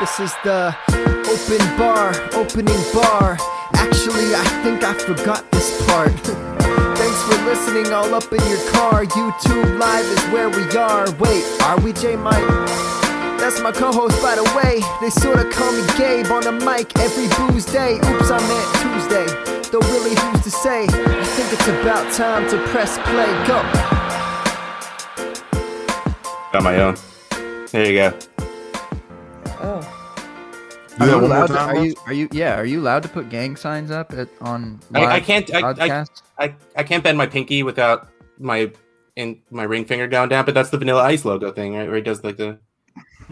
This is the open bar, opening bar. Actually, I think I forgot this part. Thanks for listening all up in your car. YouTube Live is where we are. Wait, are we J Mike? That's my co-host, by the way. They sorta call me Gabe on the mic every booze day. Oops, I meant Tuesday. Though really, who's to say? I think it's about time to press play. Go. Got my own. There you go. Oh. Do Are that you, one more allowed to, are you are you yeah are you allowed to put gang signs up at on I- I live can't- I- I- broadcasts? I, I can't bend my pinky without my in my ring finger going down, but that's the Vanilla Ice logo thing, right? Where he does like the.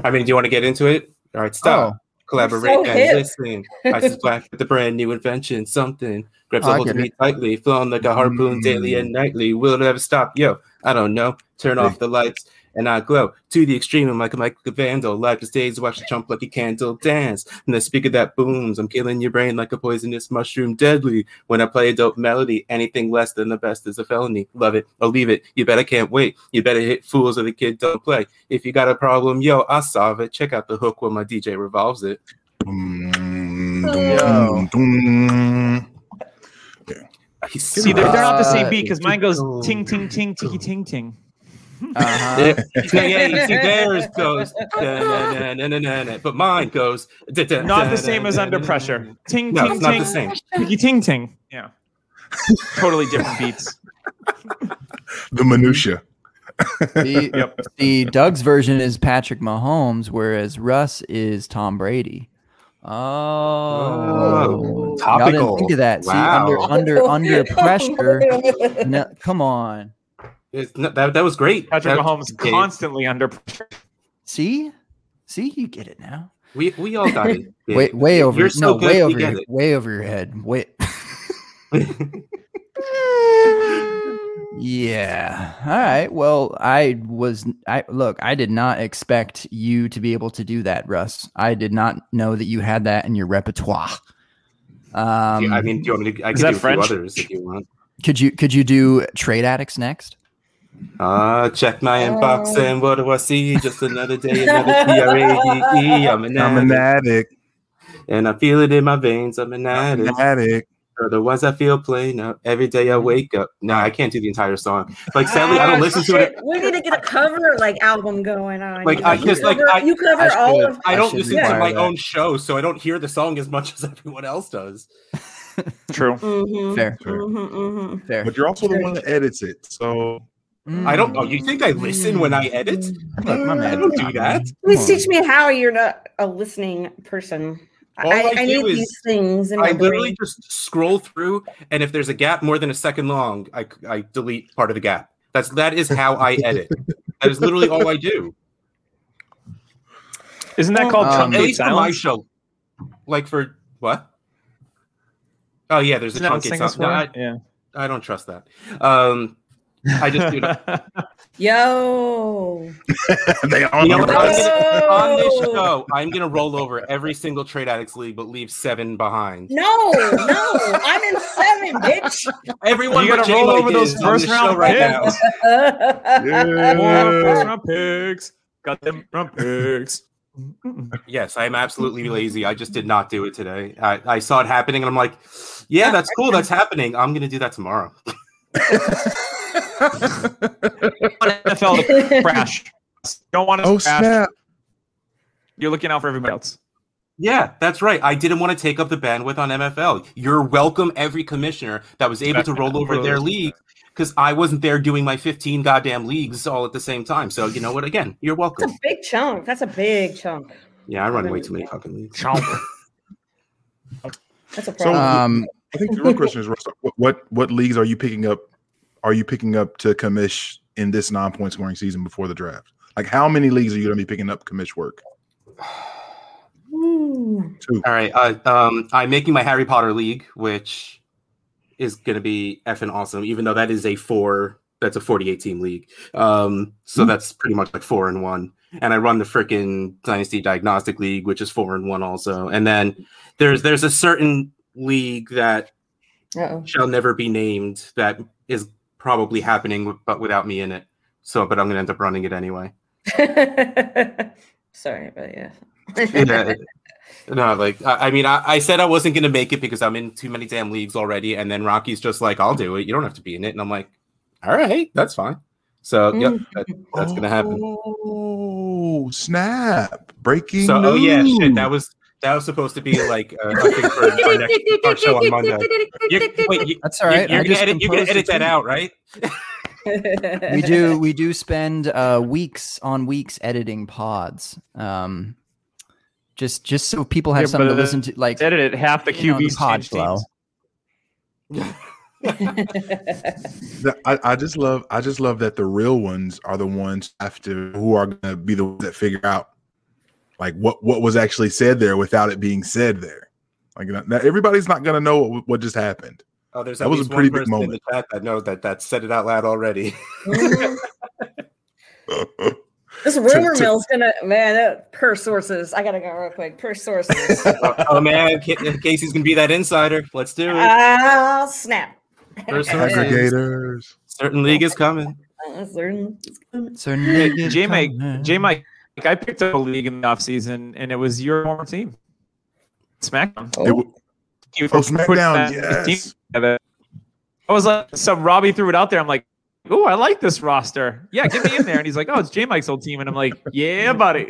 I mean, do you want to get into it? All right, stop. Oh. Collaborate so and hip. listen. Ice is black with a brand new invention. Something grabs Oh, a I hold of me tightly, flown like a harpoon Mm. daily and nightly. Will it ever stop? Yo, I don't know. Turn off the lights and I glow to the extreme. I'm like a Michael Vandal. Like the stage, watch the chump like a candle dance. And the speaker that booms. I'm killing your brain like a poisonous mushroom, deadly. When I play a dope melody, anything less than the best is a felony. Love it or leave it. You better can't wait. You better hit fools or the kid don't play. If you got a problem, yo, I'll solve it. Check out the hook when my DJ revolves it. See, they're, they're not the same beat because mine goes ting ting ting tiki ting ting. Uh-huh. Yeah, yeah, yeah, you see, theirs goes, da-na-na-na-na-na, but mine goes, da-da, Not the same as under pressure. Ting No, ting it's not ting the same. tiki ting ting. Yeah, totally different beats. The minutia. the, Yep. the Doug's version is Patrick Mahomes, whereas Russ is Tom Brady. Oh, Y'all didn't topical. think of that. See, Wow. under under under pressure. No, come on. It's not- that, that was great. Patrick That- Mahomes Gabe, constantly under pressure. See, see, you get it now. We, we all got it. Gabe. Way way over. You're so no, good, way over. Your, it. way over your head. Wait. Yeah. All right. Well, I was I look, I did not expect you to be able to do that, Russ. I did not know that you had that in your repertoire. Um I mean, do you want me to? I Is can that do a French? few others if you want. could you could you do trade addicts next? Uh, check my inbox Oh. and what do I see? Just another day, another P-R-A-D-E. I'm an I'm an addict, addict. and I feel it in my veins. I'm an I'm addict. an addict. Or the ones I feel plain up every day I wake up. No, I can't do the entire song. Like sadly, I don't Ah, listen to it. We need to get a cover like album going on. Like, You I just, like, cover, I- you cover I all should- of. I I don't should listen to my that. own show, so I don't hear the song as much as everyone else does. True. Mhm, Fair. mhm, mhm. Fair. But you're also the one that edits it. So I don't. Oh, you think I listen when I edit? Look, my I don't do that. Please teach me how you're not a listening person. All I, I I, need is- these things in my I literally brain. just scroll through, and if there's a gap more than a second long, I, I delete part of the gap. That's that is how I edit. that is literally all I do. Isn't that called Um, At truncate least for my silence? show. Like for what? Oh yeah, there's a Isn't that what truncate singers. No, I. Yeah. I don't trust that. Um, I just do that. Yo. they are. You know what? I'm gonna, on this show, I'm gonna roll over every single trade addicts league, but leave seven behind. No, no, I'm in seven, bitch. Everyone, You gotta but J roll over those first round right picks. now. More first Yeah. round picks. Got them round picks. Yes, I'm absolutely lazy. I just did not do it today. I, I saw it happening, and I'm like, "Yeah, that's cool. That's happening. I'm gonna do that tomorrow." MFL to crash. Don't want to Oh crash. snap! You're looking out for everybody else. Yeah, that's right. I didn't want to take up the bandwidth on MFL. You're welcome, every commissioner that was able to roll over their league, because I wasn't there doing my 15 goddamn leagues all at the same time. So you know what? Again, you're welcome. That's welcome. a big chunk. That's a big chunk. Yeah, I run way too many fucking leagues. That's a So- problem. Um I think the real question is, Russ, what, what what leagues are you picking up? Are you picking up to commish in this non point scoring season before the draft? Like, how many leagues are you going to be picking up commish work? Two. All right. Uh, um, I'm making my Harry Potter league, which is going to be effing awesome, even though that is a four, that's a 48 team league. Um, so that's pretty much like four and one. And I run the freaking Dynasty Diagnostic League, which is four and one also. And then there's there's a certain league that Uh-oh. shall never be named that is probably happening, but without me in it. So, but I'm going to end up running it anyway. Sorry, but yeah. Yeah. No, like I, I mean, I, I said I wasn't gonna make it because I'm in too many damn leagues already, and then Rocky's just like, "I'll do it. You don't have to be in it," and I'm like, "All right, that's fine." So, yep, mm. that, that's gonna happen. Oh, snap! Breaking So, oh news. yeah, shit, that was that was supposed to be like uh, a thing for our next our show on Monday. You, wait, you, That's all right. you, are I gonna edit, you're gonna edit that out, right? we do we do spend uh weeks on weeks editing pods um just just so people have Yeah, something to but, uh, listen to like Edited half the QB know, the pod flow. The- I, I just love I just love that the real ones are the ones after who are gonna be the ones that figure out like what what was actually said there without it being said there. Like now, everybody's not gonna know what, what just happened. Oh, there's That was a pretty big person in moment. the chat that know that that said it out loud already. This rumor to- mill's gonna man. That, per sources, I gotta go real quick. Per sources. oh, oh, man, Ca- Casey's gonna be that insider. Let's do it. Ah, snap. Per sources. Aggregators. Certain league is coming. Certain- Certain Hey, niggas J Mike. J Mike, I picked up a league in the offseason and it was your former team. SmackDown. It w- Oh, SmackDown, that team yes. together. I was like, so Robbie threw it out there. I'm like, oh, I like this roster. Yeah, get me in there. And he's like, oh, it's J Mike's old team. And I'm like, yeah, buddy.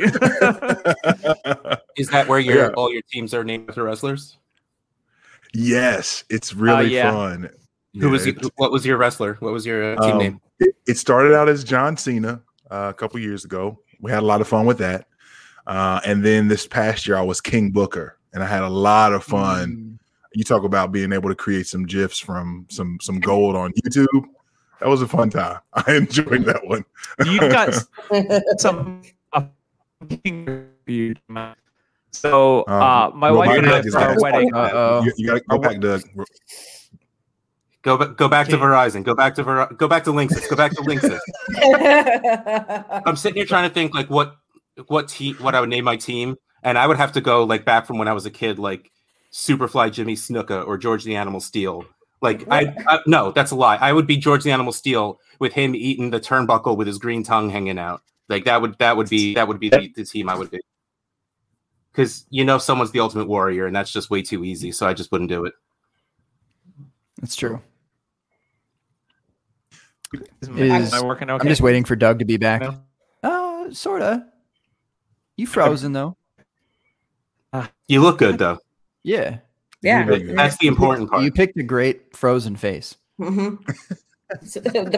Is that where your Yeah. all your teams are named after wrestlers? yes, it's really yeah. fun. Who was Yeah, you, what was your wrestler? What was your uh, team Um, name? It, it started out as John Cena uh, a couple years ago. We had a lot of fun with that. Uh, and then this past year, I was King Booker, and I had a lot of fun. Mm. You talk about being able to create some gifs from some some gold on YouTube. That was a fun time. I enjoyed that one. You've got some. Uh, so uh, my Um, well, wife my and I Doug is for our wedding. Uh-oh. You, you got to go back, Doug. Go back. Go back to Verizon. Go back to Ver- Go back to Linksys. Go back to Linksys. I'm sitting here trying to think like what what team what I would name my team, and I would have to go like back from when I was a kid, like Superfly Jimmy Snuka or George the Animal Steele. Like I, I no, that's a lie. I would be George the Animal Steele with him eating the turnbuckle with his green tongue hanging out. Like that would that would be that would be the, the team I would be. Because you know someone's the ultimate warrior, and that's just way too easy. So I just wouldn't do it. That's true. Is, Is- am I working okay? I'm just waiting for Doug to be back. No? Oh, sorta. You frozen though. You look good though. Yeah. yeah. That's the important part. You picked a great frozen face. Mm-hmm.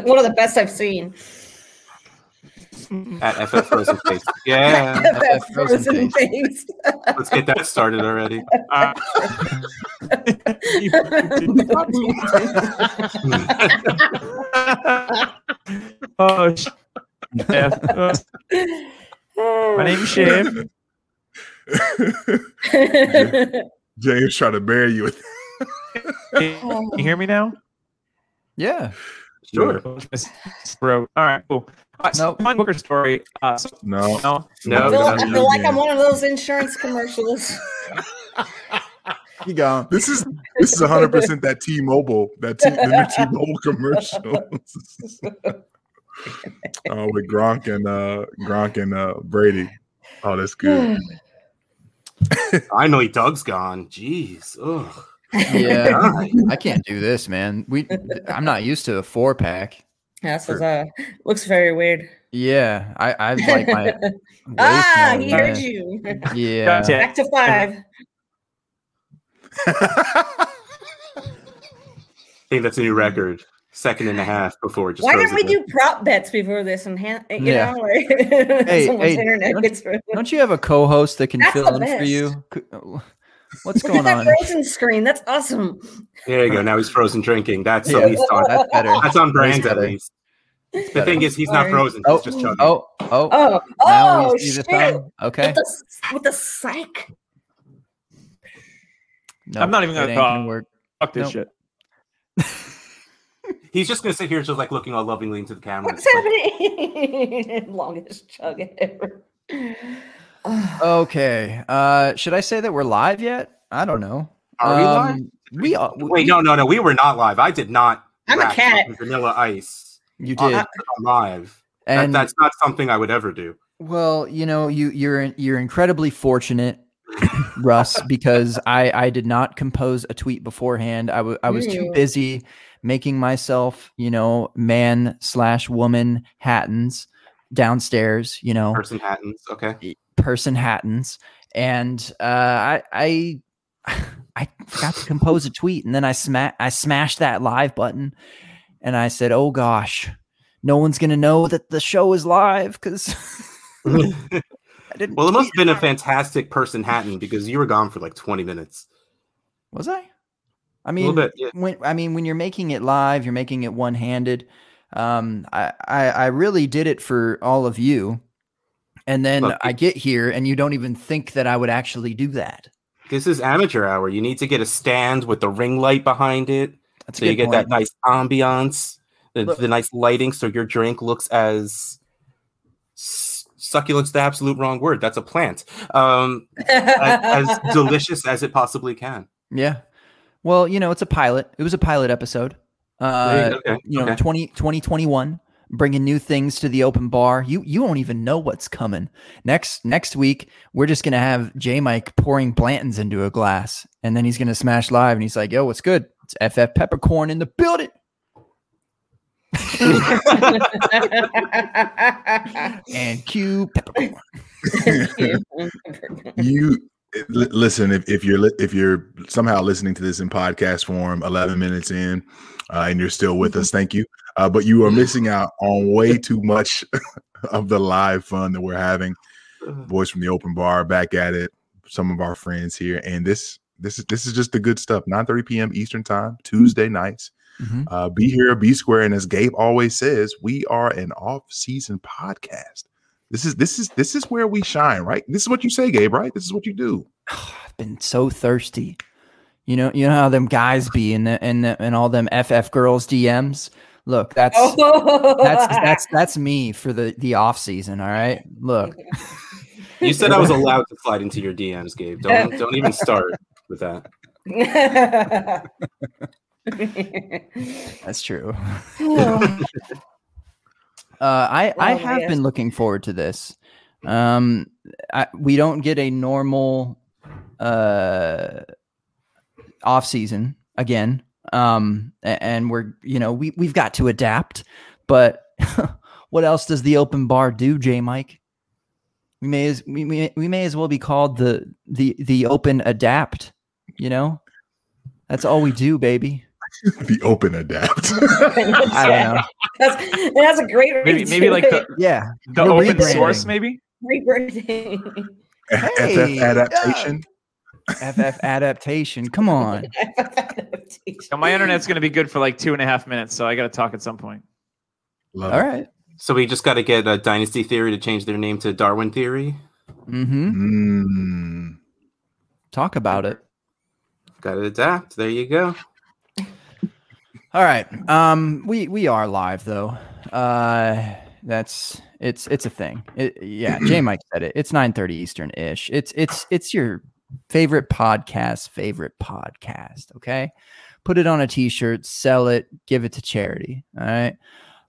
One of the best I've seen. At FF Frozen Face. Yeah, That frozen frozen face. let's get that started already. Uh, oh, sh- yeah. My name's Shiv. James trying to bury you you hear me now? Yeah. Sure. Bro. All right, cool. All right, so Nope. my Booker story. Uh, so, no. no, No, I feel, no, I no, feel like I'm one of those insurance commercials. You go. This is this is 100 percent that T-Mobile that T, the new T-Mobile commercial. oh, with Gronk and uh Gronk and uh Brady. Oh, that's good. I Finally, Doug's gone. Jeez. Ugh. Yeah. I can't do this, man. We I'm not used to a four pack. That's what's, uh, looks very weird. Yeah. I I like my ah, he than heard that. you. Yeah. Gotcha. Back to five. I think that's a new record. Second and a half before it just Why throws didn't we it do prop bets before this and hand, you Yeah. know, like Hey, hey, internet don't- gets. Don't you have a co-host that can That's fill the in for you? C- What's Look going at on? that frozen screen. That's awesome. There you go. Now he's frozen drinking. That's Yeah. at least on. Oh, that's better. That's on brand at better. least. The thing is, he's not frozen. Oh, He's just chugging. Oh, oh, Oh, now oh, we see the shit. thumb. Okay. With the, with the psych. No, I'm not even gonna ain't talk. work. fuck this Nope. shit. He's just gonna sit here, just like looking all lovingly into the camera. What's happening? Longest chug ever. Okay. Uh, should I say that we're live yet? I don't know. Are we live? Um, We are. Wait, no, no, no. We were not live. I did not. I'm a cat. Vanilla Ice You did. on live. That, And that's not something I would ever do. Well, you know, you you're you're incredibly fortunate, Russ, because I I did not compose a tweet beforehand. I wa- I was too busy making myself, you know, man slash woman hattens downstairs. You know, Person Hattons. Okay. Person Hattons, and uh, I I I forgot to compose a tweet, and then I sma- I smashed that live button, and I said, "Oh gosh, no one's gonna know that the show is live because." I didn't Well, it must have been a fantastic person Hatton because you were gone for like 20 minutes. Was I? I mean, bit. Yeah. when I mean when you're making it live, you're making it one handed. Um, I, I I really did it for all of you, and then Look, I get here and you don't even think that I would actually do that. This is amateur hour. You need to get a stand with the ring light behind it. That's So you get that nice ambiance, the, the nice lighting, so your drink looks as succulent's the absolute wrong word. That's a plant. Um, as, as delicious as it possibly can. Yeah. Well, you know, it's a pilot. It was a pilot episode. Uh, okay. you know, okay. 20, 2021 bringing new things to the open bar. You you won't even know what's coming. Next next week we're just gonna have j mike pouring Blanton's into a glass and then he's gonna smash live and he's like yo what's good? It's ff peppercorn in the building. And cue peppercorn. You listen if, if you're if you're somehow listening to this in podcast form 11 minutes in uh, and you're still with us thank you uh, but you are missing out on way too much of the live fun that we're having. Boys from the open bar back at it some of our friends here and this this is this is just the good stuff. 9 30 p.m eastern time tuesday nights. Mhm. uh, be here be square and as gabe always says we are an off-season podcast. This is this is this is where we shine right? This is what you say gabe right? This is what you do. I've been so thirsty. You know you know how them guys be in the in the and all them ff girls dms look that's Oh. that's that's that's me for the the off season all right look You said I was allowed to slide into your DMs, Gabe. Don't don't even start with that. that's true uh i i Oh, have been looking forward to this um I, we don't get a normal uh off season again um and we're you know we we've got to adapt but what else does the open bar do j mike? We may as we, we, we may as well be called the the the open adapt you know? That's all we do baby. The open adapt. I don't know. That's, that's a great Maybe maybe like the, yeah. the We're open source, maybe. rebranding. Hey, ff adaptation ff adaptation. Come on Now, my internet's going to be good for like two and a half minutes, so I got to talk at some point. Love all it. right So we just got to get a Dynasty Theory to change their name to Darwin Theory. mm-hmm Mm. talk about it Got to adapt. There you go. All right. Um, we we are live though. Uh, that's it's it's a thing. It, yeah, J Mike said it. It's nine thirty Eastern ish. It's it's it's your favorite podcast, favorite podcast. Okay, put it on a T-shirt, sell it, give it to charity. All right.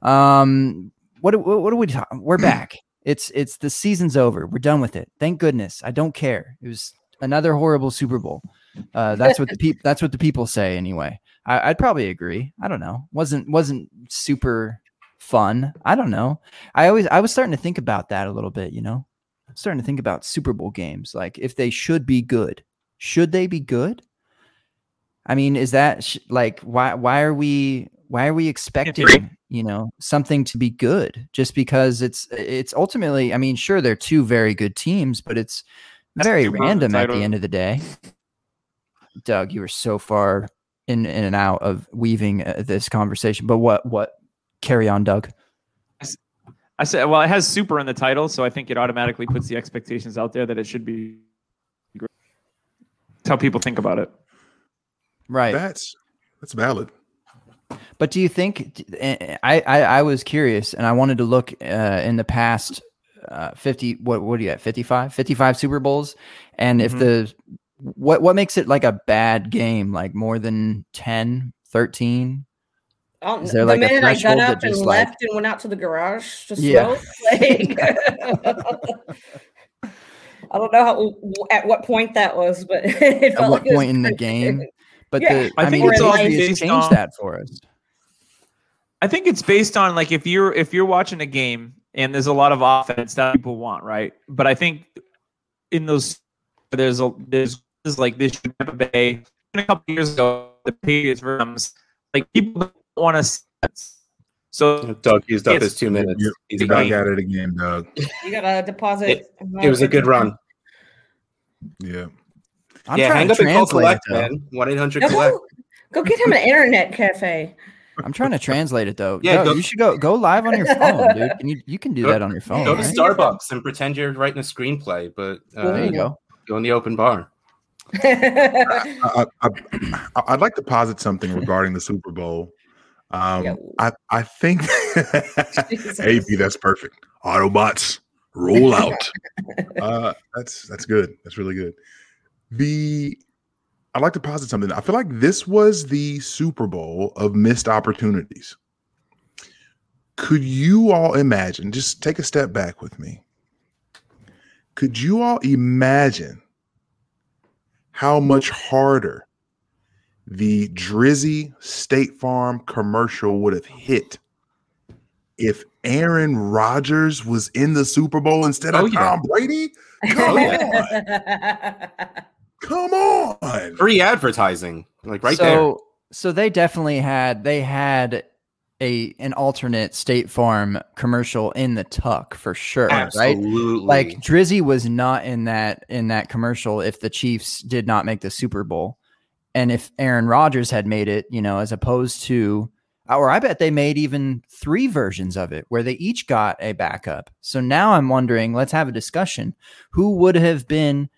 Um, what what, what are we talking? We're back. It's it's the season's over. We're done with it. Thank goodness. I don't care. It was another horrible Super Bowl. Uh, that's what the people that's what the people say anyway. I, I'd probably agree. I don't know. wasn't wasn't super fun. I don't know. I always I was starting to think about that a little bit. You know, starting to think about Super Bowl games, like if they should be good. Should they be good? I mean, is that sh- like why why are we why are we expecting you know something to be good just because it's it's ultimately I mean sure they're two very good teams but it's very random at the end of the day. Doug, you were so far in in and out of weaving uh, this conversation, but what what carry on, Doug? I said, well, it has super in the title, so I think it automatically puts the expectations out there that it should be great. That's how people think about it. Right. That's that's valid. But do you think? I I, I was curious, and I wanted to look uh, in the past uh, fifty. What what do you at 55? 55 Super Bowls, and if Mhm. the what what makes it like a bad game? Like more than 10, 13? I'll- Is there, the like, a minute I threshold got that up and just, like- left and went out to the garage to Yeah. smoke, like, I don't know how at what point that was, but it At what like it was point in the game? But Yeah. the I I, think mean, it's the all PlayStation based changed on- that for us. I think it's based on like if you're if you're watching a game and there's a lot of offense that people want, right? But I think in those there's a there's, there's like this Tampa Bay a couple years ago the Patriots versus like people don't want to. So Doug used up his two minutes. You're, He's back. back at it again, Doug. You got a deposit. It- It was a good run. Yeah. I'm yeah, trying hang to up and call translate it, collect, though. man. One eight hundred collect. go, go get him an internet cafe. I'm trying to translate it though. Yeah, Yeah, go- you should go go live on your phone, dude. Can you you can do Go- that on your phone. Go to? Starbucks and pretend you're writing a screenplay, but uh, There you go. go in the open bar. I, I, I, I'd like to posit something regarding the Super Bowl. Um, Yeah. I, I think. AP, that's perfect. Autobots, roll out. uh, that's that's good. That's really good. The I'd like to posit something. I feel like this was the Super Bowl of missed opportunities. Could you all imagine? Just take a step back with me. Could you all imagine how much harder the Drizzy State Farm commercial would have hit if Aaron Rodgers was in the Super Bowl instead of Oh, yeah. Tom Brady? Come oh, on. Come on. Free advertising, like right so, there. So so they definitely had they had a an alternate State Farm commercial in the tuck for sure, right? Absolutely. Like Drizzy was not in that in that commercial if the Chiefs did not make the Super Bowl. And if Aaron Rodgers had made it, you know, as opposed to or I bet they made even three versions of it where they each got a backup. So now I'm wondering, let's have a discussion. Who would have been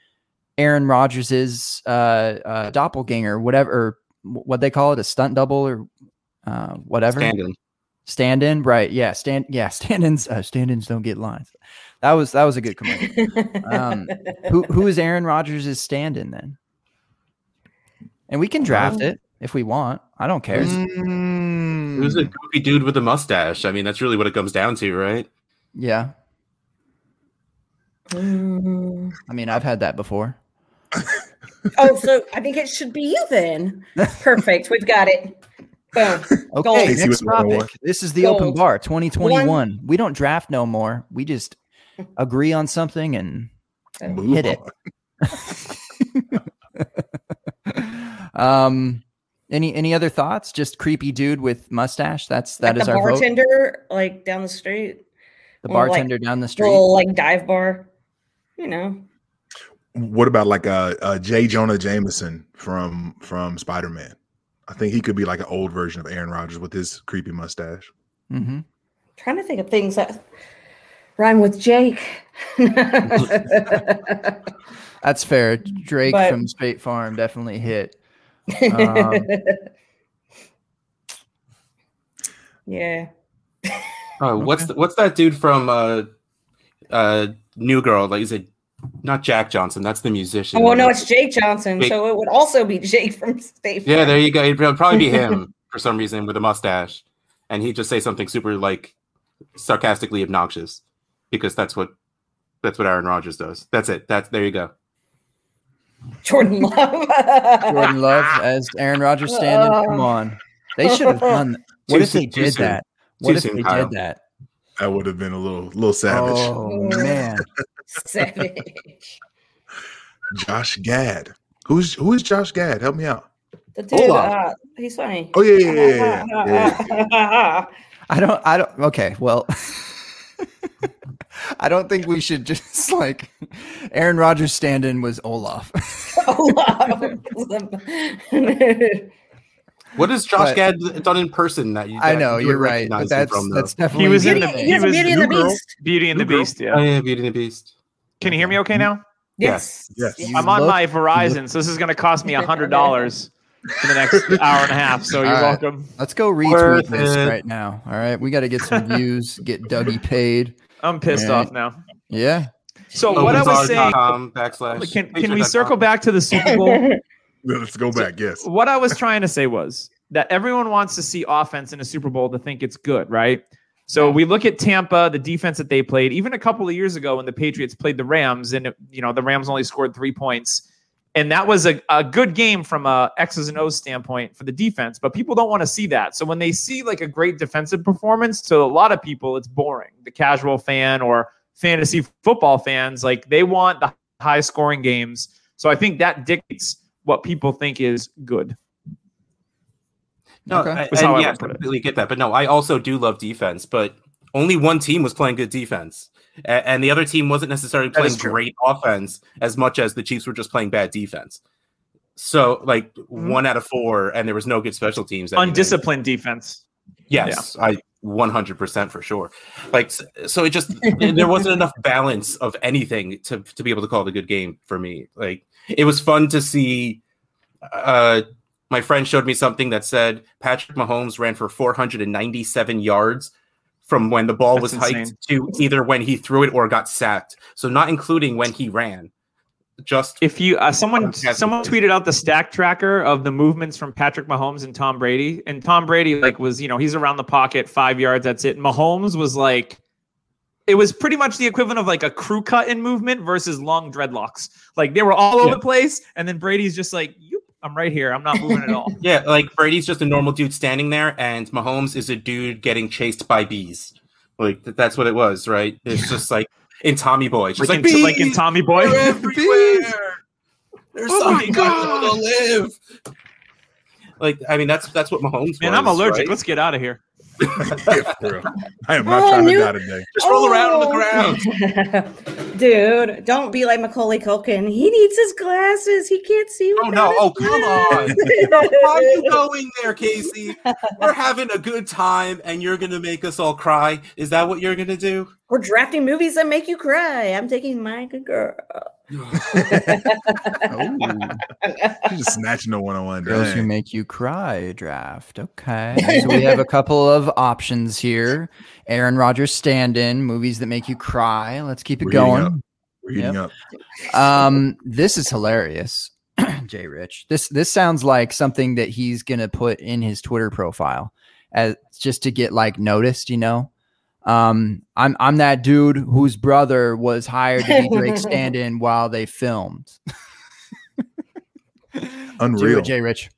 Aaron Rodgers's uh, uh, doppelganger, whatever, or what they call it, a stunt double or uh, whatever? Standing. Stand in, right? Yeah, stand. Yeah, stand-ins. Uh, stand-ins don't get lines. That was that was a good commercial. Um, who who is Aaron Rodgers' stand-in then? And we can draft it if we want. I don't care. Mm. Who's a goofy dude with a mustache? I mean, that's really what it comes down to, right? Yeah, Mm. I mean I've had that before. oh, so I think it should be you then. Perfect. We've got it. Boom. Okay, Gold. Next with one on one. topic. This is the open bar 2021. We don't draft no more. We just agree on something and Move hit it. On. um any any other thoughts? Just creepy dude with mustache. That's that like is the our vote. bartender, like down the street, The or, like, bartender down the street. little like dive bar. You know, What about like uh, uh J. Jonah Jameson from from Spider Man? I think he could be like an old version of Aaron Rodgers with his creepy mustache. hmm trying to think of things that rhyme with Jake. That's fair. Drake But- from State Farm definitely hit. Um, yeah. Oh, what's the, what's that dude from uh, uh, New Girl? Like, is it not Jack Johnson? That's the musician. Oh, well, no, it's Jake Johnson, Jake- so it would also be Jake from State Farm. Yeah, there you go. It'd probably be him for some reason with a mustache, and he'd just say something super like sarcastically obnoxious because that's what that's what Aaron Rodgers does. That's it. That's there you go. Jordan Love. Jordan Love as Aaron Rodgers standing. Come on. They should have done that. what Too if they soon- too did soon. that? What Too if soon, they Kyle. did that? That would have been a little little savage. Oh man. Savage. Josh Gad. Who's who is Josh Gad? Help me out. The dude, uh, he's funny. Oh yeah, yeah, yeah, yeah, yeah. I don't I don't okay, well I don't think we should just like Aaron Rodgers stand-in was Olaf. Olaf. What has Josh But- Gad done in person that you? I know you you're right, but that's from, though? that's definitely He was in the- he he was was Beauty and the New Girl. Beast. Beauty and the New Girl? Beast. Oh Yeah. yeah, Beauty and the Beast. Can you hear me okay now? Yes. Yes. You I'm on look- my Verizon, so this is going to cost me a hundred dollars for the next hour and a half. So you're All right. welcome. Let's go retweet Worth this it. right now. All right. We got to get some views, get Dougie paid. I'm pissed All right. off now. Yeah. So what I was saying, OpenBar.com backslash. can can we circle back to the Super Bowl? Let's go back. Yes. what I was trying to say was that everyone wants to see offense in a Super Bowl to think it's good, right? So we look at Tampa, the defense that they played, even a couple of years ago when the Patriots played the Rams, and you know the Rams only scored three points, and that was a, a good game from a X's and O's standpoint for the defense. But people don't want to see that. So when they see like a great defensive performance, to a lot of people, it's boring. The casual fan or fantasy football fans, like they want the high scoring games. So I think that dictates what people think is good. No, Okay. I, Was and I yeah, would put it. completely get that. But no, I also do love defense, but only one team was playing good defense. A- And the other team wasn't necessarily playing great offense as much as the Chiefs were just playing bad defense. So, like one out of four, and there was no good special teams. that he. Undisciplined defense. Yes, I 100% for sure. Like, so it just there wasn't enough balance of anything to to be able to call it a good game for me. Like, it was fun to see. Uh, my friend showed me something that said Patrick Mahomes ran for 497 yards from when the ball That's was hiked insane. to either when he threw it or got sacked. So not including when he ran. Just If you uh, someone someone tweeted out the stack tracker of the movements from Patrick Mahomes and Tom Brady, and Tom Brady like was you know he's around the pocket five yards that's it. Mahomes was like, it was pretty much the equivalent of like a crew cut in movement versus long dreadlocks. Like they were all over Yeah. the place, and then Brady's just like, "Yoop, I'm right here. I'm not moving at all." yeah, like Brady's just a normal dude standing there, and Mahomes is a dude getting chased by bees. Like that's what it was, right? It's just like in Tommy Boy, just like, like, in, like in Tommy Boy. They're everywhere. There's Oh my something God. to live. Like, I mean, that's that's what Mahomes. Man, was, I'm allergic. right? Let's get out of here. Yeah, for real. I am not Oh, trying to new- die today. Just roll around on the Oh. ground. Dude, don't be like Macaulay Culkin. He needs his glasses. He can't see. Oh without no! Oh come on! Why are you going there, Casey? We're having a good time, and you're gonna make us all cry. Is that what you're gonna do? We're drafting movies that make you cry. I'm taking my good girl. Oh, She's just snatching the one on one. girls who make you cry draft. Okay. So we have a couple of options here. Aaron Rodgers stand in movies that make you cry. Let's keep it We're going. up. We're heating up. Um, this is hilarious. Jay Rich. This this sounds like something that he's gonna put in his Twitter profile as just to get like noticed, you know. Um, I'm I'm that dude whose brother was hired to be Drake stand-in while they filmed. Unreal. it, Jay Rich.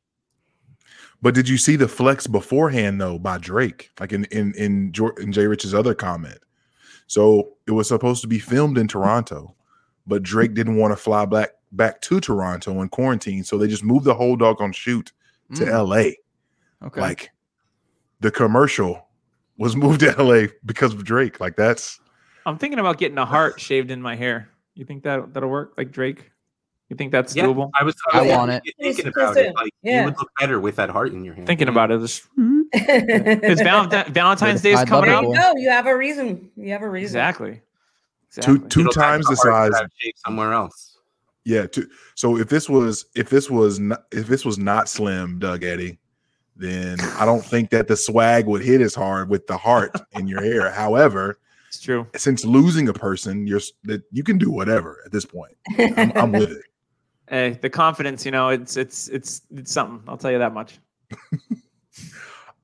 But did you see the flex beforehand though by Drake? Like in in in, Jor- in Jay Rich's other comment. So it was supposed to be filmed in Toronto, but Drake didn't want to fly back back to Toronto in quarantine, so they just moved the whole dog on shoot to Mm, L.A. okay. Like the commercial was moved to L.A. because of Drake. Like that's I'm thinking about getting a heart shaved in my hair. You think that that'll work, like Drake? You think that's Yeah, doable? I was. I was want it. Thinking Please about it, like Yeah. you would look better with that heart in your hand. Thinking about it. It's, it's Valentine, Valentine's Day is I'd coming up. No, you have a reason. You have a reason. Exactly. two Exactly. two It'll times the size. that somewhere else. Yeah. Two, so if this was if this was not if this was not slim, Doug Eddie, then I don't think that the swag would hit as hard with the heart in your hair. However, It's true. since losing a person, you're that you can do whatever at this point. I'm, I'm with it. Hey, the confidence, you know, it's it's it's it's something. I'll tell you that much.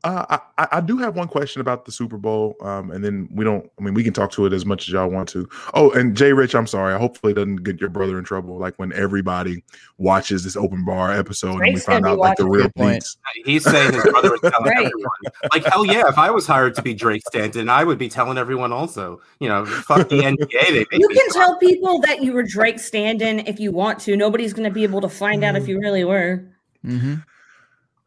Uh, I, I I do have one question about the Super Bowl, um, and then we don't. I mean, we can talk to it as much as y'all want to. Oh, and Jay Rich, I'm sorry. I hopefully doesn't get your brother in trouble. Like when everybody watches this open bar episode and we find out like the real Good point. He's saying his brother is telling Right. everyone. Like hell yeah! If I was hired to be Drake Stanton, I would be telling everyone also. You know, fuck the NBA. They You can cry. tell people that you were Drake stand-in if you want to. Nobody's going to be able to find out if you really were.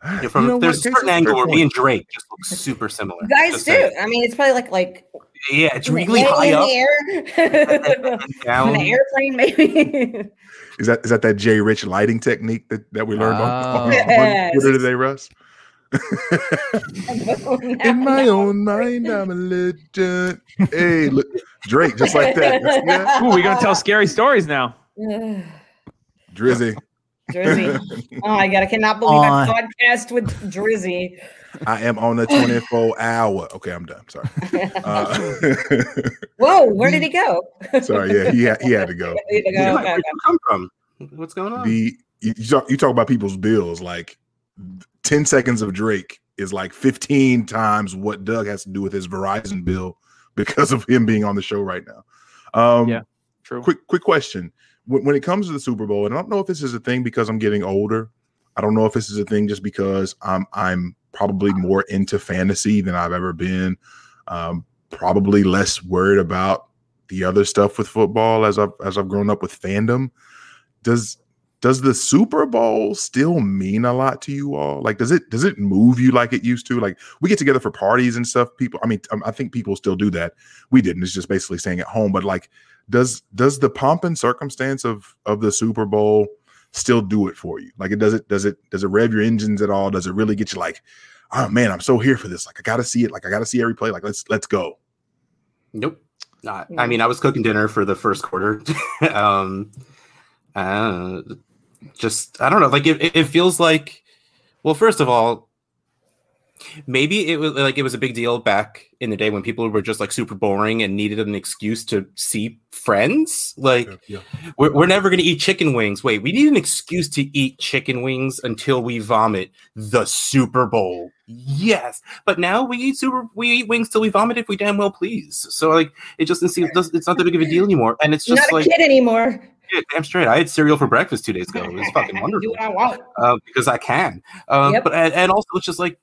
Yeah, from You know there's what, a certain Casey? angle Fair where point. me and Drake just look super similar. You guys Just do. saying. I mean, it's probably like like Yeah, it's really air- high in up the air, and on down. an airplane, maybe. Is that is that that Jay Rich lighting technique that, that we learned on, Oh. on, Yes. on Twitter today, Russ? In my own mind, I'm a legend. Hey, look, Drake, just like that. You see that? Ooh, we're gonna tell scary stories now. Drizzy, Drizzy. Oh my god, I cannot believe On. I podcast with Drizzy. I am on the 24 hour. Okay, I'm done. Sorry. Uh, Whoa, where did he go? sorry. Yeah, he had, he had to go. He had to go. Where'd okay. you come from? What's going on? The you, you talk you talk about people's bills like 10 seconds of Drake is like 15 times what Doug has to do with his Verizon bill because of him being on the show right now. Um, Yeah. True. quick quick question when, it comes to the super bowl and i don't know if this is a thing because i'm getting older. I don't know if this is a thing just because i'm i'm probably more into fantasy than i've ever been. Um, probably less worried about the other stuff with football as i've as i've grown up with fandom. Does does the super bowl still mean a lot to you all like does it does it move you like it used to like we get together for parties and stuff people i mean um, i think people still do that we didn't it's just basically staying at home but like does does the pomp and circumstance of of the Super Bowl still do it for you? Like it does it does it does it rev your engines at all? Does it really get you like, oh man, I'm so here for this. Like I gotta see it. Like I gotta see every play. Like let's let's go. Nope. Not. I mean, I was cooking dinner for the first quarter. um, uh, just I don't know. Like it, it feels like. Well, first of all, maybe it was like it was a big deal back in the day when people were just like super boring and needed an excuse to see friends. Like Yeah. we're, we're never going to eat chicken wings. Wait, we need an excuse to eat chicken wings until we vomit. The Super Bowl. Yes, but now we eat super. We eat wings till we vomit if we damn well please. So like, it just doesn't seem. It's not that big of a deal anymore, and it's You're just not a like kid anymore. Yeah, damn straight. I had cereal for breakfast two days ago. It was fucking Do wonderful what I want. uh, because I can. Um, Yep. But and, and also it's just like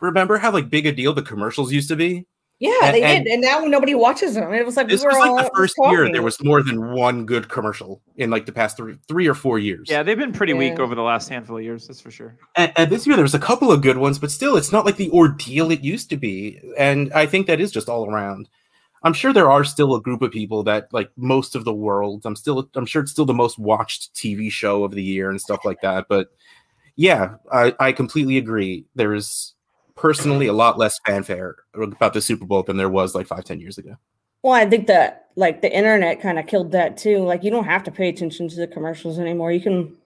remember how like big a deal the commercials used to be. Yeah, And- they and- did, and now nobody watches them. It was like This we were was like all the first year there was more than one good commercial in like the past three three or four years. Yeah, they've been pretty weak over the last handful of years. That's for sure. And, and this year there was a couple of good ones, but still, it's not like the ordeal it used to be. And I think that is just all around. I'm sure there are still a group of people that like most of the world. I'm still, I'm sure it's still the most watched TV show of the year and stuff like that. But yeah, I, I completely agree. There is personally a lot less fanfare about the Super Bowl than there was like five, ten years ago. Well, I think that like the internet kind of killed that too. Like you don't have to pay attention to the commercials anymore. You can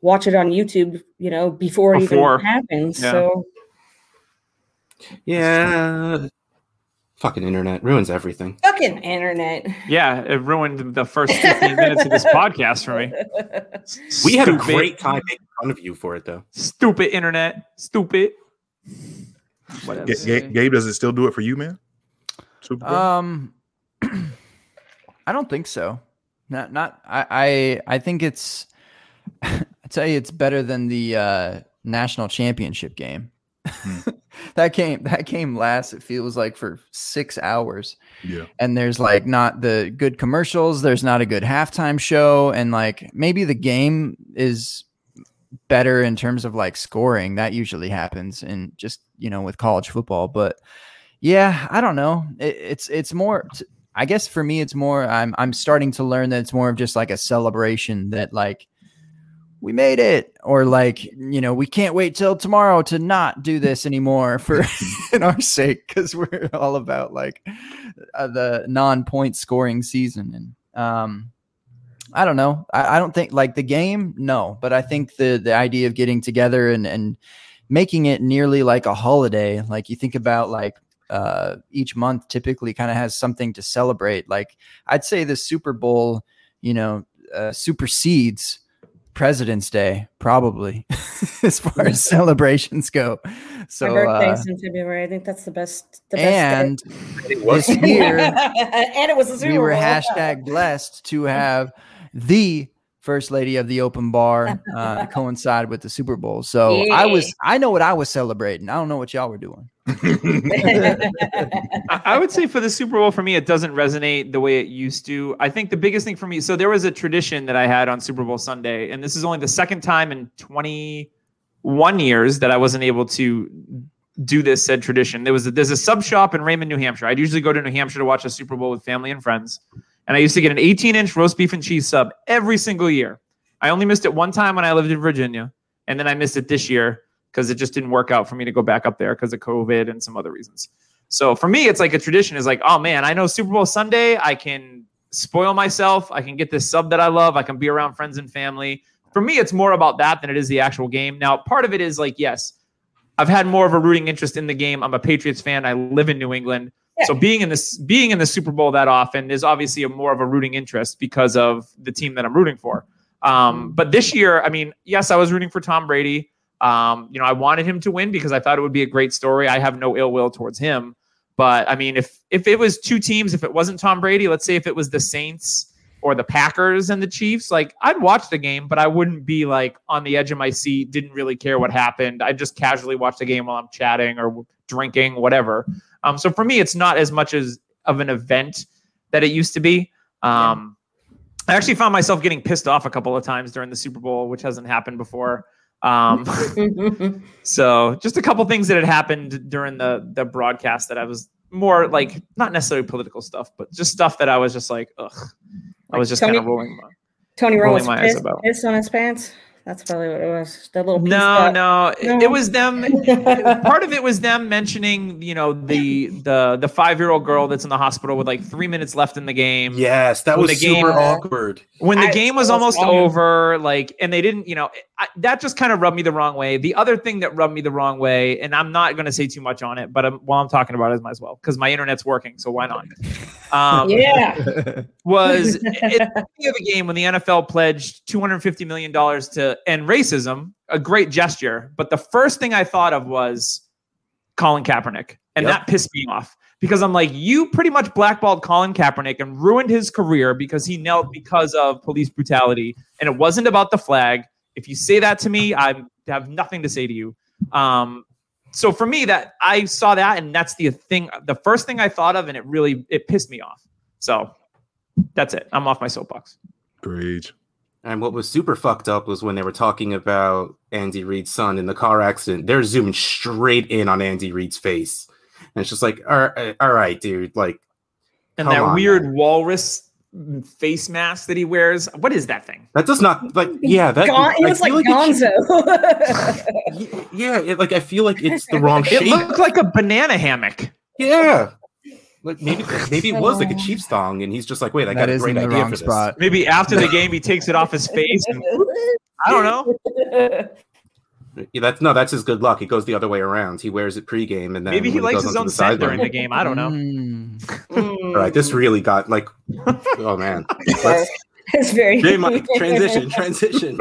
watch it on YouTube, you know, before it Before. even happens. Yeah. So Yeah, fucking internet ruins everything. fucking internet. Yeah, it ruined the first 15 minutes of this podcast for me. We had a Stupid- great time making fun of you for it, though. Stupid internet. Stupid. Whatever. Ga- Ga- Gabe, does it still do it for you, man? Super Bowl? Um, I don't think so. Not not. I I, I think it's. I tell you, it's better than the uh, national championship game. that game that game lasts. It feels like for six hours, yeah. and there's like not the good commercials. There's not a good halftime show, and like maybe the game is better in terms of like scoring. That usually happens in just you know with college football, but yeah, I don't know. It, it's it's more. t- I guess for me, it's more. I'm I'm starting to learn that it's more of just like a celebration that like we made it, or like you know we can't wait till tomorrow to not do this anymore for in our sake because we're all about like uh, the non-point scoring season and um. I don't know. I, I don't think like the game, no, but I think the the idea of getting together and and making it nearly like a holiday. Like you think about like uh, each month typically kind of has something to celebrate. Like I'd say the Super Bowl, you know, uh, supersedes President's Day probably as far as celebrations go. So My uh, in February. I think that's the best. The best day. and It was this year and it was a Super we were Bowl. hashtag blessed to have the first lady of the open bar uh, coincide with the Super Bowl. So I was, I know what I was celebrating. I don't know what y'all were doing. I I would say for the Super Bowl, for me, it doesn't resonate the way it used to. I think the biggest thing for me, so there was a tradition that I had on Super Bowl Sunday, and this is only the second time in 21 years that I wasn't able to do this said tradition. There was a, there's a sub shop in Raymond, New Hampshire. I'd usually go to New Hampshire to watch a Super Bowl with family and friends, and I used to get an 18 inch roast beef and cheese sub every single year. I only missed it one time when I lived in Virginia, and then I missed it this year because it just didn't work out for me to go back up there because of COVID and some other reasons. So for me, it's like a tradition. Is like, oh man, I know Super Bowl Sunday. I can spoil myself. I can get this sub that I love. I can be around friends and family. For me, it's more about that than it is the actual game. Now, part of it is like, yes, I've had more of a rooting interest in the game. I'm a Patriots fan. I live in New England. So being in this being in the Super Bowl that often is obviously a more of a rooting interest because of the team that I'm rooting for. Um, but this year, I mean, yes, I was rooting for Tom Brady. Um, you know, I wanted him to win because I thought it would be a great story. I have no ill will towards him, but I mean, if if it was two teams, if it wasn't Tom Brady, let's say if it was the Saints or the Packers and the Chiefs, like I'd watch the game, but I wouldn't be like on the edge of my seat, didn't really care what happened. I'd just casually watch the game while I'm chatting or drinking, whatever. Um, so for me, it's not as much as of an event that it used to be. Um, I actually found myself getting pissed off a couple of times during the Super Bowl, which hasn't happened before. Um, so just a couple things that had happened during the the broadcast that I was more like not necessarily political stuff, but just stuff that I was just like, ugh. I was just Tony- kind of rolling. My, Tony Rolling my eyes about. pissed on his pants. That's probably what it was. That little piece no, that- no, it- No. it was them. part of it was them mentioning, you know, the the the five year old girl that's in the hospital with like three minutes left in the game. Yes, that When was the game- super awkward. when the I- game was was almost wrong. over like and they didn't you know I, that just kind of rubbed me the wrong way the other thing that rubbed me the wrong way and i'm not going to say too much on it but um while i'm talking about it might as well because my internet's working so why not um Yeah. was at the beginning of the game when the nfl pledged 250 million dollars to end racism a great gesture but the first thing i thought of was colin kaepernick and Yep. that pissed me off because I'm like, you pretty much blackballed Colin Kaepernick and ruined his career because he knelt because of police brutality, and it wasn't about the flag. If you say that to me, I have nothing to say to you. Um, so for me, that I saw that, and that's the thing, the first thing I thought of, and it really it pissed me off. So that's it. I'm off my soapbox. Preach. And what was super fucked up was when they were talking about Andy Reid's son in the car accident. They're zooming straight in on Andy Reid's face, and it's just like, all right, uh, all right dude, like, And Come that on, weird man. walrus face mask that he wears. What is that thing? that does not like, yeah, that Gon- he I looks like feel should- Gonzo. Y- yeah, it, like I feel like it's the wrong It shape. looked like a banana hammock. yeah, like maybe maybe it was like a Chiefs thong, and he's just like, wait, I got a great idea wrong for this. spot. Maybe after the game he takes it off his face. And, I don't know. Yeah, that's no, that's his good luck. It goes the other way around. He wears it pregame, and then Maybe he likes goes his own the scent during the game. I don't know. Mm. All right, this really got like, oh man, Let's, it's very J Mike, transition, transition.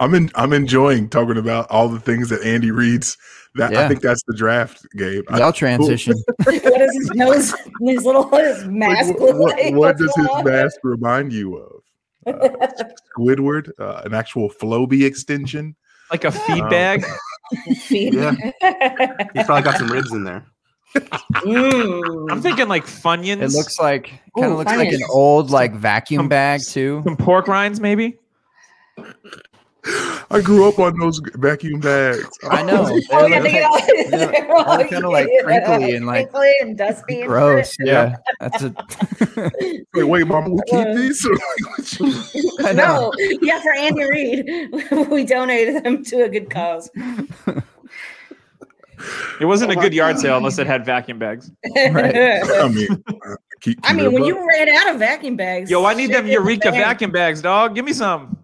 I'm in. I'm enjoying talking about all the things that Andy Reid's. That I think that's the draft, Gabe. I- Y'all transition. what does his nose, his little his mask what, look what- like? what What's does his on? mask remind you of? Uh, Squidward, uh, an actual Flowbee extension. Like a feed bag. Feed. Yeah. He's probably got some ribs in there. Mm. I'm thinking like Funyuns. It looks like kind of looks like an old like vacuum Some- bag too. some pork rinds, maybe. I grew up on those vacuum bags. I know. They Oh, yeah, look they like- get all, yeah, they're all all kinda, like, crinkly and, like, crinkly and dusty. Gross. shit. Yeah, that's a. Wait, wait, mom, we keep Uh, these? I know. No, yeah, for Andy Reid, we donated them to a good cause. It wasn't Oh a good yard sale unless it had vacuum bags. I mean, uh, keep, I mean, when above. you ran out of vacuum bags, Yo, I need them Eureka man. vacuum bags, dog. Give me some.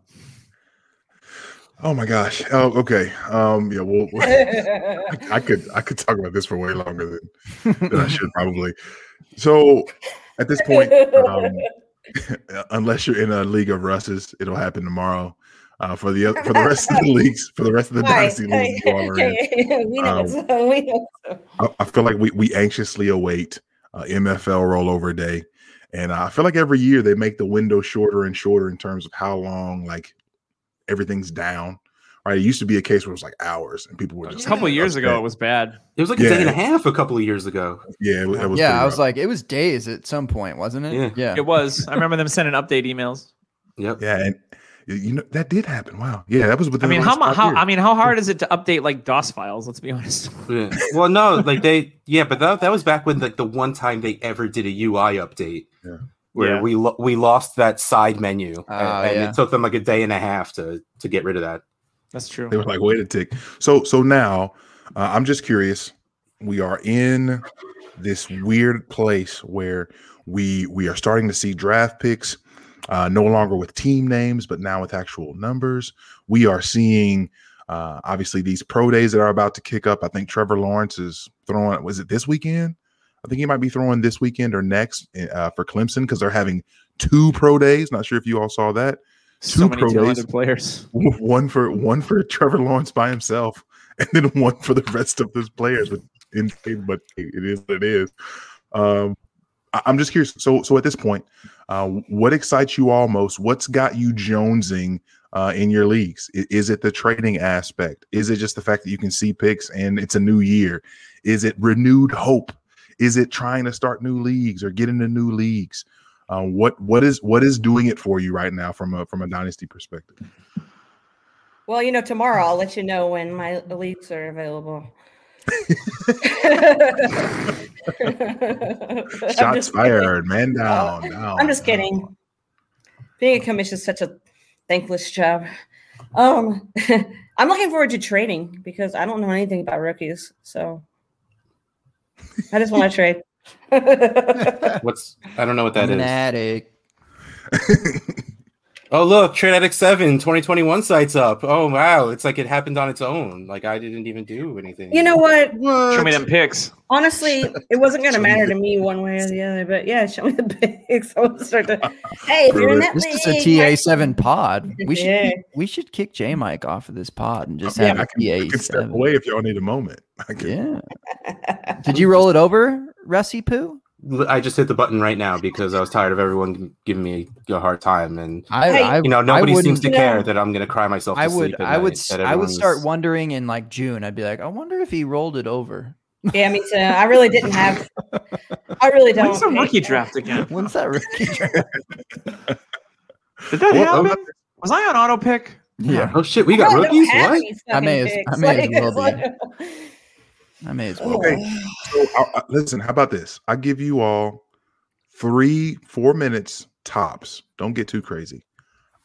Oh my gosh. Oh, okay. Um, yeah. Well, I, I could I could talk about this for way longer than, than I should probably. So, at this point, um, unless you're in a league of Russes, it'll happen tomorrow. Uh, for the for the rest of the leagues, for the rest of the Hi. dynasty leagues, you are in. we know Um, we know it's- I, I feel like we, we anxiously await uh, MFL rollover day, and I feel like every year they make the window shorter and shorter in terms of how long like everything's down. Right, it used to be a case where it was like hours, and people were just A couple like, years ago, upset. it was bad. It was like a day and a half a couple of years ago. yeah, it, was- it was yeah, I was rough. like, it was days at some point, wasn't it? Yeah. Yeah. It was. I remember them sending update emails. Yep. yeah, and you know that did happen. Wow, yeah, that was I mean, the how last mu- five how years. I mean, how hard is it to update like DOS files? Let's be honest. Yeah. Well, no, like they, yeah, but that, that was back when like the one time they ever did a UI update, Yeah. Where Yeah. we lo- we lost that side menu, Oh, and, and yeah. it took them like a day and a half to to get rid of that. That's true. They were like, wait a tick. So so now uh, I'm just curious. We are in this weird place where we we are starting to see draft picks uh, no longer with team names, but now with actual numbers. We are seeing uh, obviously these pro days that are about to kick up. I think Trevor Lawrence is throwing. Was it this weekend? I think he might be throwing this weekend or next uh, for Clemson because they're having two pro days. Not sure if you all saw that. So Two many pro days. players. one for one for Trevor Lawrence by himself, and then one for the rest of his players. But insane, but it is what it is. Um, I'm just curious. So, so at this point, uh, what excites you all most? What's got you jonesing uh, in your leagues? I- Is it the trading aspect? Is it just the fact that you can see picks and it's a new year? Is it renewed hope? Is it trying to start new leagues or get into new leagues? Uh, what what is what is doing it for you right now from a from a dynasty perspective? Well, you know, tomorrow I'll let you know when my elites are available. Shots just kidding. fired, man down. down I'm just down. kidding. Being a commission is such a thankless job. Um, I'm looking forward to trading because I don't know anything about rookies, so I just want to trade. What's I don't know what that is. Fanatic. Oh look, Trade Addict 7 2021 site's up. Oh wow, it's like it happened on its own. Like I didn't even do anything. you know what? Show me them pics. Honestly, it wasn't going to matter to me one way or the other. But yeah, show me the pics. I will start to. Hey, if you're in that This is a TA seven pod. We should Yeah. kick, we should kick J Mike off of this pod and just I, have mean, I, can, I a can TA step seven. away if y'all need a moment. I can, Yeah. Did you roll it over, Rusty Poo? I just hit the button right now because I was tired of everyone giving me a hard time, and I, I you know nobody seems to care Yeah. that I'm gonna cry myself. To I would sleep I would night, s- that I would start wondering in like June. I'd be like, I wonder if he rolled it over. Yeah, me too. I really didn't have. I really don't. When's the rookie that. draft again? When's that rookie draft? Did that Well, happen? Was I on auto pick? Yeah, Oh shit, we got really rookies. What? I may fucking as- I picks. may as Like, well it's be. Like- I may as well. Okay. So, I, I- listen, how about this? I give you all three, four minutes tops. Don't get too crazy.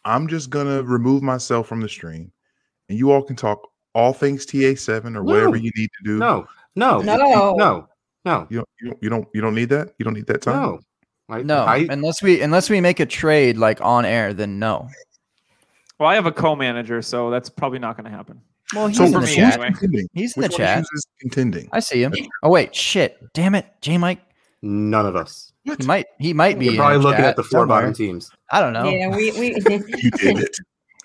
I'm just gonna remove myself from the stream, and you all can talk all things TA7 or whatever you need to do. No, no, No. no, no, you don't, you don't, you don't, you don't need that. You don't need that time. no. I, No, I, unless we unless we make a trade like on air, then no. Well, I have a co-manager, so that's probably not going to happen. Well, he's So in the chat. anyway. He's in Which the one of chat. yous is contending. I see him. Oh wait, shit! Damn it, J Mike. none of us. He might he might be. We're in probably the looking chat at the four somewhere. bottom teams, I don't know. Yeah, we we. You did it.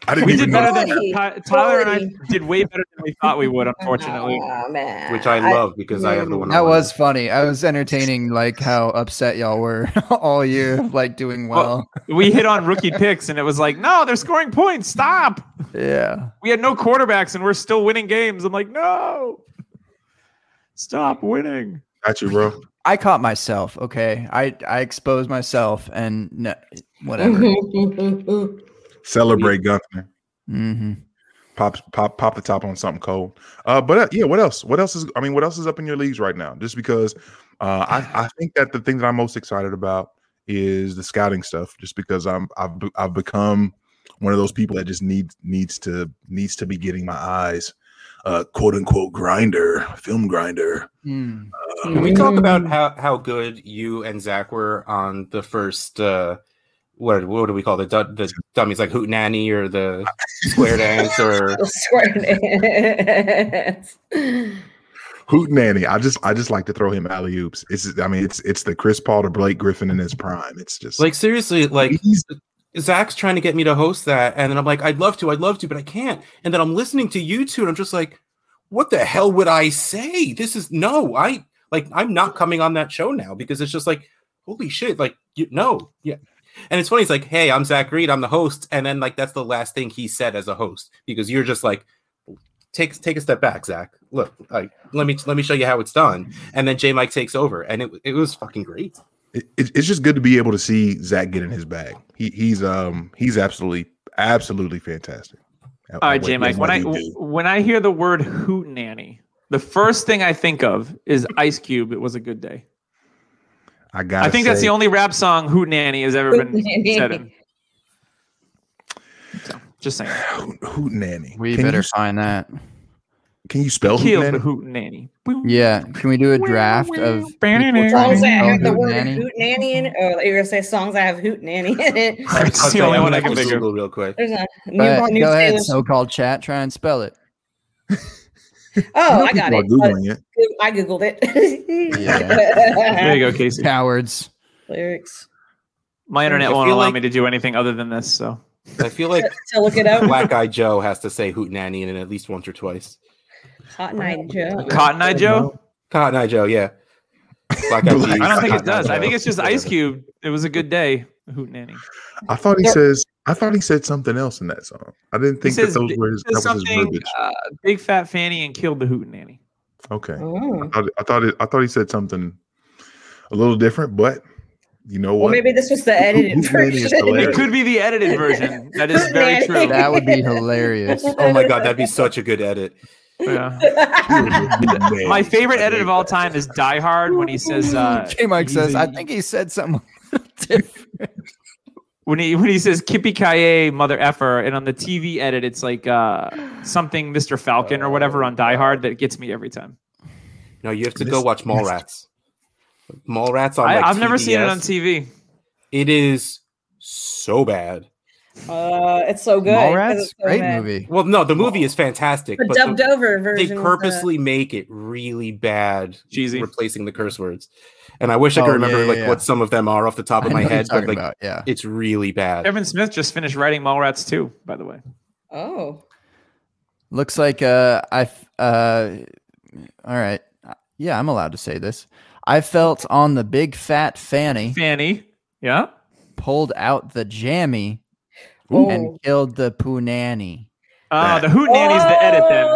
I didn't We even did better than Ty- Tyler and I did way better than we thought we would. Unfortunately, Oh, man. which I love because I have the one. That was funny. I was entertaining like how upset y'all were all year, like doing well. we hit on rookie picks, and it was like, no, they're scoring points. Stop. Yeah. We had no quarterbacks, and we're still winning games. I'm like, no, stop winning. Got you, bro. I caught myself. Okay. I I exposed myself and no, whatever. Celebrate Gunther. hmm Pop, pop, pop the top on something cold. Uh, but uh, yeah, what else? What else is? I mean, what else is up in your leagues right now? Just because, uh, I, I think that the thing that I'm most excited about is the scouting stuff. Just because I'm, I've, I've become one of those people that just needs needs to needs to be getting my eyes, uh, quote unquote grinder, film grinder. Mm. Can we talk about how, how good you and Zach were on the first uh what what do we call the du- the dummies like Hoot Nanny or the square dance or Swear dance. Hoot nanny. I just I just like to throw him alley oops. It's I mean it's it's the Chris Paul to Blake Griffin in his prime. It's just like seriously like He's- Zach's trying to get me to host that and then I'm like I'd love to I'd love to but I can't and then I'm listening to you two and I'm just like what the hell would I say this is no I like I'm not coming on that show now because it's just like holy shit like you no yeah and it's funny it's like hey I'm Zach Reed I'm the host and then like that's the last thing he said as a host because you're just like take take a step back Zach look like let me let me show you how it's done and then J Mike takes over and it, it was fucking great it, it- it's just good to be able to see Zach get in his bag. He he's um he's absolutely absolutely fantastic. All right, J Mike. When I when I hear the word hoot nanny, the first thing I think of is Ice Cube. It was a good day. I got I think that's the only rap song Hoot Nanny has ever been said in. So, just saying. hoot, hoot nanny. We can better you, find that. can you spell hoot Kill nanny? Hoot Nanny. Yeah. Can we do a draft of people trying to songs that spell have the Hoot word Nanny? hoot nanny in it. Oh, you're gonna say songs that have hoot nanny in it. That's the only one I'm can gonna think of. Google real quick There's a new, ahead, new go ahead, so-called chat. Try and spell it. Oh, I got it. are googling it. Uh, I googled it. There you go, Casey. Cowards. Lyrics. My internet I won't allow like- me to do anything other than this. So I feel like to look it up. Black Eye Joe has to say Hoot Nanny in it at least once or twice. Cotton Eye Joe. Cotton Eye Joe? Cotton Eye Joe, yeah. Black Eyed Black I don't think it Cotton Eye does. I think it's just Ice Cube. It was a good day. Hoot nanny. I thought he There- says. I thought he said something else in that song. I didn't He think that those were his, says that was his verbiage. uh, big fat fanny and killed the hoot nanny. Okay. Oh. I thought, I thought it, I thought he said something a little different, but you know Well, what? maybe this was the edited Hoot Nanny is version. It could be the edited version. That is very true. That would be hilarious. Oh my god, that'd be such a good edit. Yeah. My favorite edit of all time is Die Hard when he says uh, J Mike says, I think he said something different. When he when he says Kippy Kaye mother effer, and on the TV edit it's like uh, something Mr. Falcon or whatever on Die Hard that gets me every time. No, you have to This- go watch Mallrats. Mallrats on I, like I've never seen it on TV. It is so bad. Uh, it's so good. Mallrats, it's so great bad. movie. Well, no, the movie is fantastic, The but dubbed the- over they version. was, uh, purposely make it really bad, Cheesy. replacing the curse words. And I wish I Oh, could remember yeah, like yeah. what some of them are off the top of know my head, but like about, yeah. it's really bad. Kevin Smith just finished writing Mallrats too, by the way. oh, Looks like uh I f- uh all right. Yeah, I'm allowed to say this. I felt on the big fat fanny, Fanny. Yeah. pulled out the jammy, oh. and killed the punani. Uh, That- the Hoot Nanny's the edit then.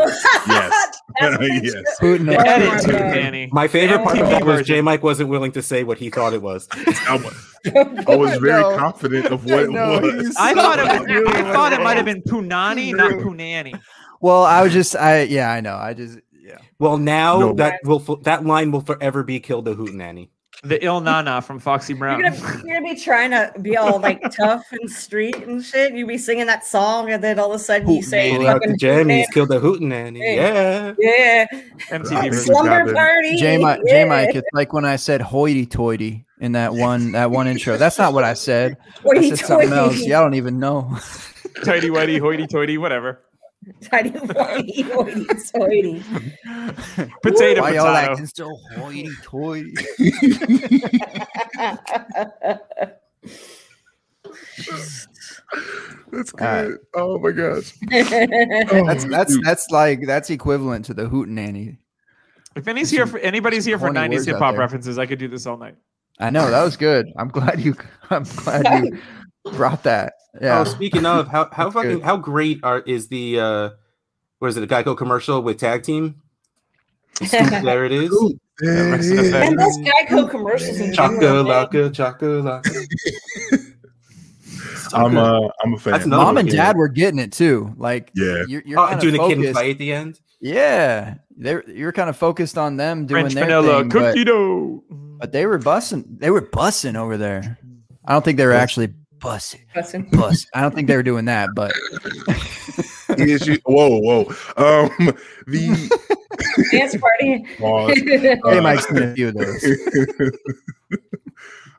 Yes. Yes. picture. Putin The Oh edit my to Hoot Nanny. My favorite part of MTV that was version. J Mike wasn't willing to say what he thought it was. I was, I was very No. confident of what it was. I thought it. Was, I thought it might have been Punani, not Punani. Well, I was just I yeah, I know. I just yeah. Well, now No. that will that line will forever be killed the Hootenanny." The Ill Na Na from Foxy You're Brown. gonna, you're gonna be trying to be all like tough and street and shit. You be singing that song, and then all of a sudden you say, out the jammies, kill the Hootenanny. Yeah. Yeah. "Yeah, MTV I think version. slumber party." J Mike, yeah. J Mike, it's like when I said hoity toity in that one that one intro. That's not what I said. I Hoity said something else. toity. Y'all don't even know. Tighty whitey, hoity toity, whatever. Tiny whitey, hoity, toity. Potato, Why y'all potato. acting so hoity toity? That's All right. good. Oh my gosh. That's Oh, that's that's like that's equivalent to the hootenanny. If anybody's here for anybody's here for '90s hip hop references, I could do this all night. I know that was good. I'm glad you. I'm glad you brought that. Yeah. Oh, speaking of how how fucking good. how great are is the uh what is it a Geico commercial with tag team? there it is. Ooh, there Rex and is. Effect. and those Geico commercials in general. man. Chakalaka, chakalaka. So I'm good. uh I'm a fan. That's another Mom and dad were getting it too. Like Yeah. you're, you're Oh, doing of a kid and play at the end. Yeah, they you're kind of focused on them doing French their vanilla thing, but, cookie dough. but they were bussing. They were bussing over there. I don't think they were actually bussing. Bussing. Bus. I don't think they were doing that, but Is you- whoa, whoa. Um the Dance party. pause. they Uh, might seen a few of those.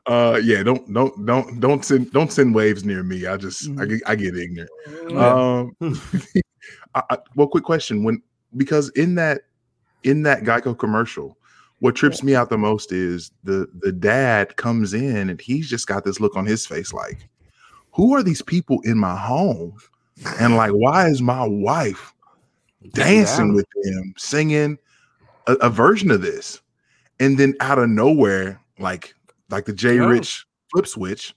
uh yeah, don't don't don't don't send don't send waves near me. I just I, get, I get ignorant. Um I, I, well quick question when because in that in that Geico commercial what trips me out the most is the the dad comes in and he's just got this look on his face like who are these people in my home and like why is my wife dancing down. with them singing a, a version of this and then out of nowhere like like the J Oh. Rich flip switch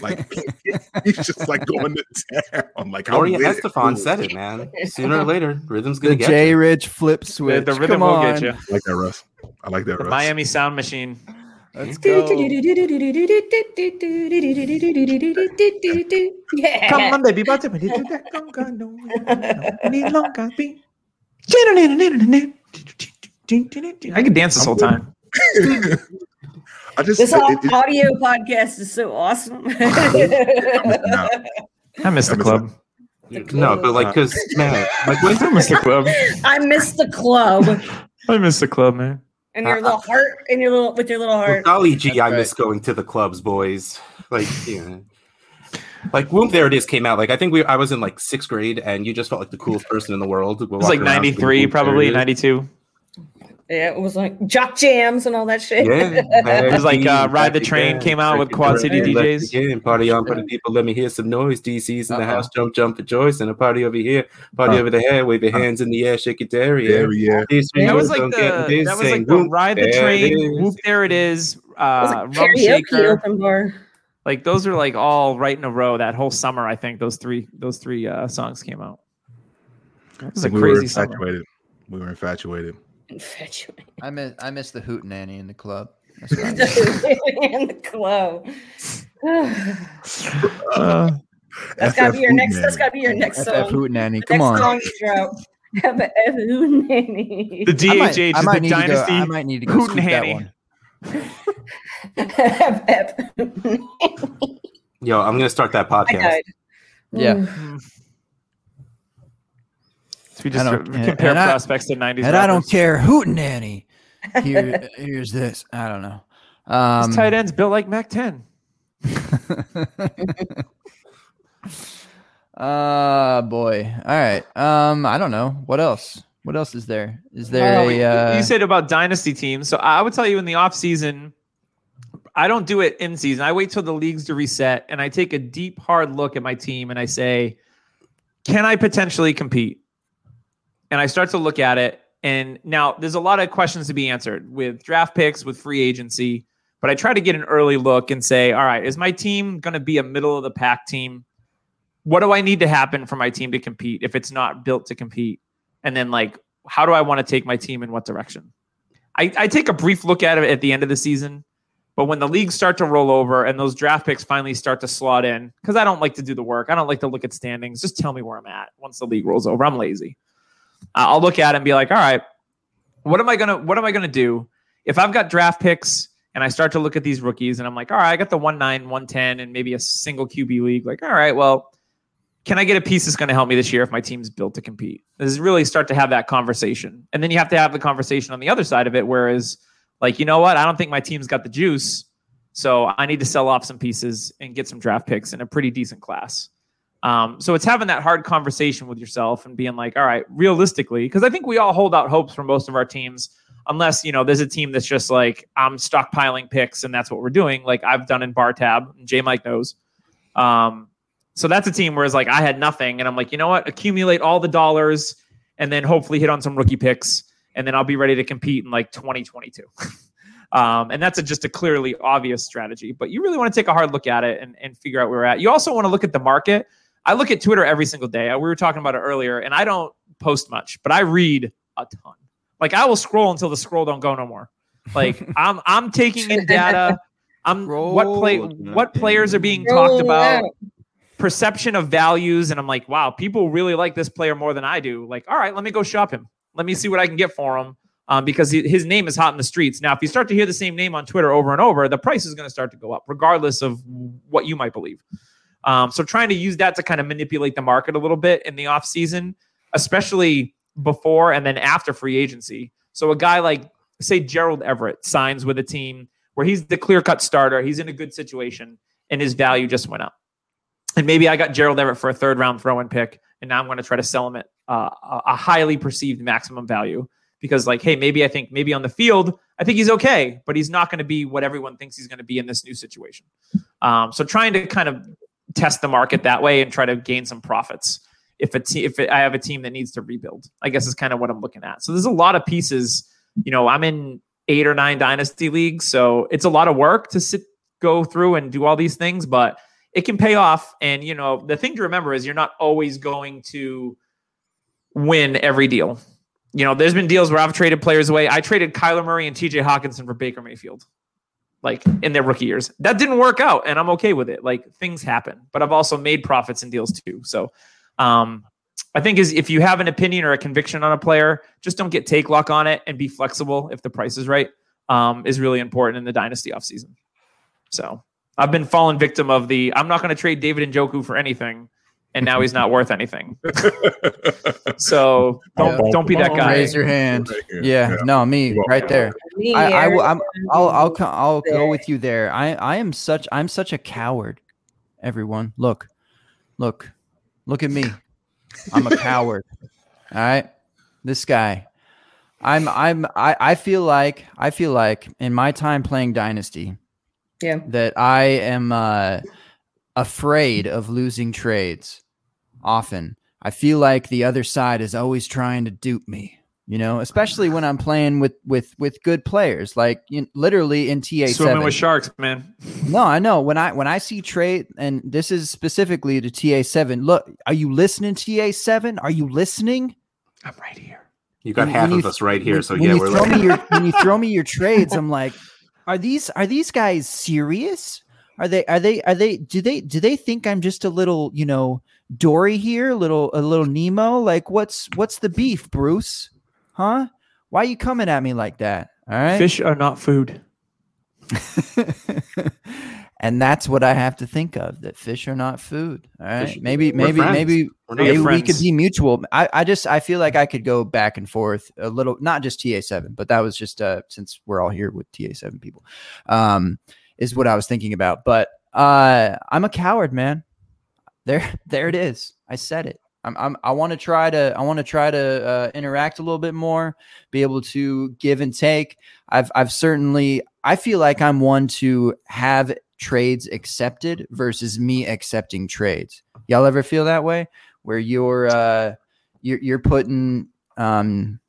like he's just like going to town like I'm Gloria with it. Estefan Ooh. said it, man. Sooner or later, rhythm's The gonna get J you. Rich flip The, switch. the rhythm Come will on. get you. I like that Russ I like that The Russ Miami Sound Machine. Let's go. Yeah. baby, I could dance this whole time. I just This it- au- it- it- audio podcast is so awesome. I'm. I miss the club. No, but like, cause man, like when I miss the club. I miss the club I miss the club, man. and your little heart and your little with your little Well, heart. golly gee, That's I right. miss going to the clubs, boys. Like, you know, like Whoop There It Is came out. Like, I think we I was in like sixth grade, and you just felt like the coolest person in the world. It was like 93, probably 92. Yeah, it was like jock jams and all that shit. Yeah, It was like, uh, Ride the Train again, came out with Quad City DJs. Again, party on, party people. Let me hear some noise. DC's in the Uh-oh. house. Jump, jump for Joyce, and a party over here. Party Uh, over there. Wave your hands in the air, shake your dairy. There, yeah. These That That was words like don't get the that was like the ride the train, whoop there it is, It uh, like rump shaker. open bar. Like those are like all right in a row. That whole summer, I think those three those three uh, songs came out. It was a we were crazy summer. We were infatuated. Infatuated. I miss I miss the hoot nanny in the club. That's what I miss. in the club. Uh, that's gotta be your FF next. That's Hoot gotta be your next FF song. hoot nanny. The Come next on. song you drop. Have a F Hoot Nanny. the I might, DHH I is might the need to go. dynasty. I might need to go Hoot scoop that Nanny. one. Have F Hoot Nanny. Yo, I'm gonna start that podcast. Yeah. Mm. So we just don't- compare and I- prospects to '90s. And I don't care hoot nanny. Here, here's this. I don't know. Um, These tight ends built like Mac 10. uh boy. All right. Um, I don't know. What else? What else is there? Is there Oh, a uh, you said about dynasty teams. So I would tell you in the off season, I don't do it in season. I wait till the leagues to reset and I take a deep, hard look at my team and I say, can I potentially compete? And I start to look at it. And now there's a lot of questions to be answered with draft picks, with free agency. But I try to get an early look and say, all right, is my team going to be a middle of the pack team? What do I need to happen for my team to compete if it's not built to compete? And then, like, how do I want to take my team in what direction? I, I take a brief look at it at the end of the season, but when the leagues start to roll over and those draft picks finally start to slot in, because I don't like to do the work, I don't like to look at standings. Just tell me where I'm at once the league rolls over. I'm lazy. I'll look at it and be like, all right, what am I gonna what am I gonna do if I've got draft picks and I start to look at these rookies and I'm like, all right, I got the one nine, one ten, and maybe a single QB league. Like, all right, well, can I get a piece that's going to help me this year if my team's built to compete? This is really start to have that conversation. And then you have to have the conversation on the other side of it, whereas, like, you know what? I don't think my team's got the juice. So I need to sell off some pieces and get some draft picks in a pretty decent class. Um, so it's having that hard conversation with yourself and being like, all right, realistically, because I think we all hold out hopes for most of our teams, unless, you know, there's a team that's just like, I'm stockpiling picks and that's what we're doing, like I've done in Bar Tab, and J Mike knows. Um, so that's a team where it's like I had nothing, and I'm like, you know what? Accumulate all the dollars, and then hopefully hit on some rookie picks, and then I'll be ready to compete in like 2022. um, and that's a, just a clearly obvious strategy. But you really want to take a hard look at it and, and figure out where we're at. You also want to look at the market. I look at Twitter every single day. We were talking about it earlier, and I don't post much, but I read a ton. Like I will scroll until the scroll don't go no more. Like I'm I'm taking in data. I'm what play what players are being talked about out. perception of values and i'm like wow people really like this player more than i do like all right let me go shop him let me see what i can get for him um, because he, his name is hot in the streets now if you start to hear the same name on twitter over and over the price is going to start to go up regardless of what you might believe um, so trying to use that to kind of manipulate the market a little bit in the off season especially before and then after free agency so a guy like say gerald everett signs with a team where he's the clear cut starter he's in a good situation and his value just went up and maybe I got Gerald Everett for a third round throw in pick, and now I'm going to try to sell him at uh, a a highly perceived maximum value because, like, hey, maybe I think maybe on the field I think he's okay, but he's not going to be what everyone thinks he's going to be in this new situation. Um, so trying to kind of test the market that way and try to gain some profits. If a te- if I have a team that needs to rebuild, I guess is kind of what I'm looking at. So there's a lot of pieces. You know, I'm in eight or nine dynasty leagues, so it's a lot of work to sit go through and do all these things, but it can pay off. And you know, the thing to remember is you're not always going to win every deal. You know, there's been deals where I've traded players away. I traded Kyler Murray and TJ Hockenson for Baker Mayfield, like in their rookie years. That didn't work out, and I'm okay with it. Like things happen, but I've also made profits in deals too. So, um, I think is if you have an opinion or a conviction on a player, just don't get take lock on it and be flexible if the price is right. Um, is really important in the dynasty offseason. So I've been fallen victim of the I'm not going to trade David Njoku for anything, and now he's not worth anything. So don't Yeah. don't be that guy. Raise your hand. Right here. Yeah, no, me Well, right there. Me, I, I will. Eric, I'm, I'll. I'll. I'll go with you there. I. I am such. I'm such a coward. Everyone, look, look, look at me. I'm a coward. All right, this guy. I'm I'm I, I feel like I feel like in my time playing Dynasty Yeah. that I am uh afraid of losing trades often. I feel like the other side is always trying to dupe me, you know, especially when I'm playing with with with good players like you literally in TA Swimming seven. with sharks, man. No, I know when I when I see trade, and this is specifically to TA seven. Look, are you listening, TA seven? Are you listening? I'm right here. You got When- half when of you- us right here, when, so when yeah, you we're throw like, me your when you throw me your trades, I'm like, are these are these guys serious? Are they are they are they do they do they think I'm just a little you know Dory here, a little a little Nemo? Like what's what's the beef, Bruce? Huh? Why are you coming at me like that? All right. Fish are not food. and that's what I have to think of that fish are not food. All right. Fish- maybe, maybe, friends. maybe, maybe we could be mutual. I, I just, I feel like I could go back and forth a little, not just TA7, but that was just, uh, since we're all here with TA7 people, um, is what I was thinking about. But, uh, I'm a coward, man. There, there it is. I said it. I'm, I'm I want to try to I want to try to uh, interact a little bit more, be able to give and take. I've I've certainly I feel like I'm one to have trades accepted versus me accepting trades. Y'all ever feel that way where you're uh you're you're putting um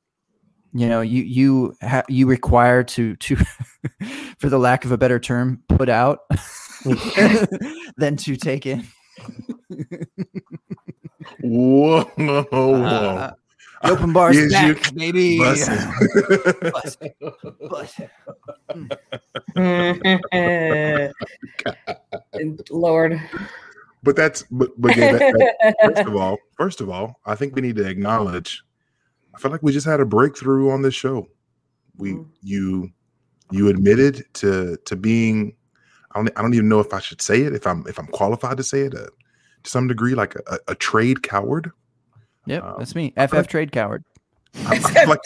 you know you you ha- you require to to for the lack of a better term put out than to take in. Whoa, whoa. Uh, the open bar Yes, you back, baby. Bussin'. Bust it. Lord. but that's but but yeah, that, that- first of all, first of all, I think we need to acknowledge. I feel like we just had a breakthrough on this show. We Mm. you you admitted to to being. I don't, I don't even know if I should say it if I'm if I'm qualified to say it uh, to some degree like a, a trade coward. Yep, Um, that's me. FF trade coward. I, I feel like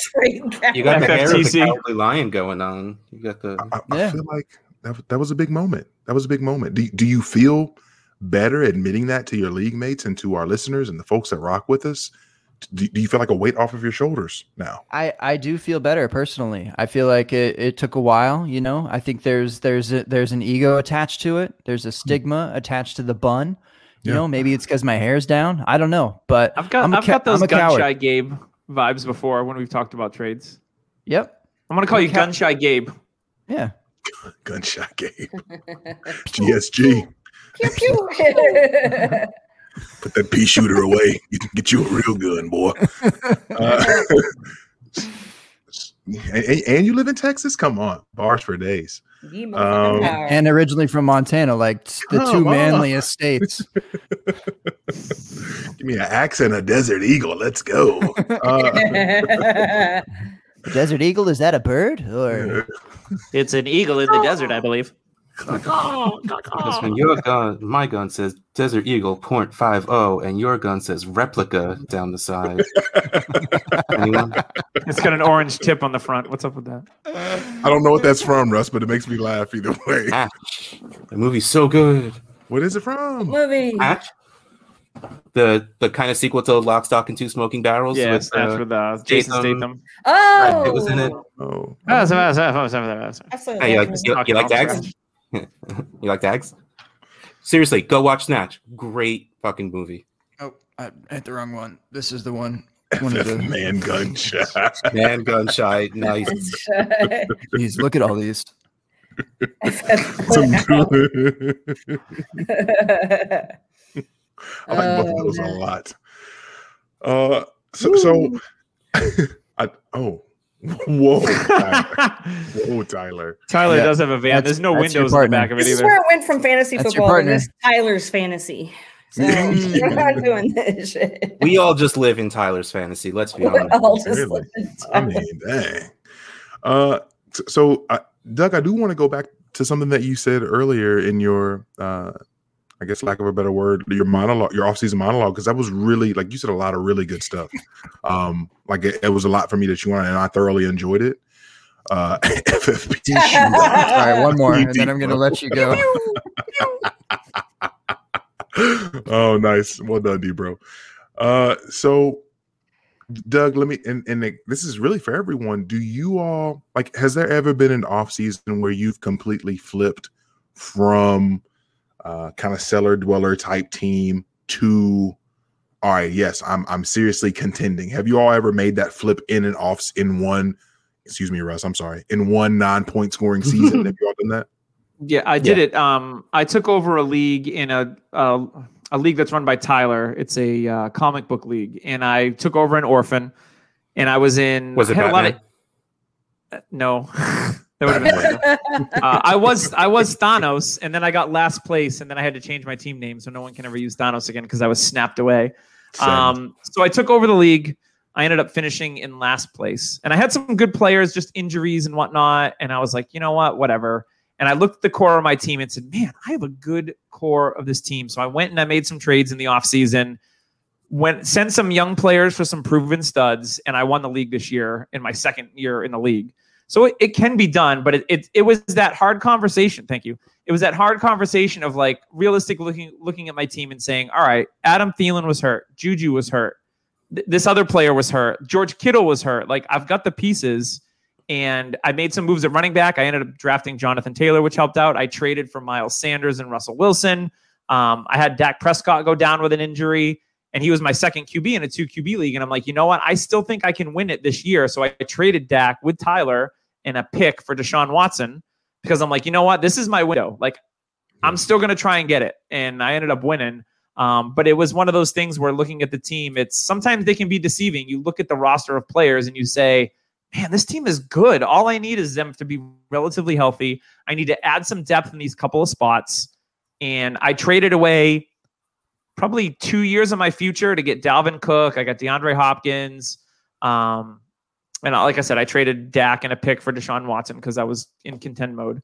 you got the hair of the cowardly lion going on. You got the I, I Yeah. feel like that, that was a big moment. That was a big moment. Do, do you feel better admitting that to your league mates and to our listeners and the folks that rock with us? Do, do you feel like a weight off of your shoulders now? I, I do feel better personally. I feel like it, it took a while, you know. I think there's there's a, there's an ego attached to it. There's a stigma attached to the bun. You Yeah. know, maybe it's because my hair's down. I don't know, but I've got I'm a I've ca- got those I'm gun shy Gabe vibes before when we've talked about trades. Yep, I'm gonna call I'm you cow- gun shy Gabe. yeah. Gunshot gabe GSG. Pew, pew. Put that pea shooter away. You can get you a real gun, boy. Uh, and, and- and you live in Texas? Come on. Bars for days. Um. And originally from Montana, like the Come two on. manliest states. Give me an axe and a desert eagle. Let's go. Uh, Desert eagle is that a bird or? It's an eagle in the desert, I believe. because when your gun, my gun says Desert Eagle .50, and your gun says replica down the side. It's got an orange tip on the front. What's up with that? I don't know what that's from, Russ, but it makes me laugh either way. Snatch. The movie's so good. What is it from? Movie. Snatch. The the kind of sequel to Lock, Stock, and Two Smoking Barrels. Yes, with, that's uh, with uh, Jason Statham. Statham. Oh, it was in it. Oh, oh. oh. oh. oh. oh. oh. oh. Absolutely. Hey, you like, you, you like Dags? you like Dags? Seriously, go watch Snatch. Great fucking movie. Oh, I hit the wrong one. This is the one. One of FF the. man gunshot. Man, gun shy. Nice. These, look at all these. Some good- I like both of those a lot. Uh, so, so I oh, whoa, Tyler. whoa, Tyler. Tyler Yeah, does have a van. that's- There's no that's windows in the back of it This is where it went from fantasy That's football to partner. this Tyler's fantasy. So we're not doing this shit. We all just live in Tyler's fantasy. Let's be honest. all just Really? living I mean, dang. Uh, so uh, Doug, I do want to go back to something that you said earlier in your, uh, I guess, lack of a better word, your monologue, your off-season monologue, because that was really like you said a lot of really good stuff. Um, like it, it was a lot for me that you wanted, and I thoroughly enjoyed it. Uh, FFP. All right, one more, and then I'm gonna let you go. oh, nice. Well done, D bro. Uh, so Doug, let me and, and like, this is really for everyone. Do you all like has there ever been an off season where you've completely flipped from uh kind of cellar dweller type team to all right, yes, I'm I'm seriously contending. Have you all ever made that flip in and off in one excuse me, Russ, I'm sorry, in one non-point scoring season? Have you all done that? Yeah, I did it. Um, I took over a league in a a, a league that's run by Tyler. It's a uh, comic book league, and I took over an orphan, and I was in. Was it I had a lot Batman? of- uh, no, that would have been. uh, I was I was Thanos, and then I got last place, and then I had to change my team name so no one can ever use Thanos again because I was snapped away. Um, so I took over the league. I ended up finishing in last place, and I had some good players, just injuries and whatnot. And I was like, you know what, whatever. And I looked at the core of my team and said, man, I have a good core of this team. So I went and I made some trades in the offseason, went sent some young players for some proven studs, and I won the league this year in my second year in the league. So it, it can be done, but it, it it was that hard conversation. Thank you. It was that hard conversation of like realistic looking looking at my team and saying, all right, Adam Thielen was hurt, Juju was hurt, th- this other player was hurt, George Kittle was hurt. Like I've got the pieces, and I made some moves at running back. I ended up drafting Jonathan Taylor, which helped out. I traded for Miles Sanders and Russell Wilson. Um, I had Dak Prescott go down with an injury, and he was my second QB in a two QB league. And I'm like, you know what? I still think I can win it this year. So I traded Dak with Tyler and a pick for Deshaun Watson because I'm like, you know what? This is my window. Like, I'm still going to try and get it. And I ended up winning. Um, but it was one of those things where looking at the team, it's sometimes they can be deceiving. You look at the roster of players and you say, man, this team is good. All I need is them to be relatively healthy. I need to add some depth in these couple of spots. And I traded away probably two years of my future to get Dalvin Cook. I got DeAndre Hopkins. Um, and like I said, I traded Dak and a pick for Deshaun Watson because I was in contend mode.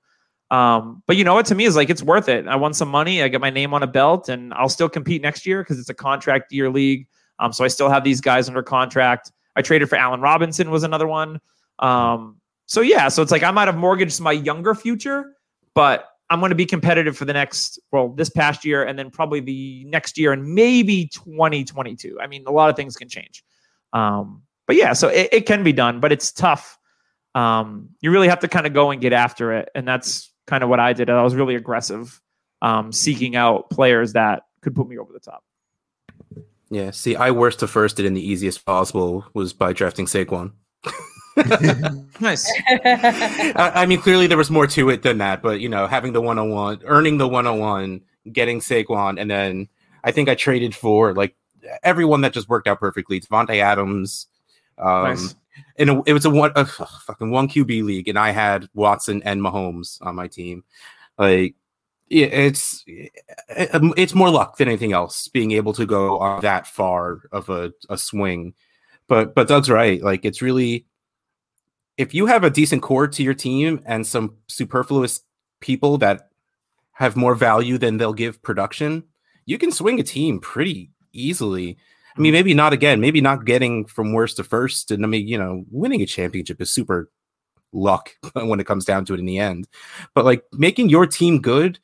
Um, but you know what? To me, is like it's worth it. I won some money. I get my name on a belt, and I'll still compete next year because it's a contract year league. Um, so I still have these guys under contract. I traded for Allen Robinson was another one. Um, so yeah, so it's like I might have mortgaged my younger future, but I'm going to be competitive for the next, well, this past year, and then probably the next year, and maybe 2022. I mean, a lot of things can change. Um, but yeah, so it, it can be done, but it's tough. Um, you really have to kind of go and get after it, and that's kind of what I did. I was really aggressive, um, seeking out players that could put me over the top. Yeah. See, I worst to first did in the easiest possible was by drafting Saquon. Nice. I, I mean, clearly there was more to it than that, but you know, having the 101, earning the 101, getting Saquon, and then I think I traded for like everyone that just worked out perfectly. Davante Adams. Um, Nice. And it, it was a one a fucking one QB league, and I had Watson and Mahomes on my team. Like, yeah, it's eh, eh, um, it's more luck than anything else being able to go on that far of a, a swing. But but Doug's right. Like, it's really if you have a decent core to your team and some superfluous people that have more value than they'll give production, you can swing a team pretty easily. I mean, maybe not again, maybe not getting from worst to first. And I mean, you know, winning a championship is super luck when it comes down to it in the end. But like making your team good,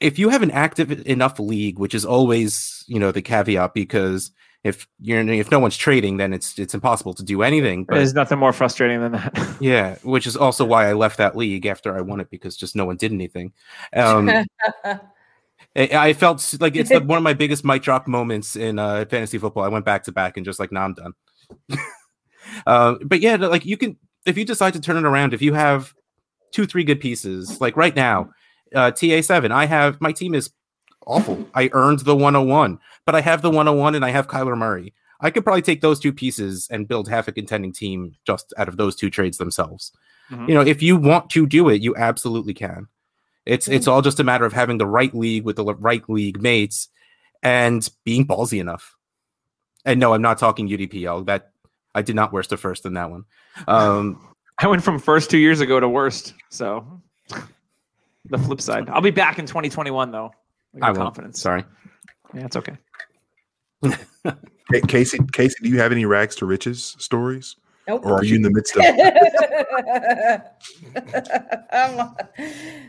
if you have an active enough league, which is always, you know, the caveat because if you're if no one's trading, then it's it's impossible to do anything. But There's nothing more frustrating than that. yeah, which is also why I left that league after I won it because just no one did anything. Um, I, I felt like it's the, one of my biggest mic drop moments in uh, fantasy football. I went back to back and just like, nah, I'm done. uh, but yeah, like you can if you decide to turn it around, if you have two, three good pieces, like right now, uh, TA7, I have my team is awful. I earned the 101, but I have the 101 and I have Kyler Murray. I could probably take those two pieces and build half a contending team just out of those two trades themselves. Mhm. You know, if you want to do it, you absolutely can. It's it's all just a matter of having the right league with the right league mates and being ballsy enough. And no, I'm not talking UDPL. That I did not worst to first in that one. Um, I went from first two years ago to worst. So the flip side. I'll be back in 2021 though. I got I won't. confidence. Sorry. Yeah, it's okay. Hey, Casey, Casey, do you have any rags to riches stories, Nope. or are you in the midst of? um,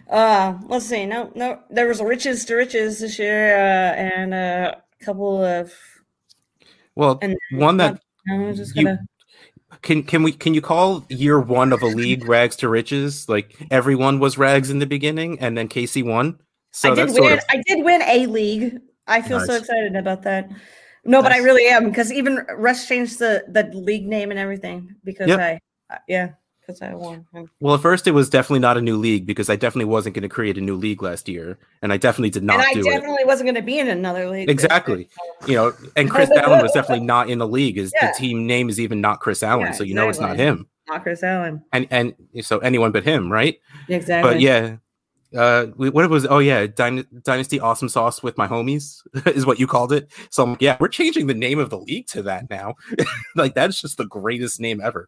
uh, let's see. No, no, there was riches to riches this year, uh, and uh, a couple of Well, and one that I'm just You- gonna. Can can we can you call year one of a league rags to riches? Like everyone was rags in the beginning, and then Casey won. So I did that's win. sort of I did win a league. I feel so excited about that. No, but I really am because even Russ changed the the league name and everything because Yep. I, uh, yeah, because I won. well. At first, it was definitely not a new league because I definitely wasn't going to create a new league last year, and I definitely did not and I do it. definitely wasn't going to be in another league. Exactly. You know, and Chris Allen was definitely not in the league. Is Yeah. the team name is even not Chris Allen, Yeah, so you know it's not him. Not Chris Allen. And and so anyone but him, right? Exactly. But yeah, uh, we, what it was? Oh yeah, Dyn- Dynasty Awesome Sauce with my homies is what you called it. So I'm like, yeah, we're changing the name of the league to that now. like that's just the greatest name ever.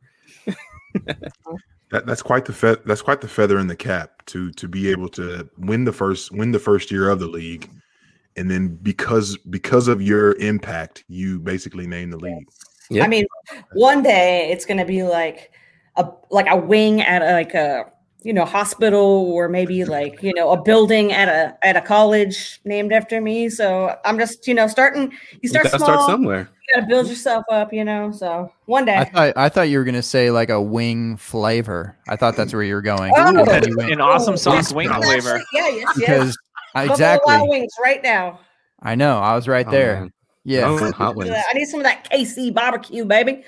That, that's quite the fe- that's quite the feather in the cap to to be able to win the first win the first year of the league, and then because because of your impact, you basically name the league. Yeah. I mean, one day it's going to be like a like a wing at a, like a you know hospital or maybe like you know a building at a at a college named after me. So I'm just you know starting. You You start gotta small. start somewhere. You got to build yourself up. You know. So one day. I thought I thought you were gonna say like a wing flavor. I thought that's where you were going. Oh. I thought went- An awesome sauce yes, wing yes, flavor. Yeah. Yes. Yes. because Buffalo exactly. Wild Wings right now. I know. I was right Oh, there. man. yeah. Oh, hot wings. I need some of that KC barbecue, baby.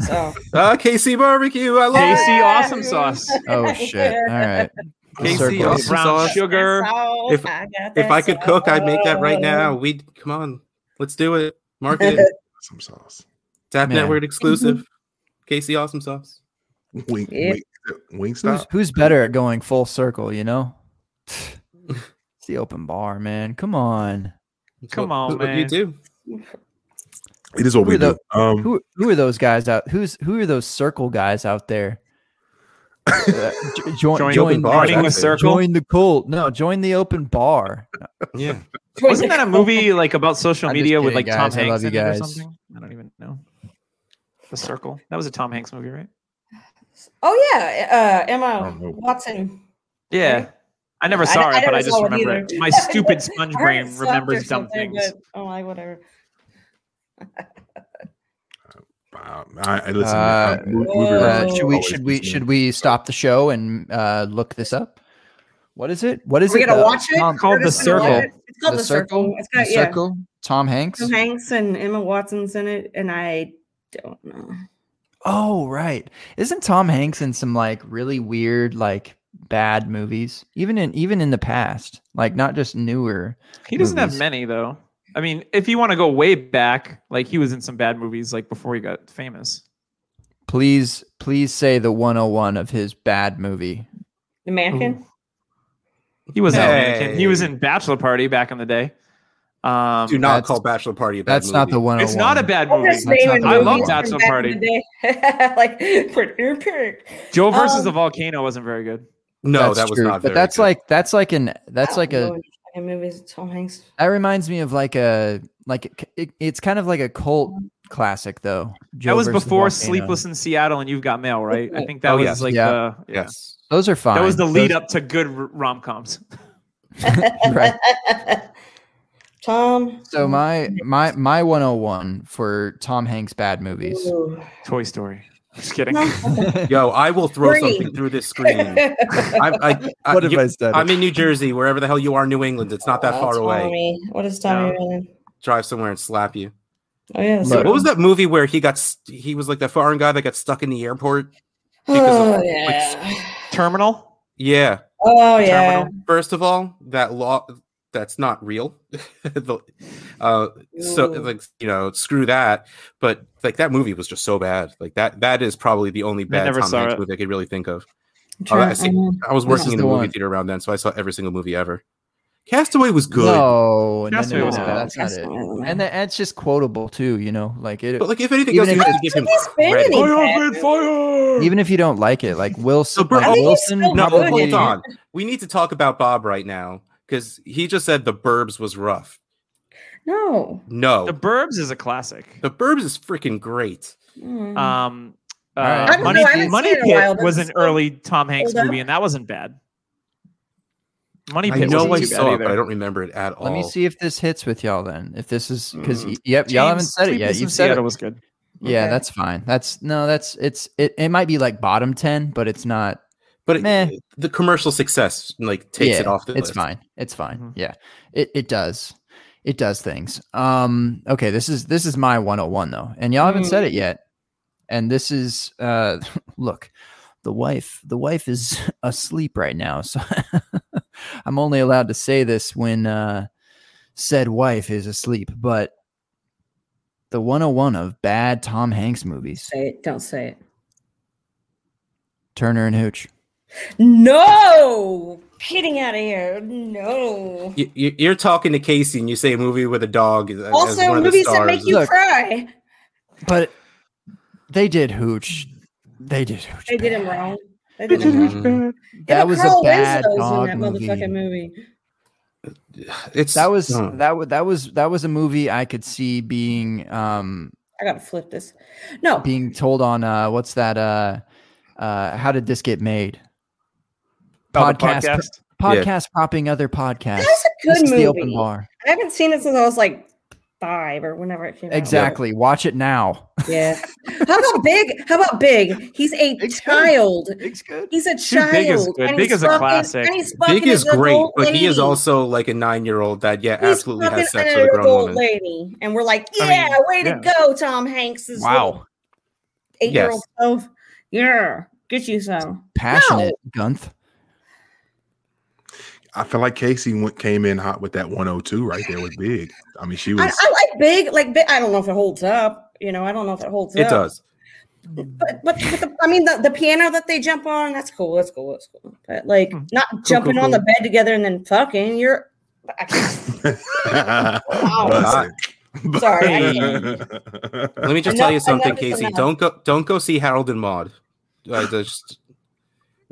So Ah, KC barbecue. I love KC it. Awesome sauce. Oh shit. All right. The KC awesome Brown sauce. sugar. If- got If I could cook, I'd make that right now. sauce. We come on, let's do it. Market it. Some sauce, Tap Man. Network exclusive. KC awesome sauce. wing, Yeah. wing, wing Who's stop. who's better at going full circle? You know. It's the open bar, man. Come on. Come what- on, what you man. do. It is what Who we are the- do. Um, Who who are those guys out? Who's who are those circle guys out there? Uh, j- join, Join- join, bar, Joining the circle. join the cult. No, join the open bar. Yeah. Wasn't that a movie like about social I'm just media with like kidding, Tom guys. I Hanks love you in it or guys. something? I don't even know. The Circle. That was a Tom Hanks movie, right? Oh yeah, uh, Emma. Watson. Yeah. Right? I never saw I it, but I just remember it. My stupid sponge brain it sucked or remembers dumb things. but I'm whatever. Uh, I, I listen. Uh, uh, movie uh, Uh, should we should we should we stop the show and uh, look this up? What is it? What is We're it? gonna The- watch it. Tom- Called The just gonna watch Circle. it. It's called the, circle. It's got The yeah, circle. Tom Hanks. Tom Hanks and Emma Watson's in it, and I don't know. Oh right, isn't Tom Hanks in some like really weird like bad movies? Even in even in the past, like not just newer. He doesn't have many though. I mean, if you want to go way back, like he was in some bad movies like before he got famous. Please please say the 101 of his bad movie. The mannequin. He was in Mannequin. He was in Bachelor Party back in the day. Um, Do not call Bachelor Party a bad That's not the one. it's not a bad I'm movie. just That's not naming I love Bachelor Party. in the day. like pretty. Joe versus Um, the volcano wasn't very good. No, That's that was true, not. But very that's good. like that's like an that's like a know any fucking movies. with Tom Hanks. that reminds me of like a like it, it- it's kind of like a cult mm-hmm. classic though. Joe that was before Volcano. Sleepless in Seattle and You've Got Mail, right? I think that Oh, was yes. like Yeah. the yeah. yes. Those are fine. That was the lead Those- up to good rom coms. right. Tom. So my my my 101 for Tom Hanks bad movies. Ooh. Toy Story. Just kidding. Yo, I will throw Green. something through this screen. I, I, I, What have you- I said? I'm in New Jersey, wherever the hell you are, New England. It's not that Oh, far away. Tommy. What is Tommy? doing? Drive somewhere and slap you. Oh yeah. Look. What was that movie where he got? st- He was like the foreign guy that got stuck in the airport. Oh of, like. Terminal. Yeah. Oh yeah. Terminal. First of all, that law that's not real. The- uh, so like you know, screw that. But like that movie was just so bad. Like that. That is probably the only bad never Tom Hanks it. movie I could really think of. I'm Oh, I see. I. I was working in the the movie one. theater around then, so I saw every single movie ever. Castaway was good. No, no, no, no, was no, bad. that's not it. And that, it's just quotable too, you know. Like it, But like, if anything Even else, you if have to give him credit. in Fire, fire. even if you don't like it, like Wilson, So, bro- like I think he's Wilson No, hold on. We need to talk about Bob right now because he just said the Burbs was rough. No. No, The Burbs is a classic. the Burbs is freaking great. Mm. Um, uh, All right. I don't Money, know, Money seen it in a while. Pit was an early Tom Hanks movie, and that wasn't bad. Money I Pit know I wasn't too saw bad it, but I don't remember it at all. Let me see if this hits with y'all then. If this is because Mm. yep, y'all haven't said it yet. You've said Seattle it. was good. Yeah, Okay. that's fine. That's no, that's it's it. It might be like bottom ten, but it's not. But Meh. it, the commercial success like takes yeah, it off the It's list. fine. It's fine. Mhm. Yeah, it it does. It does things. Um. Okay. This is this is my 101 though, and y'all haven't said it yet. And this is uh. Look, the wife. The wife is asleep right now, so I'm only allowed to say this when uh, said wife is asleep. But the 101 of bad Tom Hanks movies. Say it. Don't say it. Turner and Hooch. No, getting out of here. No. You, you, you're talking to Casey and you say a movie with a dog. as- as Also, one of the movies that stars. make you Look. cry. But they did Hooch. They did Hooch. They did him wrong. They did him wrong. That was Carl a bad dog in that movie. motherfucking movie. It's That was uh, that was that was that was a movie I could see being um I gotta flip this. No, being told on uh what's that uh uh how did this get made? Oh, the Podcast- podcast. Podcast propping other podcasts. that's a This good is the open bar. I haven't seen it since I was like five or whenever it came out. Exactly. Watch it now. Yeah. How about Big? How about Big? He's a Big's good. child. It's good. He's a Dude, child. Big is good. Big he's is a classic. And he's fucking Big is great, but he is also like a nine year old that yeah He's absolutely has fucking sex with a grown adult woman. lady, and we're like, I yeah, mean, way yeah. to go, Tom Hanks. Is Wow. eight year old self. Yeah, get you some. Passionate Gunth. I feel like Casey went, came in hot with that 102 right there with Big. I mean, she was. I like big, like big. I don't know if it holds up. You know, I don't know if it holds It up. does. But but, but the, I mean, the, the piano that they jump on, that's cool. That's cool. That's cool. But like Hmm. not jumping cool, on the bed together and then fucking. You're. I can't, Busted. sorry. I Let me just Enough- tell you something, Casey. enough. Don't go don't go see Harold and Maude. Uh, just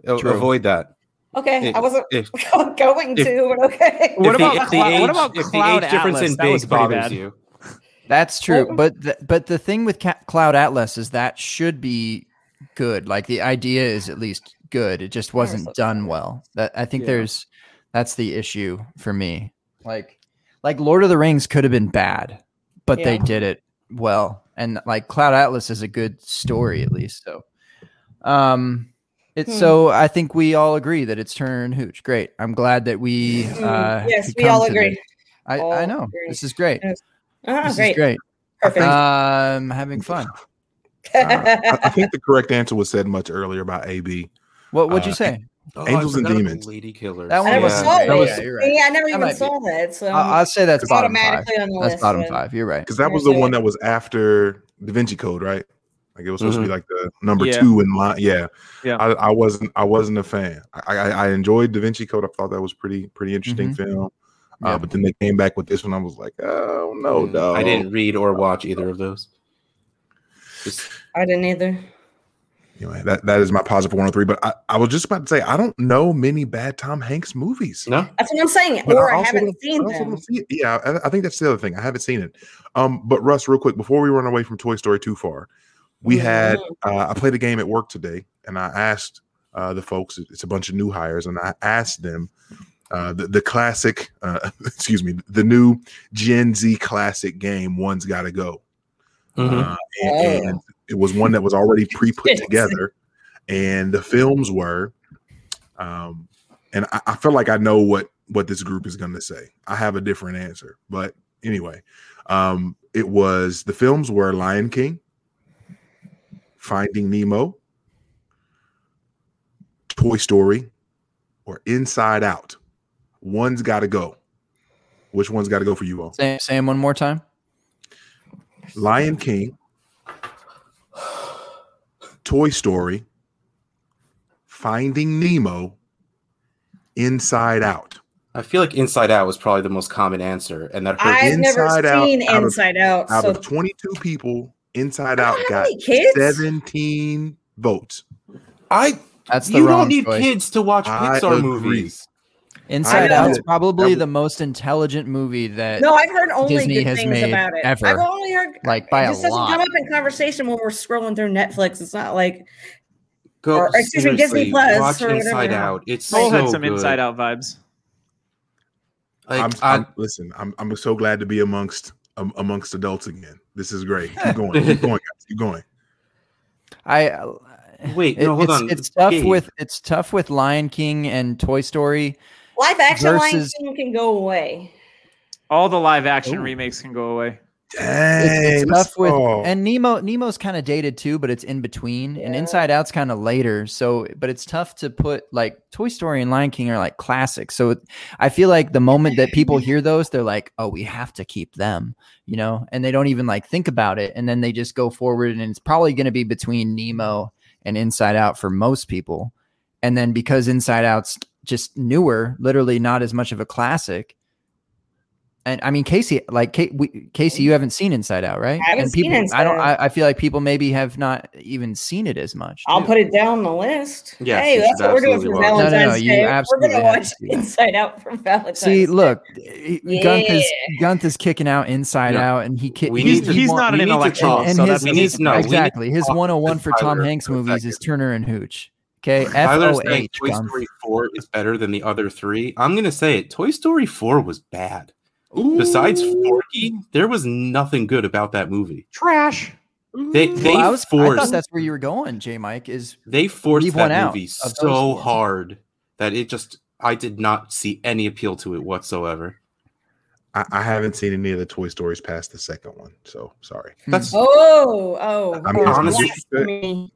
True. avoid that. Okay, If- I wasn't if- going if- to, but okay. What about the Clou- age, what about if the age difference Atlas? in That was big bothers bad. you? That's true, but th- but the thing with Ca- Cloud Atlas is that should be good. Like the idea is at least good. It just wasn't done well. That I think Yeah. there's that's the issue for me. Like like Lord of the Rings could have been bad, but they did it well. And like Cloud Atlas is a good story at least. So um it's Hmm. so I think we all agree that it's Turner and Hooch. Great. I'm glad that we Mm, uh yes, we all agree. this. I, All I know. agree. This is great. Ah, This great. is great. Perfect. Um having fun. Uh, I, I think the correct answer was said much earlier about AB. What would you Uh, say? Oh, Angels and Demons. Lady Killers. That one I was- saw that was- Yeah, yeah. I never That even might be- saw that. So I- I'll say that's bottom five. automatically on the That's list. bottom but- five. You're right. Because that was the one that was after Da Vinci Code, right? Like it was supposed to be like the number Yeah. two in line. Yeah. Yeah. I, I wasn't I wasn't a fan. I, I I enjoyed Da Vinci Code. I thought that was pretty pretty interesting film. Uh, Yeah. but then they came back with this one. I was like, oh no, Mm, no. I didn't read or watch either of those. Just I didn't either. Anyway, that, that is my positive 103. But I, I was just about to say, I don't know many bad Tom Hanks movies. no. That's what I'm saying. But or I, also haven't seen I them. see. Yeah, I, I think that's the other thing. I haven't seen it. Um, but Russ, real quick, before we run away from Toy Story too far, we had Mm-hmm. uh, I played a game at work today, and I asked uh, the folks. It's a bunch of new hires, and I asked them uh, the the classic, uh, excuse me, the new Gen Z classic game. One's got to go. Mhm. Uh, and, and it was one that was already pre-put together and the films were um and I, I feel like i know what what this group is going to say i have a different answer but anyway um it was the films were lion king finding nemo toy story or inside out one's got to go which one's got to go for you all Say, say 'em one more time. Lion King, Toy Story, Finding Nemo, Inside Out. I feel like Inside Out was probably the most common answer, and that hurt. I've never Inside Out, seen out Inside Out. Out so of 22 people, Inside Out got kids. 17 votes. I That's the you wrong don't need choice. kids to watch I Pixar agree. movies. Inside I know. Out's probably That the most intelligent movie that no, I've heard only Disney good has things made about it. ever. I've only heard like by it a just doesn't lot. come up in conversation when we're scrolling through Netflix. It's not like Go, Or, excuse me, Disney Plus Watch or Inside now. Out. It's Soul so had some good. Inside Out vibes. Like, I'm, I- I'm- listen. I'm, I'm so glad to be amongst um, amongst adults again. This is great. Keep going. Keep going, Keep going. I uh, Wait, it- no, hold it's, on. it's tough Gabe. with it's tough with Lion King and Toy Story. Live action Lion King can go away. All the live action Ooh. remakes can go away. Dang. It's, it's tough with oh. and Nemo. Nemo's kind of dated too, but it's in between. And Inside Out's kind of later. So, but it's tough to put like Toy Story and Lion King are like classics. So I feel like the moment that people hear those, they're like, "Oh, we have to keep them," you know, and they don't even like think about it, and then they just go forward, and it's probably going to be between Nemo and Inside Out for most people. And then because Inside Out's just newer, literally not as much of a classic. And I mean, Casey, like Ca- we, Casey, you haven't seen Inside Out, right? I haven't and seen people, I don't. I, I feel like people maybe have not even seen it as much. I'll put it down the list. Yeah, hey, that's what we're doing for absolutely watch. No, no, no, you Day. We're gonna watch to do that. Inside Out for Valentine's. See, Day. look, he- Gunth is Yeah. Gunth is kicking out Inside Yeah. Out, and he ki- We he- need to- he's want- not an we intellectual, and, and so his, that's we need his to know. We need exactly his talk 101 to for Tom Hanks movies is. Turner and Hooch. Okay, Tyler's saying Toy Story 4 is better than the other three. I'm gonna say it. Toy Story 4 was bad. Besides Forky, there was nothing good about that movie. Trash. They they Well, I, was, I forced thought that's where you were going, J. Mike. Is they forced leave that movie so hard that it just I did not see any appeal to it whatsoever. I, I haven't seen any of the Toy Stories past the second one, so sorry. Hmm. That's Oh, oh, I'm oh, honestly- blasphemy.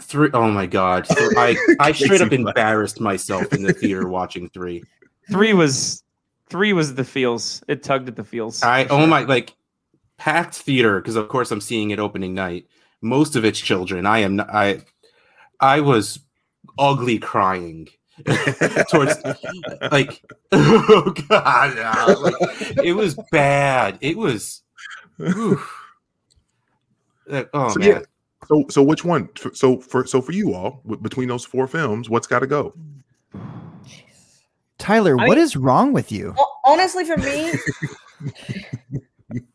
three oh my god. So I I straight up Makes me laugh. embarrassed myself in the theater watching three. Three was three was the feels. It tugged at the feels. I for oh my like packed theater because of course I'm seeing it opening night. Most of it's children. I am not, I I was ugly crying towards like oh god yeah, like, it was bad. It was. Like, oh So, man. yeah. So so which one? So for so for you all w- between those four films, what's got to go? Tyler, I what mean- is wrong with you? Honestly, for me.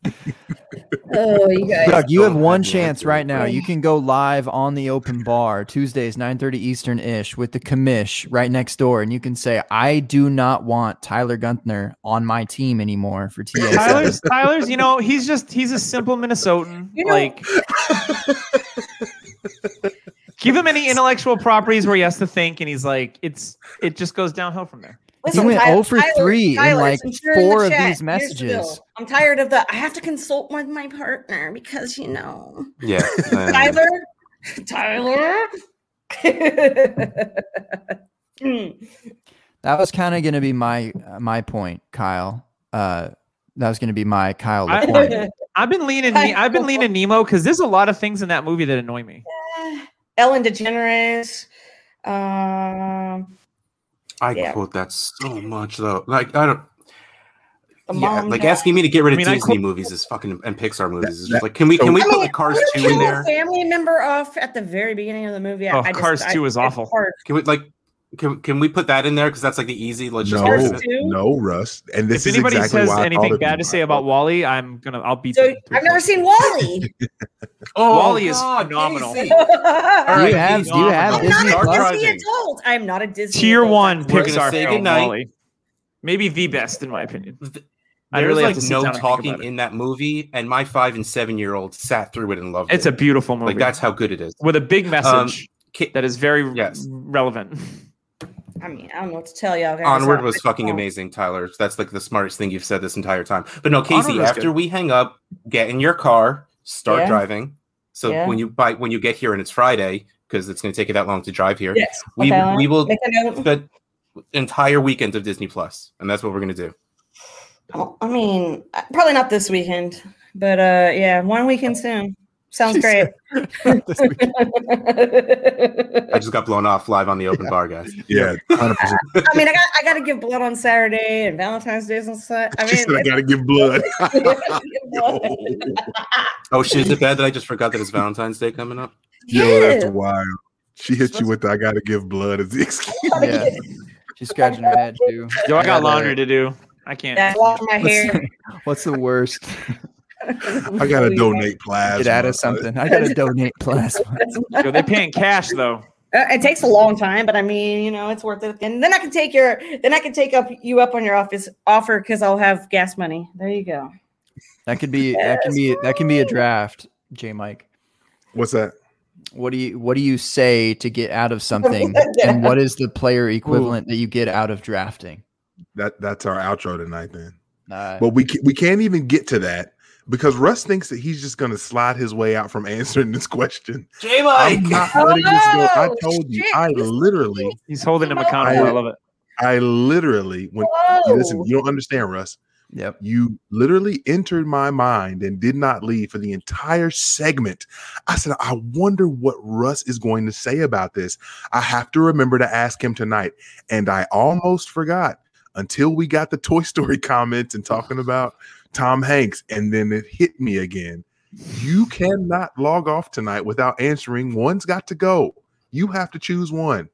oh, you guys. Doug, you have one chance right now. You can go live on the open bar Tuesdays, 9:30 Eastern ish with the commish right next door, and you can say, I do not want Tyler Gunther on my team anymore for TA. Tyler's Tyler's, you know, he's just he's a simple Minnesotan. You know- like give him any intellectual properties where he has to think and he's like, it's it just goes downhill from there. He went Tyler- 0 for Tyler- 3 in, like, since you're in the four of chat, these here's the messages. I'm tired of the. I have to consult with my partner because you know, Yeah. Tyler, Tyler. That was kind of going to be my uh, my point, Kyle. Uh, that was going to be my Kyle I- point. I've been leaning Ne- I've been leaning Nemo because there's a lot of things in that movie that annoy me. Ellen DeGeneres. Um, I Yeah. quote that so much though. Like I don't the yeah, like died. asking me to get rid of I mean, Disney quote- movies is fucking and Pixar movies is just like can we can we I put mean, like Cars 2 in there? family member off at the very beginning of the movie. I- Oh, I just- Cars I- 2 is awful. Can we like can can we put that in there because that's like the easy let's just No, get rid Cars of it. two? no, Russ. And this if is anybody exactly says why anything bad to say about Wall-E, I'm gonna I'll beat So them. I've never seen Wall-E. Oh, Wall-E is phenomenal. Casey. Do right, you have, do you have I'm Disney not a Plus? Disney adult. I'm not a Disney. Tier adult. one We're gonna Pixar say film, goodnight. Wall-E. Maybe the best in my opinion. Th- I There's really have like to no down and think talking in that movie, and my five and seven year old sat through it and loved It's it. It's a beautiful movie. like that's how good it is. with a big um, message Ki- that is very yes. relevant. I mean, I don't know what to tell y'all. guys. Onward was fucking don't- amazing, Tyler. That's like the smartest thing you've said this entire time. But no, Casey, after good. we hang up, get in your car, start Yeah. driving. So Yeah. when you buy when you get here and it's Friday, because it's going to take you that long to drive here, Yes. we okay, we will Make a entire weekend of Disney Plus, and that's what we're going to do. Oh, I mean, uh, probably not this weekend, but uh, yeah, one weekend soon. Sounds She great. I just got blown off live on the open bar, guys. Yeah, hundred percent. I mean, I got I got to give blood on Saturday and Valentine's Day and such. I She mean, said I gotta give blood. Oh shit! Is it bad that I just forgot that it's Valentine's Day coming up? Yo, that's wild. She hit you with the "I gotta give blood" as the excuse. Yeah. She's scratching her head too. Yo, I got Yeah, laundry to do. I can't. Yeah, wash my hair. What's, what's the worst? I gotta donate plasma. Get out of something. I gotta donate plasma. Yo, they paying cash though. Uh, It takes a long time, but I mean, you know, it's worth it. And then I can take your, then I can take up you up on your office offer because I'll have gas money. There you go. That could be that can be that can be a draft, J Mike. What's that? What do you what do you say to get out of something? and what is the player equivalent that you get out of drafting? That that's our outro tonight then. Uh, But we ca- we can't even get to that because Russ thinks that he's just going to slide his way out from answering this question. J I'm not letting this go. I Oh, told you. I literally, He's holding him accountable. I love it. I literally when Whoa. listen, you don't understand, Russ. yep. You literally entered my mind and did not leave for the entire segment. I said, I wonder what Russ is going to say about this. I have to remember to ask him tonight. And I almost forgot until we got the Toy Story comments and talking about Tom Hanks. And then it hit me again. You cannot log off tonight without answering. One's got to go. You have to choose one.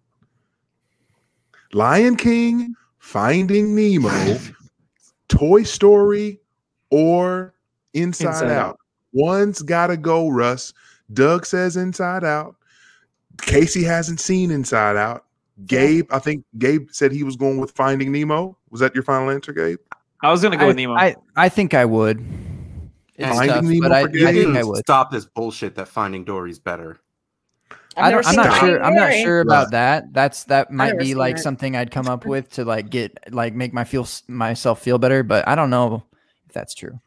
Lion King, Finding Nemo, Toy Story, or Inside, Inside Out. Out. One's got to go, Russ. Doug says Inside Out. Casey hasn't seen Inside Out. Gabe, I think Gabe said he was going with Finding Nemo. Was that your final answer, Gabe? I was gonna go I, with Nemo. I, I think I would. It's Finding tough, Nemo but I, I think I would. Stop this bullshit that Finding Dory's better. I've I don't, I'm not Stop. sure. I'm not sure about that. That's that might be like that. something I'd come up with to like get like make my feel myself feel better. But I don't know if that's true.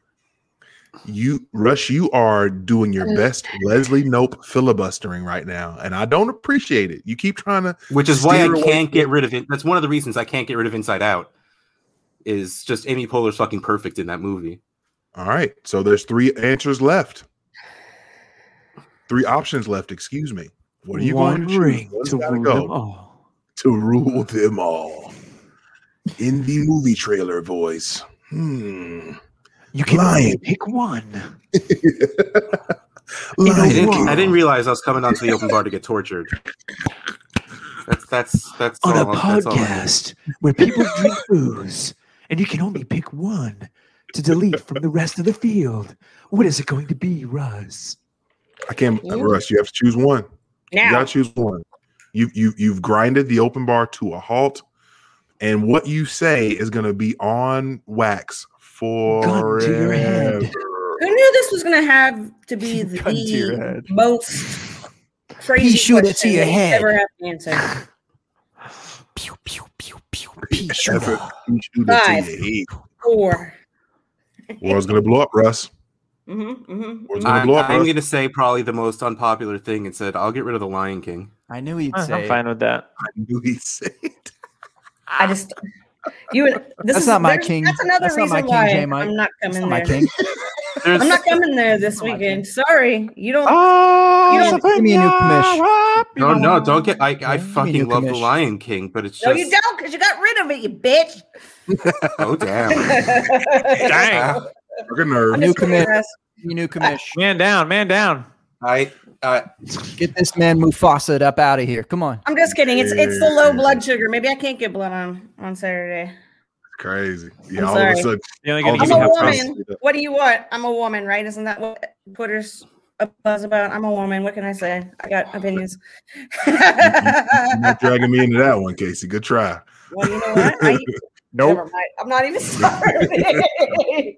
You, Rush, you are doing your best Leslie Knope filibustering right now, and I don't appreciate it. You keep trying to Which is why I can't get rid of it. That's one of the reasons I can't get rid of Inside Out. Is just Amy Poehler's fucking perfect in that movie. All right. So there's three answers left. Three options left, excuse me. What are you One going to ring choose? One's to gotta rule go them all. to rule them all. In the movie trailer voice. Hmm. You can Lion. pick one. I didn't, I didn't realize I was coming onto the open bar to get tortured. That's that's that's on a all, that's all podcast where people drink booze and you can only pick one to delete from the rest of the field. What is it going to be, Russ? I can't uh, Yeah. Russ, you have to choose one. You got to choose one. You've you you've grinded the open bar to a halt, and what you say is gonna be on wax Gun to your head. forever. who knew this was going to have to be Gun the head. most crazy He shoot it to your head. Ever have to answer. Pew pew it Five. Four. World's gonna blow up, Russ. Mm-hmm, mm-hmm. World's gonna I'm, blow up, I'm Russ. gonna say probably the most unpopular thing and said I'll get rid of the Lion King. I knew he'd say. I'm say. fine with that. I knew he'd say it. I just you. This That's is, not my king. That's another That's not reason my king, why J. Mike. I'm not That's coming not my king. There's, I'm not coming there this oh, weekend. Sorry, you don't. Oh, You ah, don't- Give me a new commish. no, no, don't get. I, I Give me a fucking new love the. Lion King, but it's just. no, you don't, because you got rid of it, you bitch. Oh damn! Dang. Fucking nerve. New Just commit. kidding, Russ. You new commish. Man down, man down. I, I Get this man Mufasa up out of here. Come on. I'm just kidding. It's it's the low blood sugar. Maybe I can't get blood on on Saturday. Crazy. Yeah, I'm all of a sorry. sudden. You're only all gonna I'm a half sudden- price. woman. What do you want? I'm a woman, right? Isn't that what Twitter's a buzz about? I'm a woman. What can I say? I got opinions. You're not dragging me into that one, Casey. Good try. well, you know what? I, Nope. Never mind. I'm not even sorry.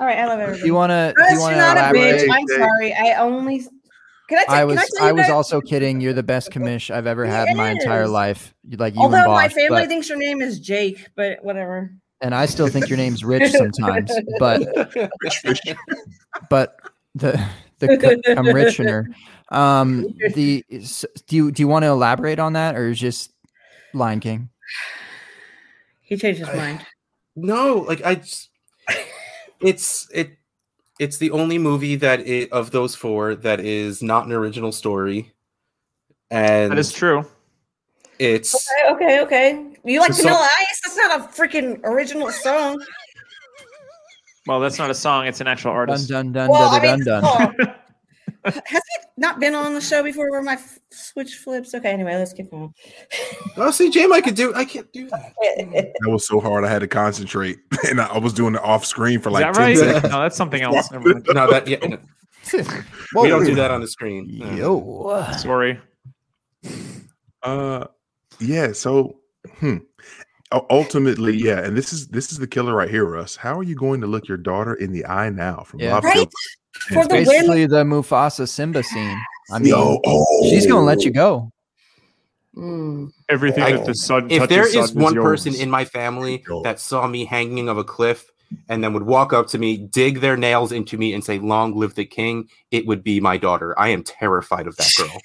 All right, I love everybody. You want to? Do Russ, you want to not a elaborate? bitch. I'm Hey, hey. sorry. I only. Can I? T- I was can I, tell I was guys- also kidding. You're the best commish I've ever had in my entire life. You- Like you Although and my family but, thinks your name is Jake, but whatever. and I still think your name's Rich sometimes. But Rich but the the I'm Richener. Um, the do you do you want to elaborate on that or is just Lion King? He changed his mind. no, like I just. It's it. It's the only movie that i of those four that is not an original story, and That is true. it's Okay, okay, okay. You like So- Vanilla Ice? That's not a freaking original song. Well, that's not a song; it's an actual Dun artist. dun dun Well, dun I mean, dun dun. has he not been on the show before where my f- switch flips? Okay, anyway, let's keep going. oh see, Jam, I could do. I can't do that. That was so hard. I had to concentrate, and I I was doing it off screen for Is like that 10 right? seconds. No, that's something else. No, that yeah. no, we don't do that on the screen. No. Yo. Sorry. Uh, yeah. So, hmm. Ultimately, yeah, and this is this is the killer right here, Russ. How are you going to look your daughter in the eye now? From Yeah. Bob Right? Dylan? For It's the win. Basically, the Mufasa Simba scene. I mean, Yo, oh. she's gonna let you go. Mm. Everything I- that the sun if touches there son is one person in my family that saw me hanging of a cliff and then would walk up to me, dig their nails into me, and say, Long live the king, it would be my daughter. I am terrified of that girl.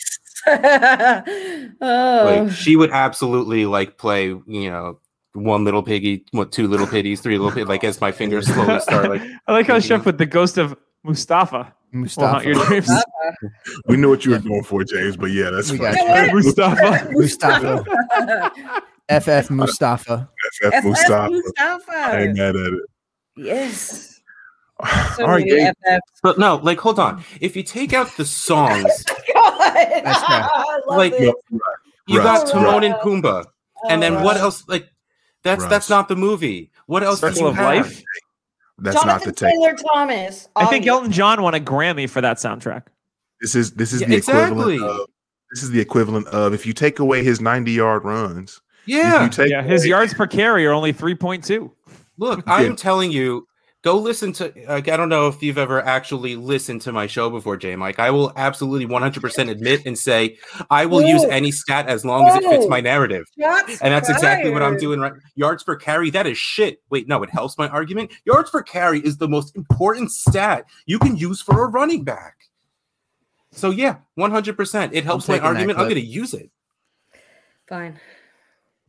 oh. like she would absolutely like play, you know, one little piggy, what two little piggies, three little pig, like as my fingers slowly start like I like how thinking Chef with the ghost of Mustafa will haunt Mustafa. your dreams. We knew what you were going for, James, but yeah, that's We fine. got you. Mustafa. Mustafa. FF Mustafa. FF FF Mustafa. Mustafa. I ain't mad at it. Yes. So All right, many Gabe. FF. but no, like hold on. If you take out the songs, God. That's fair. I love Like, this. you Right, got Timon and right. Pumbaa. And then Oh, what wow. else? Like that's Russ. that's not the movie. What else do Circle you of have? Life. That's Jonathan not the take. Taylor Thomas. I think Elton John won a Grammy for that soundtrack. This is this is Yeah, the equivalent exactly. of this is the equivalent of if you take away his 90 yard runs. if Yeah. you take Yeah, his away- yards per carry are only 3.2. Look, I'm telling you, go listen to. Like, I don't know if you've ever actually listened to my show before, jay Mike. I will absolutely 100% admit and say I will use any stat as long as it fits my narrative. shots And that's exactly what I'm doing right. Yards per carry, that is shit. Wait, no, it helps my argument. Yards per carry is the most important stat you can use for a running back. So yeah, 100%. It helps my argument. I'm going to use it. Fine.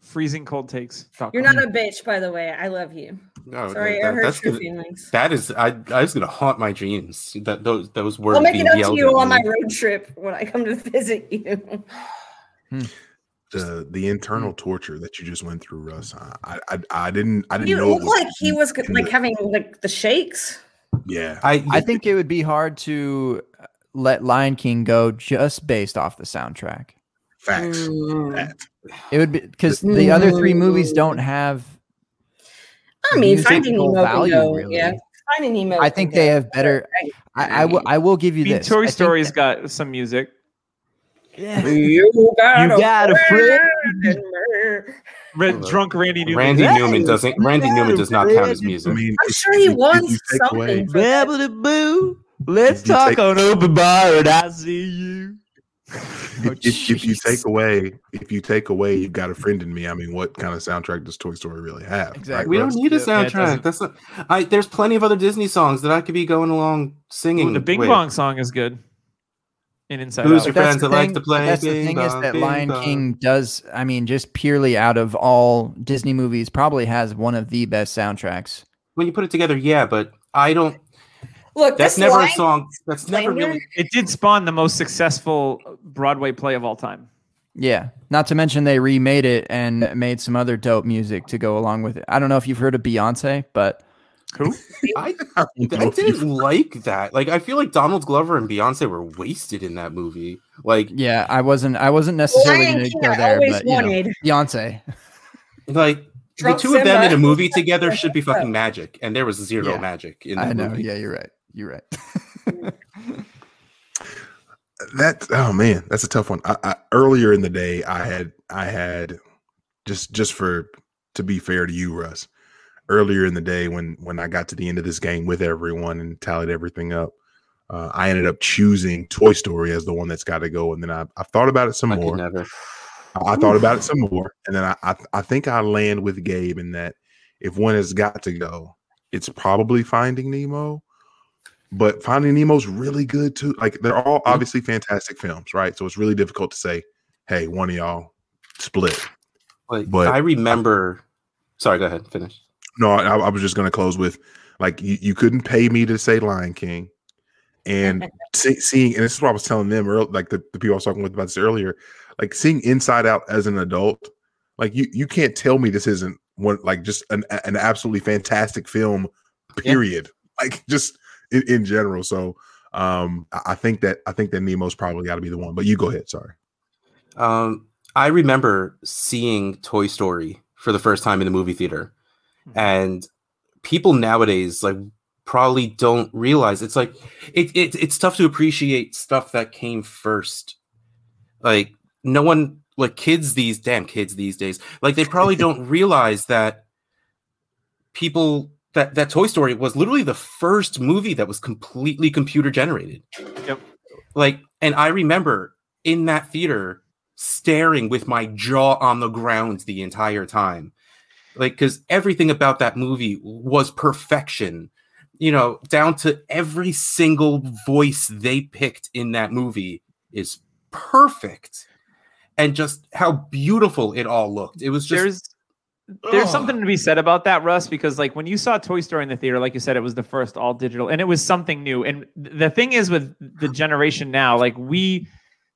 Freezing cold takes. You're not a bitch, by the way. I love you. No, Sorry, that- I hurt that's your gonna- feelings. That is, I, I was gonna haunt my dreams. That those those words. I'll make it up to you on my road trip when I come to visit you. the the internal torture that you just went through, Russ. I I, I didn't I didn't You know it look was like he was like the- having like the shakes. yeah. I, I think it would be hard to let Lion King go just based off the soundtrack. Facts. Mm. That. It would be because the other three movies don't mm. have. I mean, Finding musical Nemo can value, go. really. Yeah, Finding Nemo. I can think go. they have better. I, I will. I will give you mean, this. Toy I think Story's that- got some music. Yeah. You got, You a, got a friend friend. in me. Red, drunk Randy Newman. Randy Newman doesn't. Randy Newman does not count as I music. mean, I'm sure he wants if won you take something. for boo. Let's talk take- on open bar and I see you. Oh, if, if you take away if you take away you've got a friend in me i mean what kind of soundtrack does toy story really have Exactly. we don't need a Yeah, yeah, soundtrack. That's not. I. There's plenty of other Disney songs that I could be going along singing. Ooh, the Bing with. Bong song is good. In Inside Who's Out. your friends the that like to play That's the Bing thing is that Bing Lion Bong. King does. I mean, just purely out of all Disney movies, probably has one of the best soundtracks. When you put it together, yeah, but I don't. Look, That's this never line, a song. That's never really. It did spawn the most successful Broadway play of all time. Yeah. Not to mention they remade it and made some other dope music to go along with it. I don't know if you've heard of Beyonce, but Who? I, I I didn't like that. Like, I feel like Donald Glover and Beyonce were wasted in that movie. Like, yeah, I wasn't. I wasn't necessarily Lion going to go there, always but you know. Beyonce. like Drunk the two of them in a movie together should be fucking magic, and there was zero Yeah. magic in I that know. movie. Yeah, you're right. You're right. that oh man that's a tough one I, I earlier in the day i had i had just just for to be fair to you russ earlier in the day when when i got to the end of this game with everyone and tallied everything up uh, i ended up choosing toy story as the one that's got to go and then i i thought about it some I more never. I I thought about it some more, and then I, I I think I land with Gabe in that if one has got to go, it's probably Finding Nemo. But Finding Nemo's really good too. Like they're all mm-hmm. obviously fantastic films, right? So it's really difficult to say, hey, one of y'all split. Like, But- I remember. Sorry, go ahead. Finish. No, I, I was just gonna close with like you, you couldn't pay me to say Lion King, and see, seeing and this is what I was telling them earlier, like the, the people I was talking with about this earlier, like seeing Inside Out as an adult, like you you can't tell me this isn't one like just an an absolutely fantastic film, period. Like just in, in general. So um I think that I think that Nemo's probably got to be the one. But you go ahead. Sorry. Um, I remember seeing Toy Story for the first time in the movie theater, and people nowadays like probably don't realize it's like it, it it's tough to appreciate stuff that came first. Like no one like kids these damn kids these days like they probably don't realize that people that that Toy Story was literally the first movie that was completely computer generated. Yep. Like, and I remember in that theater staring with my jaw on the ground the entire time. Like, because everything about that movie was perfection, you know, down to every single voice they picked in that movie is perfect. And just how beautiful it all looked. It was just there's there's Ugh. something to be said about that, Russ, because like when you saw Toy Story in the theater, like you said, it was the first all digital, and it was something new. And th- the thing is, with the generation now, like we,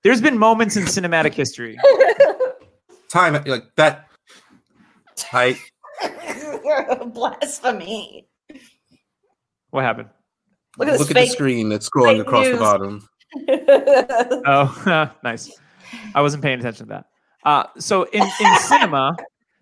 there's been moments in cinematic history. time like that. I Blasphemy. What happened? Look at look this at the screen that's scrolling fake across the bottom. Oh, nice. I wasn't paying attention to that. Uh, so in, in cinema,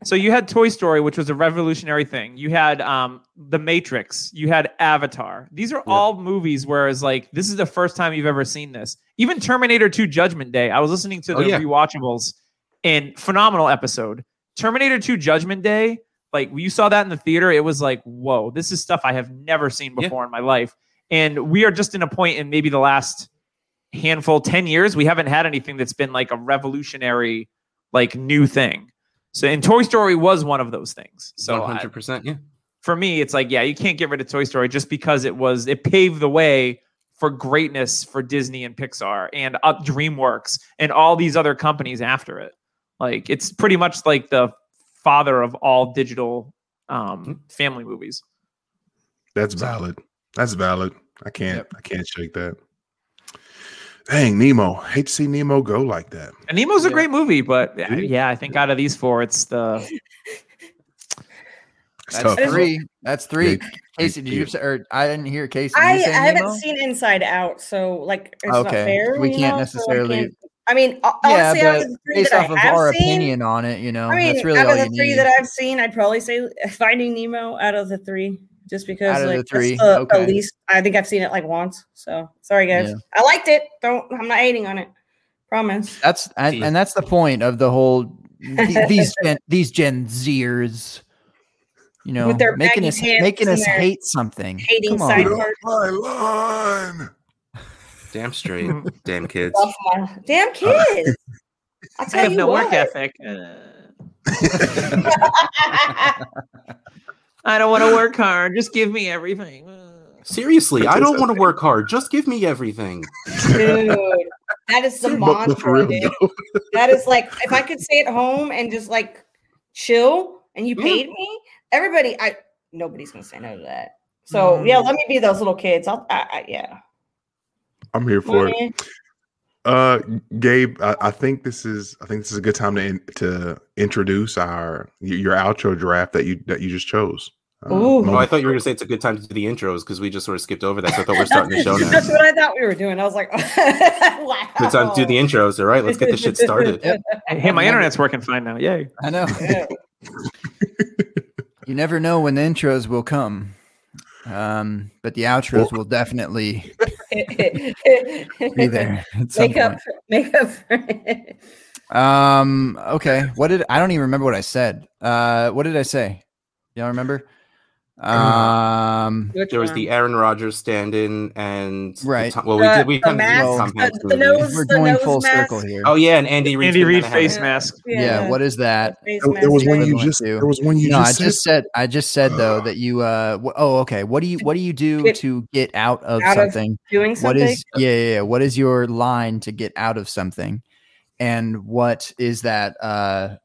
so you had Toy Story, which was a revolutionary thing. You had um, The Matrix. You had Avatar. These are Yeah. all movies. Whereas, like, this is the first time you've ever seen this. Even Terminator 2: Judgment Day. I was listening to Oh, the yeah. rewatchables, and phenomenal episode. Terminator 2: Judgment Day. Like, you saw that in the theater, it was like, whoa, this is stuff I have never seen Yeah. before in my life. And we are just in a point in maybe the last handful 10 years we haven't had anything that's been like a revolutionary like new thing so and toy story was one of those things so hundred percent, yeah. for me it's like yeah you can't get rid of toy story just because it was it paved the way for greatness for disney and pixar and uh, dreamworks and all these other companies after it like it's pretty much like the father of all digital um family movies That's valid. That's valid. I can't. I can't shake that. Dang, Nemo. Hate to see Nemo go like that. and nemo's a great movie but Mhm. yeah i think out of these four it's the It's That's tough. three. That's three. Yeah. Casey, did you say? Or I didn't hear Casey. I, you say I haven't Nemo? seen Inside Out, so like it's not Okay, fair. we you can't know, so I necessarily- can't- I mean, ho- Yeah, honestly, out but of based off I of our seen, opinion on it, you know, I mean, that's really out all of you the three need. that I've seen, I'd probably say Finding Nemo out of the three, just because Out of the like three, that's the, the okay. least. I think I've seen it like once. So sorry, guys. Yeah. I liked it. Don't. I'm not hating on it. Promise. That's and, and that's the point of the whole these gen, these Gen Zers, you know, With their making us pants making us hate something. hating Come side on. part. My line. Damn straight, damn kids. My damn kids. I'll i tell have you no what. work ethic Uh, I don't want to work hard. Just give me everything. Seriously, I don't want to work hard. Just give me everything. Dude, that is the But- but mantra. dude. That is like if I could stay at home and just like chill and you paid me, everybody I nobody's gonna say no to that. So yeah, mm. let me be those little kids. I'll I, I, yeah. I'm here for it. Money. Uh, Gabe, I, I think this is I think this is a good time to in, to introduce our your outro draft that you that you just chose. Ooh. Oh, I thought you were gonna say it's a good time to do the intros because we just sort of skipped over that. So I thought we are starting the show now. That's what I thought we were doing. I was like, wow. Good time to do the intros. All right, let's get this shit started. Yep. Hey, my internet's working fine now. Yay. I know. you never know when the intros will come. Um, but the outros will definitely be there at some Make up, make up. Um, okay. What did I don't even remember what I said. Uh, what did I say? Y'all remember? Um, Which There was one? the Aaron Rodgers stand-in and Right. Tom- well, we did. We the kind of mask, the the- Hanks the movie. nose- we're going full mask. circle here. Oh yeah, and Andy Reid. Andy Reid face Hammock. mask. yeah. What is that? Face There, there was mask, one you just to- there was one you no, I just said. just said I just said though that you uh wh- oh okay what do you what do you do Get to get out of out of something doing something. is yeah, yeah yeah what is your line to get out of something and what is that uh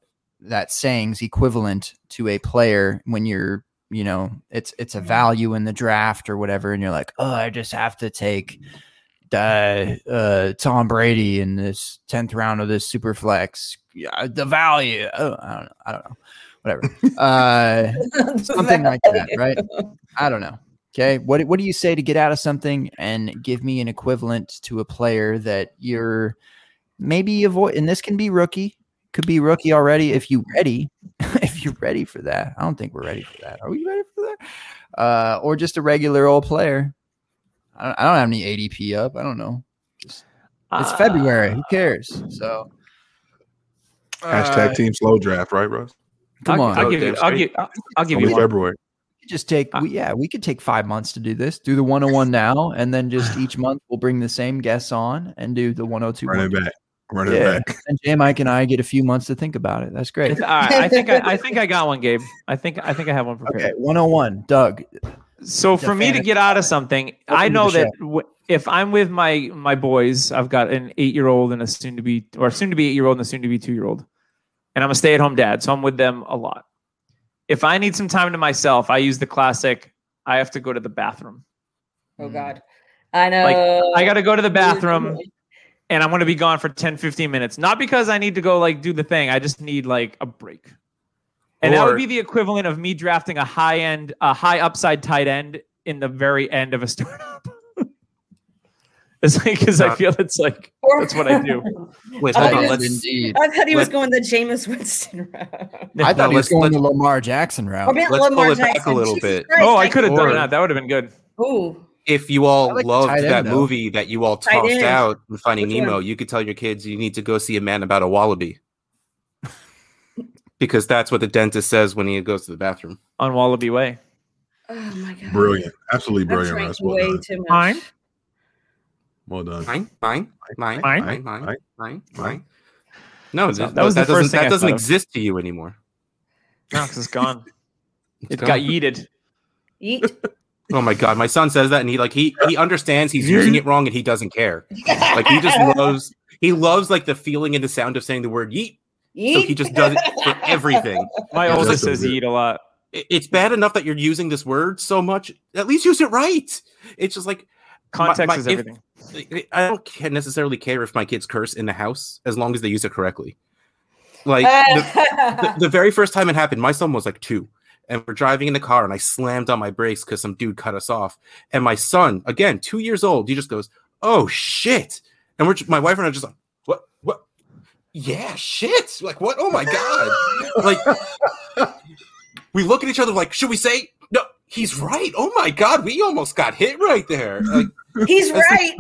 that saying's equivalent to a player when you're you know it's it's a value in the draft or whatever and you're like oh I just have to take uh, uh Tom Brady in this 10th round of this super flex yeah, the value oh, I don't know I don't know whatever uh something like that, right? I don't know. Okay, what what do you say to get out of something and give me an equivalent to a player that you're maybe avoid? And this can be rookie, could be rookie already if you ready, if you're ready for that. I don't think we're ready for that. Are we ready for that? Uh, or just a regular old player. I don't, I don't have any ADP up. I don't know. Just, it's Uh, February. Who cares? So Hashtag uh, team slow draft, right, Russ? Come I'll, on. I'll give you. I'll give. I'll, I'll give you one. February. could just take, Uh, we, yeah, we could take five months to do this. Do the 101 now, and then just each month we'll bring the same guests on and do the 102. Run it one. back. Run it Yeah, back. and J Mike and I get a few months to think about it. That's great. All right, I think I, I think I got one, Gabe. I think I think I have one prepared. Okay, 101. Doug, So for me to get out of something, I Welcome to know that w- if I'm with my my boys, I've got an eight year old and a soon to be or soon to be eight year old and a soon to be two year old, and I'm a stay at home dad, so I'm with them a lot. If I need some time to myself, I use the classic. I have to go to the bathroom. Oh mm. God, I know. I got to go to the bathroom, and I'm going to be gone for 10, 15 minutes. Not because I need to go like do the thing. I just need like a break. And that would be the equivalent of me drafting a high end, a high upside tight end in the very end of a startup. it's like because I feel it's like Or- that's what I do. Wait, I hold thought on. you Let's. indeed. I thought he was Let- going the Jameis Winston route. I thought No, he was going let's- the Lamar Jackson Or route. Oh, maybe Let's Lamar pull it back a little Jesus bit. Christ, oh, I could have done that. That would have been good. Ooh, If you all like loved tight end, that though. movie that you all Tight tossed end. out in Finding Which Nemo, one? you could tell your kids you need to go see a man about a wallaby. because that's what the dentist says when he goes to the bathroom. on Wallaby Way. oh my God, Brilliant. Absolutely I brilliant, drank Russ. Well way done. too much. Fine. Well done. Mine, mine, mine, Mine? mine, mine, Mine? mine, mine. No, That's that, not- that was the that first doesn't thing that doesn't thought of. exist to you anymore. No, because it's gone. It's it gone. got yeeted. Eat. Oh my god, my son says that, and he like he he understands he's using it wrong, and he doesn't care. Like he just loves he loves like the feeling and the sound of saying the word yeet. Eat. So he just does it for everything. My oldest says so good. eat a lot. It's bad enough that you're using this word so much. At least use it right. It's just like Context my- is if- everything. I don't ca- necessarily care if my kids curse in the house as long as they use it correctly. Like the, the, the very first time it happened, my son was like two, and we're driving in the car, and I slammed on my brakes because some dude cut us off. And my son, again, two years old, he just goes, "Oh shit!" And we're my wife and I are just like, "What? What? Yeah, shit! Like what? Oh my god!" like we look at each other like, "Should we say?" No, he's right. Oh my god, we almost got hit right there. Like, He's That's right.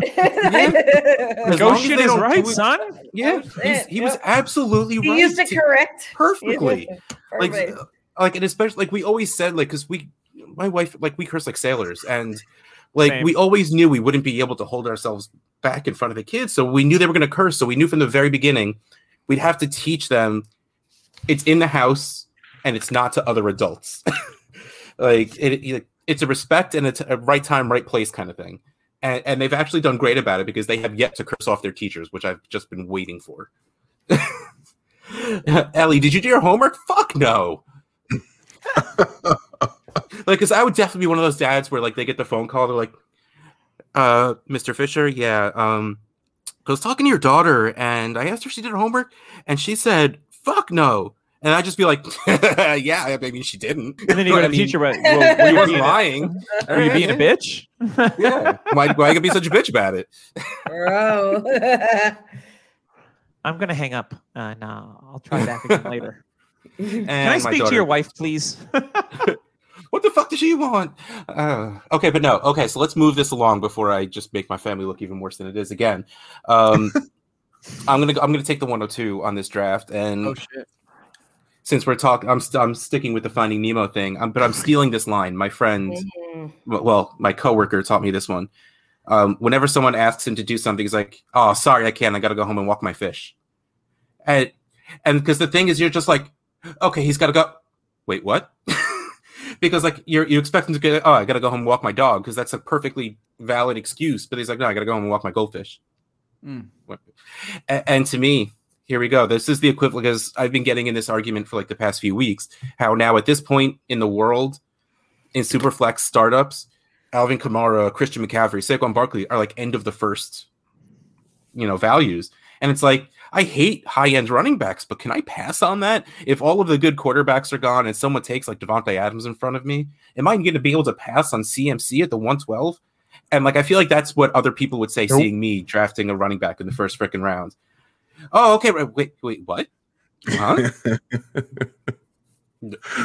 As long Ghost as shit they is right, it- son. yeah, That's he's, it, he was yep. absolutely he right. used it to- correct. perfectly. like Perfect. Like and especially like we always said like because we my wife like we curse like sailors and like Same. we always knew we wouldn't be able to hold ourselves back in front of the kids so we knew they were going to curse so we knew from the very beginning we'd have to teach them it's in the house and it's not to other adults like it, it- it's a respect and it's a right time right place kind of thing and, and they've actually done great about it because they have yet to curse off their teachers which i've just been waiting for Ellie, did you do your homework? Fuck no. Like, because I would definitely be one of those dads where, like, they get the phone call. They're like, uh, Mr. Fisher, yeah, um, I was talking to your daughter and I asked her if she did her homework and she said, fuck no. And I'd just be like, yeah, I maybe she didn't. And then you But go to mean, teacher, but well, were you wasn't being a, lying. were you being a bitch? Yeah. Why, why you gonna be such a bitch about it? Bro. I'm gonna hang up. Uh, no, I'll try back again later. Can I speak to your wife, please? what the fuck does she want? Uh, okay, but no. Okay, so let's move this along before I just make my family look even worse than it is again. Um, I'm gonna I'm gonna take the 102 on this draft, and Oh shit. since we're talking, I'm st- I'm sticking with the Finding Nemo thing, um, but I'm stealing this line. My friend, Mhm. well, my coworker taught me this one. Um, whenever someone asks him to do something, he's like, "Oh, sorry, I can't. I got to go home and walk my fish." And and because the thing is, you're just like, okay, he's got to go. Wait, what? because like you're you expect him to get. Oh, I got to go home and walk my dog because that's a perfectly valid excuse. But he's like, no, I got to go home and walk my goldfish. Mm. What- A- and to me, here we go. This is the equivalent because I've been getting in this argument for like the past few weeks. How now at this point in the world, in superflex startups, Alvin Kamara, Christian McCaffrey, Saquon Barkley are like end of the first, you know, values. And it's like I hate high end running backs, but can I pass on that? If all of the good quarterbacks are gone and someone takes like Davante Adams in front of me, am I going to be able to pass on CMC at the 112? And like I feel like that's what other people would say Nope. seeing me drafting a running back in the first freaking round. Oh, okay. right, Wait, wait, what? Huh?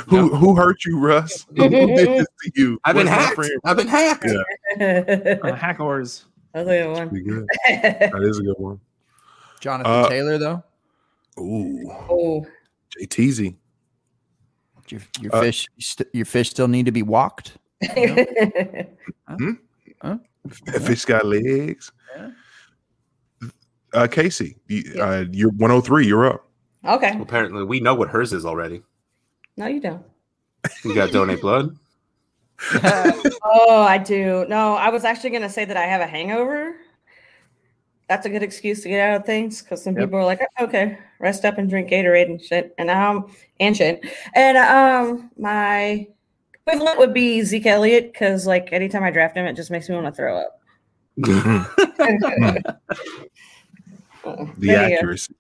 Who who hurt you, Russ? Who did this to you? I've been Where's hacked. I've been hacked. Yeah. Uh, hackers. That's a good one. Pretty good. That is a good one. Jonathan Uh, Taylor though. Ooh, oh, JTZ. Your your Uh, fish st- your fish still need to be walked. That fish got legs. Yeah. Uh, Casey, you, Yeah. uh, you're 103. You're up. okay. Apparently, we know what hers is already. No, you don't. You got donate blood. Oh, I do. No, I was actually going to say that I have a hangover. That's a good excuse to get out of things because some Yep. people are like, "Oh, okay, rest up and drink Gatorade and shit, and um, and shit. And um, my equivalent would be Zeke Elliott because like anytime I draft him, it just makes me want to throw up. The there go. accuracy.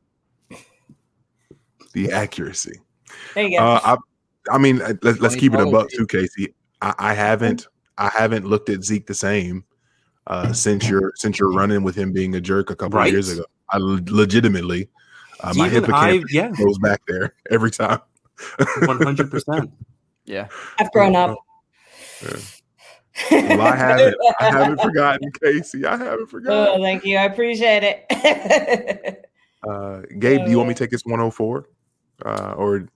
The accuracy. There you go. Uh, I, I mean, uh, let, let's keep it a 2012 buck too, Casey. I, I haven't, I haven't looked at Zeke the same uh, since you're since you're running with him being a jerk a couple of Right? years ago. I le- legitimately, uh, my Even I, hippocampus yeah, goes back there every time. one hundred percent. Yeah. I've grown up. Well, I haven't. I haven't forgotten, Casey. I haven't forgotten. Oh, thank you. I appreciate it. Uh, Gabe, do you want me to take this 104? Uh, or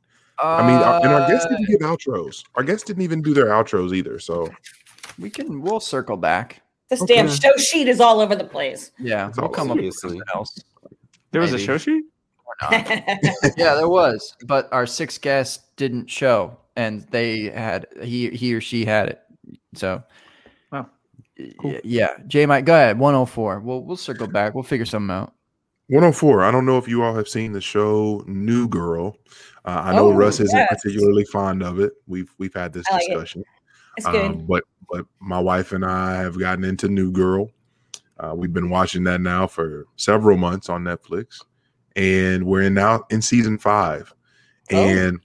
I mean, Uh, our, and our guests didn't give outros. Our guests didn't even do their outros either. So we can we'll circle back. This Okay. damn show sheet is all over the place. Yeah, That's we'll all come up with something else. There was a show sheet. Or not. yeah, there was, but our six guests didn't show, and they had he he or she had it. So, Wow. Cool. yeah, Jay, Mike, go ahead. One hundred four. We'll we'll circle back. We'll figure something out. 104. I don't know if you all have seen the show New Girl. Uh, I know Oh, Russ isn't particularly fond of it. We've we've had this I like discussion. It's good. Um, but but my wife and I have gotten into New Girl. Uh, we've been watching that now for several months on Netflix, and we're in now in season five. Oh. And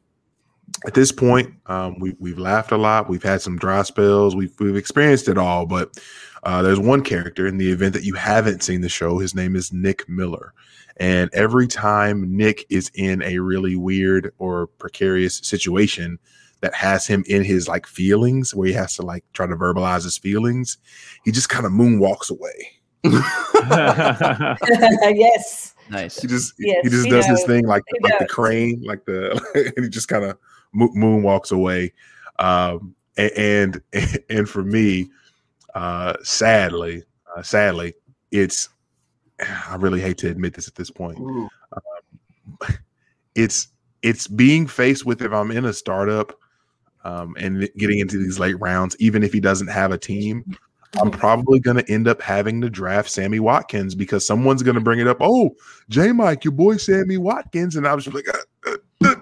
at this point, um, we we've laughed a lot. We've had some dry spells. We've we've experienced it all. But uh, there's one character in the event that you haven't seen the show. His name is Nick Miller. And every time Nick is in a really weird or precarious situation, that has him in his like feelings where he has to like try to verbalize his feelings he just kind of moonwalks away yes. Nice. he just Yes, he just does his does. thing like He like the crane like the and he just kind of mo- moonwalks away um a- and and for me uh sadly uh, sadly it's i really hate to admit this at this point Ooh. it's it's being faced with if I'm in a startup um, and getting into these late rounds, even if he doesn't have a team, I'm probably going to end up having to draft Sammy Watkins because someone's going to bring it up. Oh, J Mike, your boy Sammy Watkins, and I was just like, uh, uh,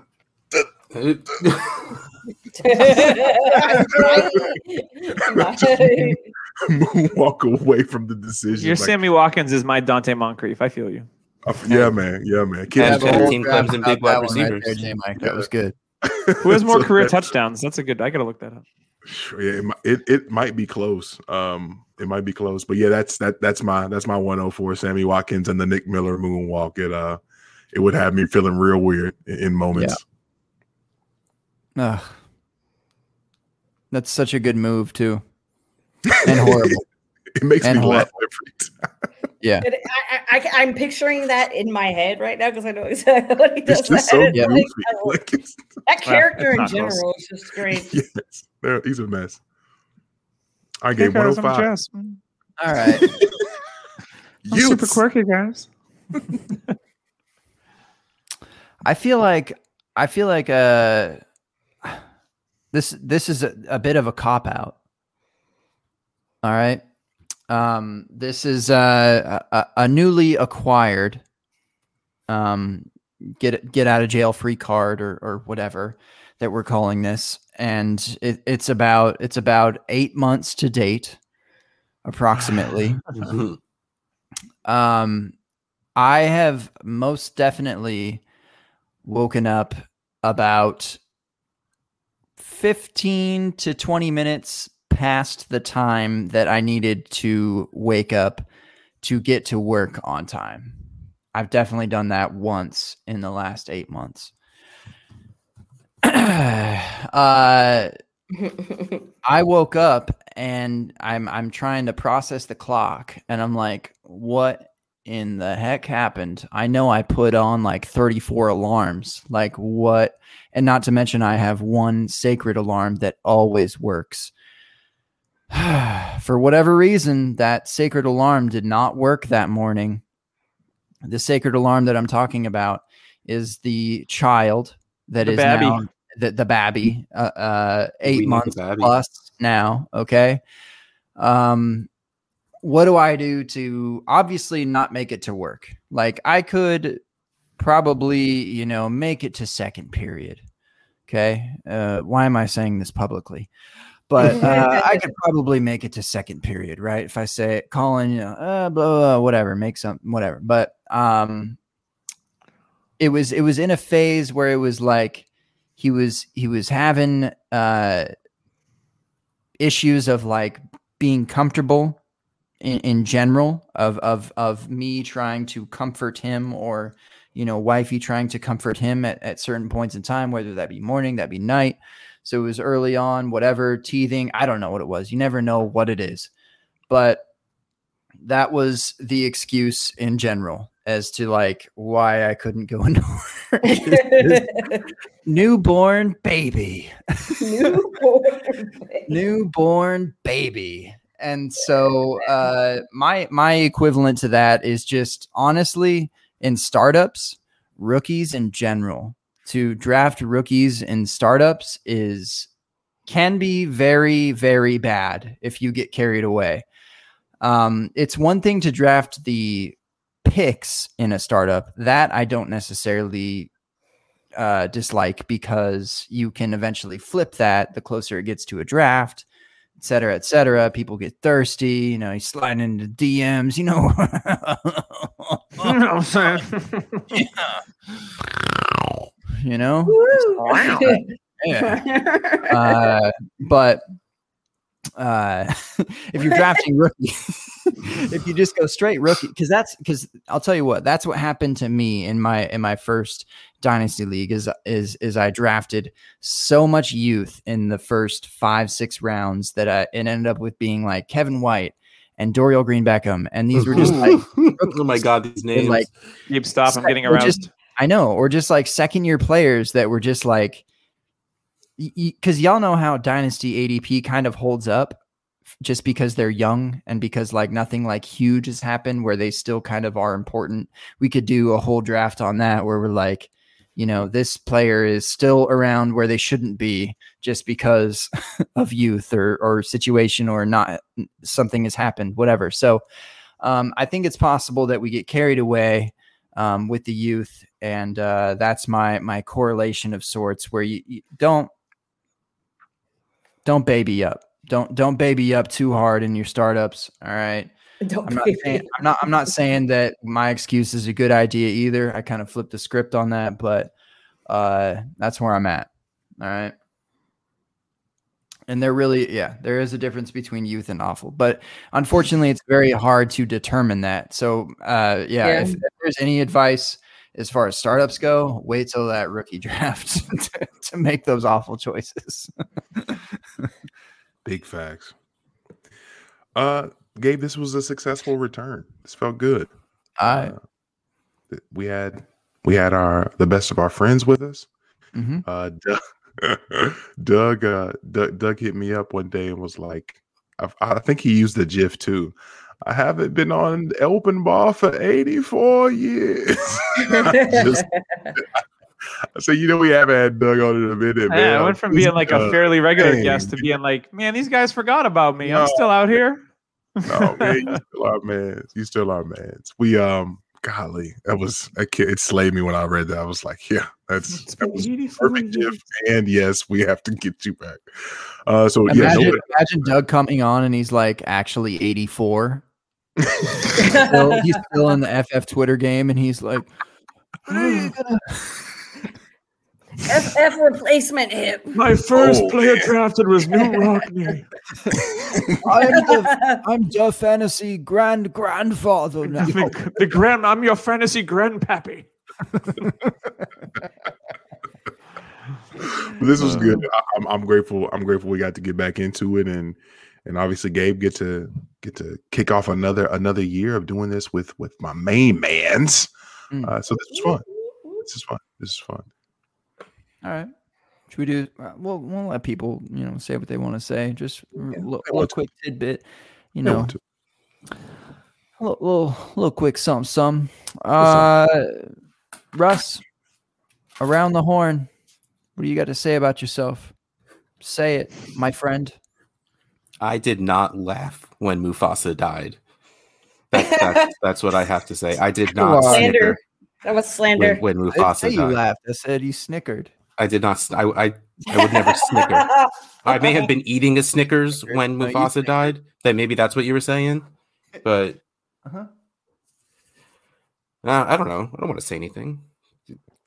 walk away from the decision. Your Like, Sammy Watkins is my Donte Moncrief. I feel you. uh, yeah, man, yeah, man. Kid Yeah, is but- cool. team comes in big wide receivers. J Mike, that was good. Who has more So career that- touchdowns? That's a good. I gotta look that up. Yeah, it, it it might be close. Um, it might be close, but yeah, that's that that's my that's my 104. Sammy Watkins and the Nick Miller moonwalk. It uh, it would have me feeling real weird in, in moments. Ugh. That's such a good move too, and horrible. It makes And me hor- laugh every time. Yeah, But I, I, I'm picturing that in my head right now because I know exactly what he does. That. so It's Yeah. like, oh, Like that character in not close. general is just great. yes, there- he's a mess. I gave 105. all right. You super quirky, guys. I feel like I feel like uh this this is a, a bit of a cop out. All right. Um this is uh, a, a newly acquired um get get out of jail free card or or whatever that we're calling this and it, it's about it's about 8 months to date approximately. Um, I have most definitely woken up about 15 to 20 minutes past the time that I needed to wake up to get to work on time. I've definitely done that once in the last eight months. uh, I woke up and I'm I'm trying to process the clock and I'm like, what in the heck happened? I know I put on like 34 alarms. Like what? And not to mention, I have one sacred alarm that always works. For whatever reason, that sacred alarm did not work that morning. The sacred alarm that I'm talking about is the child that The is babby. now the, the babby, uh, uh, eight the months plus now. Okay. Um, what do I do to obviously not make it to work? Like I could probably, you know, make it to second period. Okay. Uh, why am I saying this publicly? But uh, I could probably make it to second period, right? If I say Colin, you know, uh, blah, blah, blah, whatever, make some whatever. But um, it was it was in a phase where it was like he was he was having uh issues of like being comfortable in, in general of of of me trying to comfort him or you know wifey trying to comfort him at, at certain points in time whether that be morning that be night so it was early on whatever teething i don't know what it was you never know what it is but that was the excuse in general as to like why i couldn't go into work. newborn baby Newborn. newborn baby and so uh my my equivalent to that is just honestly in startups rookies in general to draft rookies in startups is can be very very bad if you get carried away um it's one thing to draft the picks in a startup that i don't necessarily uh, dislike because you can eventually flip that the closer it gets to a draft, et cetera, et cetera. People get thirsty, you know, you slide into DMs, you know. You know what I'm saying? you know? Woo. Yeah. Uh, but uh, if you're drafting rookie, if you just go straight rookie, because that's because I'll tell you what, that's what happened to me in my in my first dynasty league is is is I drafted so much youth in the first five six rounds that I, it ended up with being like Kevin White and Dorial Green Beckham, and these were just like oh my god, these and, names. like Gabe, stop! I'm getting Or aroused. just- I know, or just like second year players that were just like, because y'all know how Dynasty ADP kind of holds up just because they're young and because like nothing like huge has happened where they still kind of are important. We could do a whole draft on that where we're like, you know, this player is still around where they shouldn't be just because of youth or or situation or not something has happened, whatever. So um, I think it's possible that we get carried away um, with the youth, and uh, that's my my correlation of sorts. Where you, you don't don't baby up, don't don't baby up too hard in your startups. All right, Don't I'm not saying I'm not I'm not saying that my excuse is a good idea either. I kind of flipped the script on that, but uh, that's where I'm at. All right. And there really, yeah, there is a difference between youth and awful, but unfortunately, it's very hard to determine that. So, uh, yeah, Yeah. If, if there's any advice as far as startups go, wait till that rookie draft to, to make those awful choices. Big facts. Uh, Gabe, this was a successful return. This felt good. I, Uh, we had we had our the best of our friends with us. mhm. Uh, Doug, Doug, uh, Doug, Doug hit me up one day and was like, I, I think he used the GIF too. I haven't been on open bar for 84 years. Just- so you know we haven't had Doug on in a minute, man. Yeah, I went from being like a Uh, fairly regular dang. guest to being like, man, these guys forgot about me. I'm still out here. No, man, you still are man. You still are man. We um golly, that was that kid it slayed me when I read that. I was like, yeah, that's that was perfect years. GIF. And yes, we have to get you back. Uh so yeah, imagine, nobody- imagine Doug coming on and he's like actually 84. Still- he's still in the FF Twitter game, and he's like, "When are you gonna FF replacement hip. My first Oh, player man. drafted was New Rockney. I'm the I'm the fantasy grand grandfather now. the, the grand, I'm your fantasy grandpappy. This was good. I, I'm, I'm grateful. I'm grateful we got to get back into it and and obviously Gabe get to get to kick off another another year of doing this with with my main man's. Mm. Uh, so this is fun. This is fun. This is fun. All right. Should we do? Uh, we'll we'll let people you know say what they want to say. Just a Yeah, little, they want to. quick tidbit. You know, a little, little little quick some some. Uh, Russ, around the horn. What do you got to say about yourself? Say it, my friend. I did not laugh when Mufasa died. That, that's, that's what I have to say. I did not Slander. That was slander. when, when I say Mufasa you died. laughed. I said you snickered. I did not. I I would never snicker. I may have been eating a Snickers when Mufasa died. That maybe that's what you were saying, but Uh-huh. Uh, I don't know. I don't want to say anything.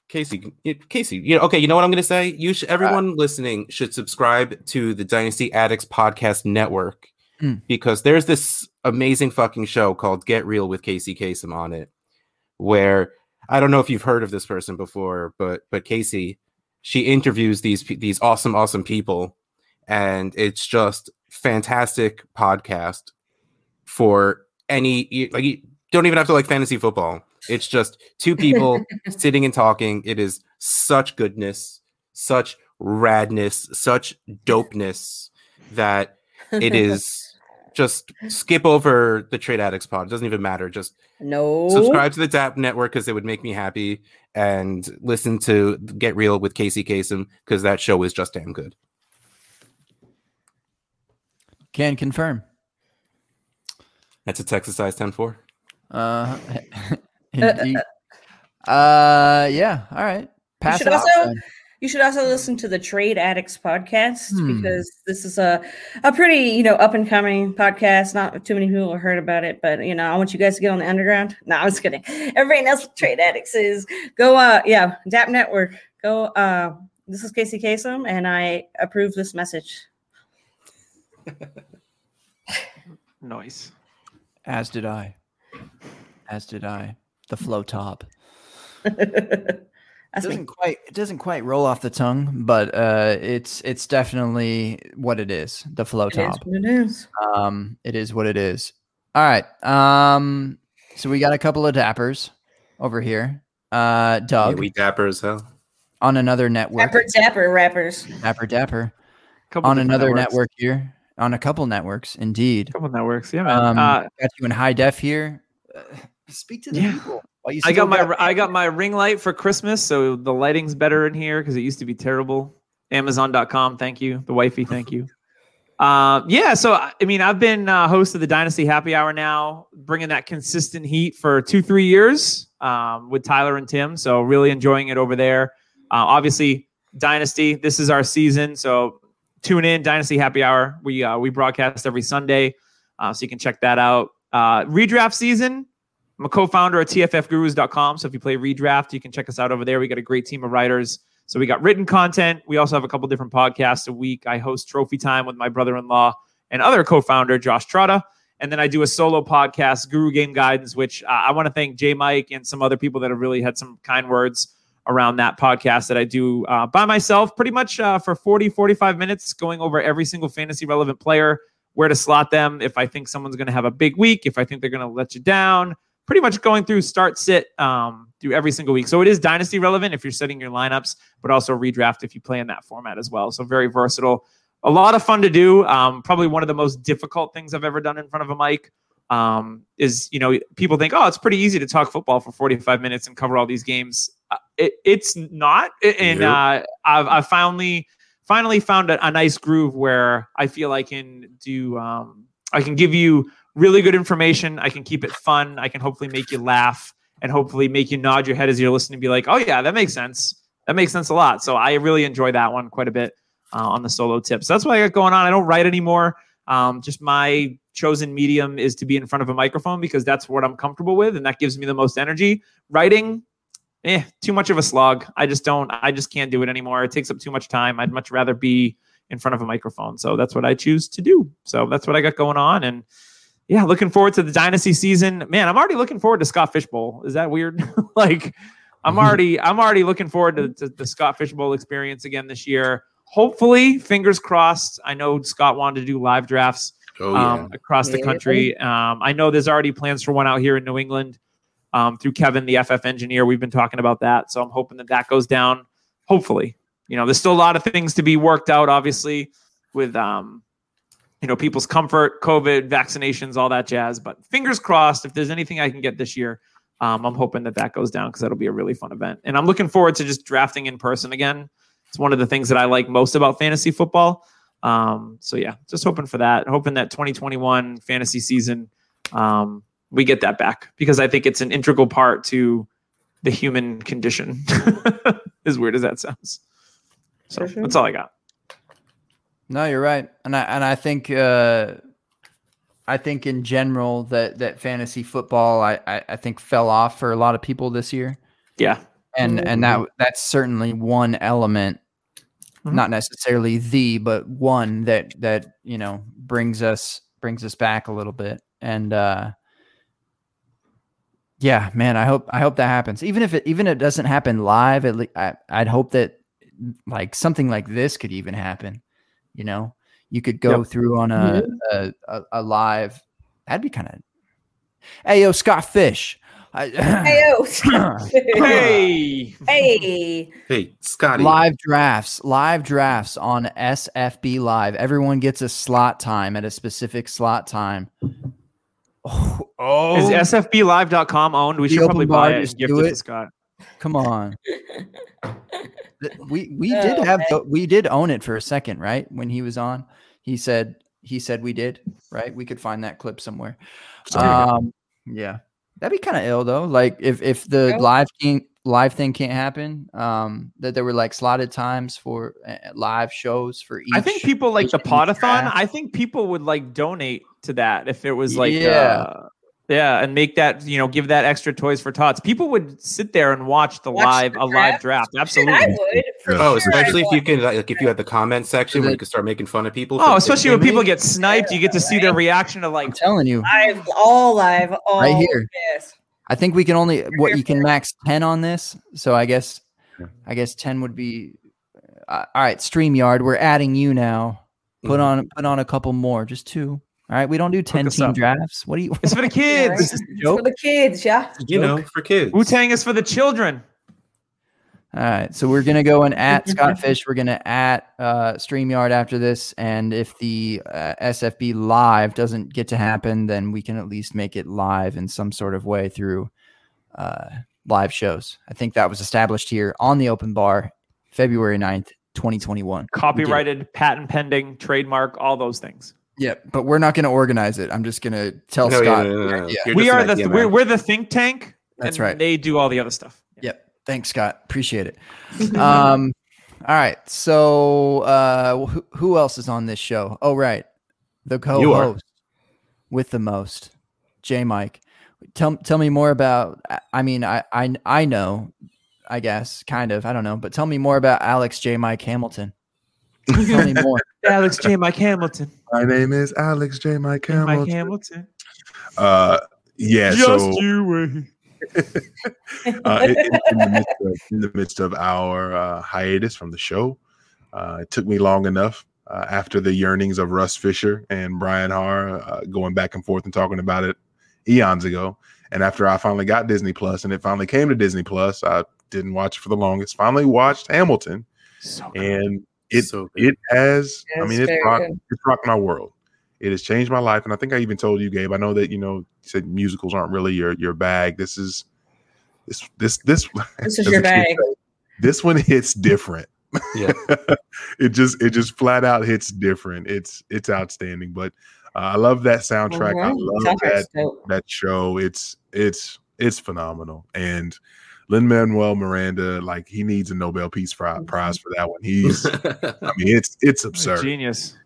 Casey, Casey, you know, okay. You know what I'm going to say. You should. Everyone listening should subscribe to the Dynasty Addicts Podcast Network Hmm. because there's this amazing fucking show called Get Real with Casey Kasem on it, where I don't know if you've heard of this person before, but but Casey, she interviews these these awesome awesome people, and it's just fantastic podcast for any like you don't even have to like fantasy football. It's just two people sitting and talking. It is such goodness, such radness, such dopeness that it is just skip over the trade addicts pod. It doesn't even matter. Just no. subscribe to the DAP network because it would make me happy and listen to Get Real with Casey Kasem because that show is just damn good. Can confirm. That's a Texas size 10 4. Uh, indeed. uh, yeah. All right. Pass should it off. also- then. You should also listen to the Trade Addicts podcast Hmm. because this is a, a pretty, you know, up and coming podcast. Not too many people have heard about it, but you know, I want you guys to get on the underground. No, I was kidding. Everybody knows what Trade Addicts is. Go uh yeah, DAP Network. Go uh this is Casey Kasem and I approve this message. Nice. As did I. As did I. The flow top. That's doesn't quite it doesn't quite roll off the tongue, but uh, it's it's definitely what it is. The flow It is top. what it is. Um, it is what it is. All right. Um, so we got a couple of dappers over here. Uh, Yeah, Doug we dapper as hell. on another network. Dapper Dapper rappers. Dapper Dapper Couple on another networks. network here. On a couple networks, indeed. A Couple networks. Yeah, man. Um, uh, got you in high def here. Speak to the Yeah. people. I got my I got my ring light for Christmas, so the lighting's better in here because it used to be terrible. Amazon.com, thank you. The wifey, thank you. Uh, yeah, so I I mean, I've been uh, host of the Dynasty Happy Hour now, bringing that consistent heat for two, three years um, with Tyler and Tim. So really enjoying it over there. Uh, obviously, Dynasty, this is our season, so tune in Dynasty Happy Hour. We uh, we broadcast every Sunday, uh, so you can check that out. Uh, redraft season. I'm a co-founder at tffgurus.com. So if you play redraft, you can check us out over there. We got a great team of writers. So we got written content. We also have a couple different podcasts a week. I host Trophy Time with my brother-in-law and other co-founder Josh Trotta. And then I do a solo podcast, Guru Game Guidance, which uh, I want to thank J Mike and some other people that have really had some kind words around that podcast that I do uh, by myself, pretty much uh, for 40, 45 minutes, going over every single fantasy relevant player, where to slot them, if I think someone's going to have a big week, if I think they're going to let you down, pretty much going through start sit um, through every single week. So it is dynasty relevant if you're setting your lineups, but also redraft if you play in that format as well. So very versatile. A lot of fun to do. Um, probably one of the most difficult things I've ever done in front of a mic um, is, you know, people think, oh, it's pretty easy to talk football for 45 minutes and cover all these games. Uh, it, it's not. And Nope. uh, I've, I've finally, finally found a, a nice groove where I feel I can do, um, I can give you really good information. I can keep it fun. I can hopefully make you laugh and hopefully make you nod your head as you're listening and be like, oh, yeah, that makes sense. That makes sense a lot. So I really enjoy that one quite a bit uh, on the solo tips. So that's what I got going on. I don't write anymore. Um, just my chosen medium is to be in front of a microphone because that's what I'm comfortable with and that gives me the most energy. Writing, eh, too much of a slog. I just don't, I just can't do it anymore. It takes up too much time. I'd much rather be in front of a microphone. So that's what I choose to do. So that's what I got going on. And yeah, looking forward to the dynasty season. Man, I'm already looking forward to Scott Fish Bowl. Is that weird? like, I'm already, I'm already looking forward to, to the Scott Fish Bowl experience again this year. Hopefully, fingers crossed. I know Scott wanted to do live drafts. Oh yeah. um, across the country. Um, I know there's already plans for one out here in New England um, through Kevin, the FF engineer. We've been talking about that, so I'm hoping that that goes down. Hopefully, you know, there's still a lot of things to be worked out, obviously, with um, you know people's comfort, COVID, vaccinations, all that jazz. But fingers crossed, if there's anything I can get this year. Um, I'm hoping that that goes down because that'll be a really fun event, and I'm looking forward to just drafting in person again. It's one of the things that I like most about fantasy football. Um, so yeah, just hoping for that. Hoping that 2021 fantasy season, um, we get that back because I think it's an integral part to the human condition. as weird as that sounds. So sure. that's all I got. No, you're right, and I and I think uh, I think in general that that fantasy football I, I I think fell off for a lot of people this year, Yeah. and and that that's certainly one element, Mhm. not necessarily the, but one that that you know brings us brings us back a little bit, and uh, yeah, man, I hope I hope that happens. Even if it even if it doesn't happen live, at least I, I'd hope that like something like this could even happen. You know, you could go through on a, mm-hmm. a, a a live. That'd be kind of. Hey yo, Scott Fish. I, Hey, Hey. hey. Hey, Scotty. live drafts, live drafts on SFB Live. Everyone gets a slot time at a specific slot time. Oh, oh, Is SFBlive.com owned? We The should probably buy it just and do it it. to Scott. Come on. Th- We we did Oh, have man. the- we did own it for a second, right? When he was on, he said he said we did, right? We could find that clip somewhere. Um, yeah, that'd be kind of ill though. Like if if the Yeah. live thing live thing can't happen, um, that there were like slotted times for uh, live shows for each. I think people like the each podathon. draft. I think people would like donate to that if it was like Yeah. uh, yeah, and make that you know give that extra toys for tots. People would sit there and watch the Watch live the a live draft? draft. Shit, I Absolutely. would. For Oh, sure, especially I'd if you can, like, if you had the comment section where the- you can start making fun of people. Oh, especially when people get sniped, you get to see their reaction to like I'm telling you, live, all live, all Right here. Yes. I think we can only what you can max ten on this. So I guess I guess ten would be. Uh, all right, Streamyard, we're adding you now. Put Mhm. on put on a couple more, just two. All right, we don't do ten team up. drafts. What do you? it's for the kids. Is this It's for the kids, yeah. you know, for kids. Wu Tang is for the children. All right, so we're gonna go and at Scott Fish. We're gonna at uh, Streamyard after this, and if the uh, SFB live doesn't get to happen, then we can at least make it live in some sort of way through uh, live shows. I think that was established here on the open bar, February 9th, 2021. Copyrighted, patent pending, trademark, all those things. Yep, but we're not gonna organize it. I'm just gonna tell No, Scott. no, no, no, no. Yeah. We are the idea we're, we're the think tank. That's and right. They do all the other stuff. Yep. Thanks, Scott. Appreciate it. um, all right. So, uh, who, who else is on this show? Oh, right. The co-host with the most, J. Mike. Tell tell me more about. I- I mean, I I I know, I guess, kind of. I don't know, but tell me more about Alex J. Mike Hamilton. tell me more. Alex J. Mike Hamilton. My name is Alex J. Mike Mike Hamilton. Hamilton. Uh, yeah. Just so you. uh, in, in- the midst of, in the midst of our uh, hiatus from the show, uh, it took me long enough uh, after the yearnings of Russ Fisher and Brian Har uh, going back and forth and talking about it eons ago. And after I finally got Disney Plus and it finally came to Disney Plus, I didn't watch it for the longest. Finally watched Hamilton, So good. and it So it has. I mean, it's very rocked, it's rocked my world. It has changed my life, and I think I even told you, Gabe. I know that you know you said musicals aren't really your your bag. This is this this this. This is your bag. say, This one hits different. Yeah. it just it just flat out hits different. It's it's outstanding. But uh, I love that soundtrack. I Mhm. love Soundtrack's that dope. that show. It's it's it's phenomenal. And Lin Manuel Miranda, like he needs a Nobel Peace Mhm. Prize for that one. He's I mean, it's it's absurd. Genius.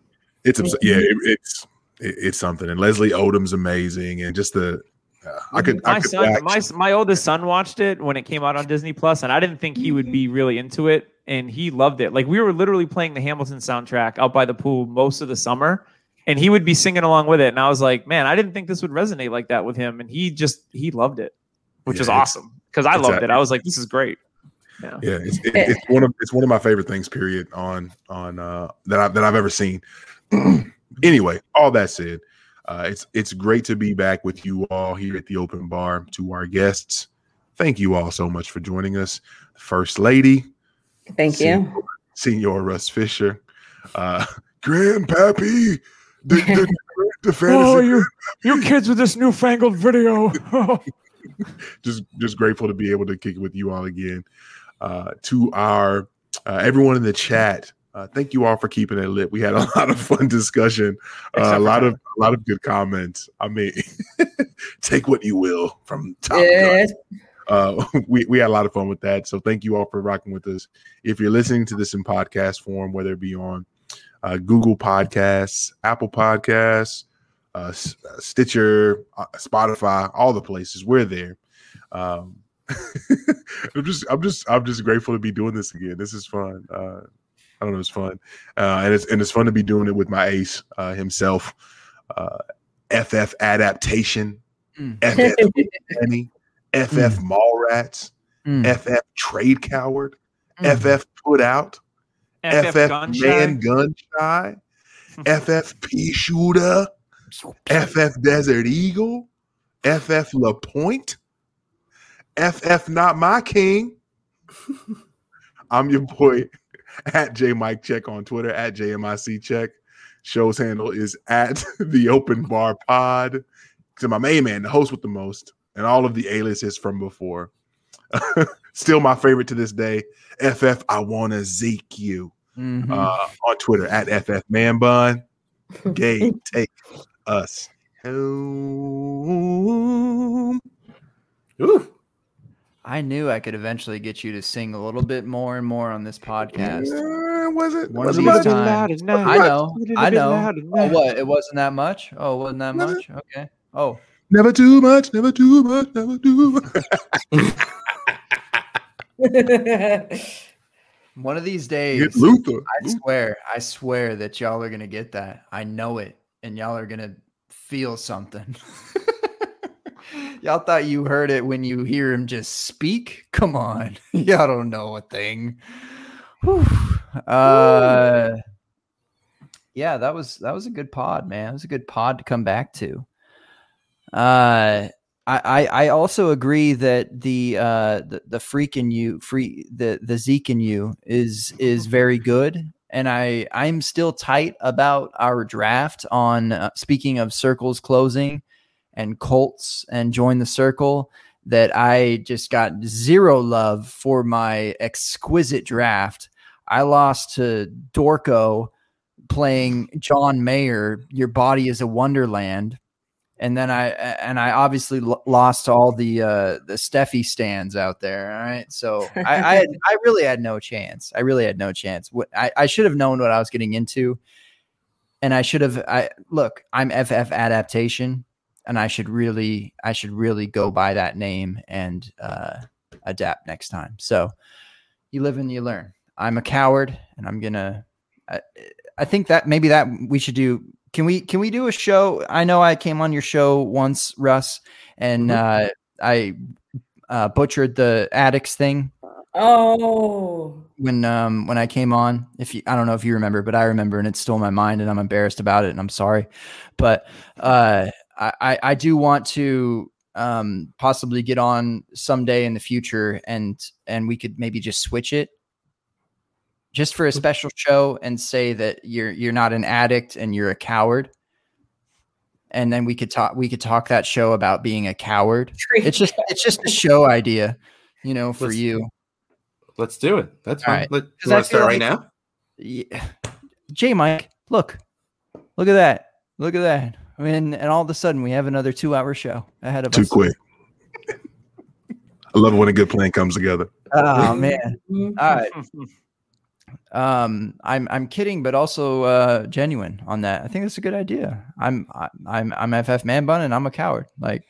It's absurd. Yeah, it, it's it, it's something. And Leslie Odom's amazing, and just the uh, I could I My could son, my my oldest son watched it when it came out on Disney Plus, and I didn't think he would be really into it, and he loved it. Like we were literally playing the Hamilton soundtrack out by the pool most of the summer, and he would be singing along with it. And I was like, man, I didn't think this would resonate like that with him, and he just he loved it, which Yeah, is it's- awesome because I it's loved a- it. I was like, this is great. Yeah. yeah, it's, it, it's one of it's one of my favorite things. Period on on uh that I that I've ever seen. anyway, all that said, Uh, it's it's great to be back with you all here at the open bar. To our guests, thank you all so much for joining us. First Lady, Thank you. Senor Russ Fisher, uh, Grandpappy, the, the, the fantasy Oh, you you kids with this newfangled video. just just grateful to be able to kick it with you all again. Uh, to our uh, everyone in the chat, uh, thank you all for keeping it lit. We had a lot of fun discussion, uh, a lot of a lot of good comments. I mean, take what you will from Top. Yes. Uh, we we had a lot of fun with that. So thank you all for rocking with us. If you're listening to this in podcast form, whether it be on uh, Google Podcasts, Apple Podcasts, uh, uh, Stitcher, uh, Spotify, all the places, we're there. Um, I'm just I'm just I'm just grateful to be doing this again. This is fun. Uh, I don't know, it's fun, uh, and it's and it's fun to be doing it with my ace uh, himself. Uh, FF adaptation, Mm. FF Penny, FF Mallrats, Mm. FF Trade Coward, Mm. FF Put Out, FF, gun Man Gun Shy, FF Shooter, FF Desert Eagle, FF LaPointe, FF Not My King. I'm your boy at J Mike Check on Twitter at JMIC Check. Show's handle is at the Open Bar Pod. To my main man, the host with the most, and all of the aliases from before. Still my favorite to this day. FF, I wanna Zeke you Mhm. uh, on Twitter at FF Man Bun. Gabe, take us home. Ooh. I knew I could eventually get you to sing a little bit more and more on this podcast. Uh, was it? One of was it these times. I know. Need it a I bit know. Oh, what? It wasn't that much? Oh, it wasn't that Was much? Okay. Oh, Never too much, never too much, never too much. one of these days, Luther. I swear, I swear that y'all are gonna get that. I know it, and y'all are gonna feel something. y'all thought you heard it when you hear him just speak. Come on, y'all don't know a thing. Whew. Uh, yeah, that was that was a good pod, man. It was a good pod to come back to. Uh, I, I also agree that the uh the, the freak in you free the the Zeke in you is is very good and I I'm still tight about our draft on uh, speaking of circles closing and Colts and join the circle that I just got zero love for my exquisite draft. I lost to Dorco playing John Mayer. Your body is a wonderland and then I and I obviously lo- lost to all the uh, the Steffi stands out there. All right, so I I, had, I really had no chance. I really had no chance. What I, I should have known what I was getting into, and I should have. I look, I'm FF adaptation, and I should really I should really go by that name and uh, adapt next time. So you live and you learn. I'm a coward, and I'm gonna. I, I think that maybe that we should do can we can we do a show? I know I came on your show once, Russ, and uh, I uh, butchered the addicts thing oh. when um when I came on. If you, I don't know if you remember, but I remember, and it stole my mind, and I'm embarrassed about it, and I'm sorry. But uh, I I- I do want to um possibly get on someday in the future, and and we could maybe just switch it just for a mm-hmm. special show and say that you're you're not an addict and you're a coward and then we could talk we could talk that show about being a coward it's just it's just a show idea you know for Let's- you Let's do it. That's All fine. right. Let, Because you want to start feel right like- now? yeah. J Mike, look, look at that, look at that. I mean, and all of a sudden we have another two-hour show ahead of Too us. Too quick. I love it when a good plan comes together. Oh man! All right. Um, I'm I'm kidding, but also uh, genuine on that. I think that's a good idea. I'm I'm I'm FF Man Bun and I'm a coward. Like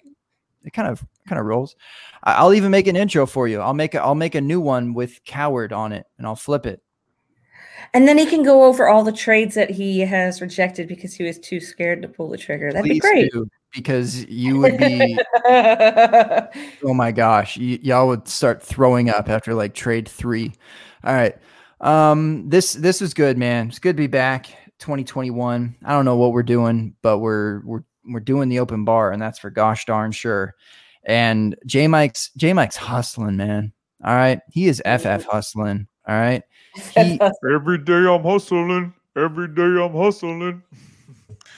it kind of kind of rolls. I'll even make an intro for you. I'll make a, I'll make a new one with coward on it, and I'll flip it. And then he can go over all the trades that he has rejected because he was too scared to pull the trigger. That'd be great. do, because you would be. Oh my gosh, y- y'all would start throwing up after like trade three. All right, um, this this was good, man. It's good to be back. 2021. I don't know what we're doing, but we're we're we're doing the open bar, and that's for gosh darn sure. And J Mike's J Mike's hustling, man. All right, he is FF hustling. All right, he Every day I'm hustling. Every day I'm hustling.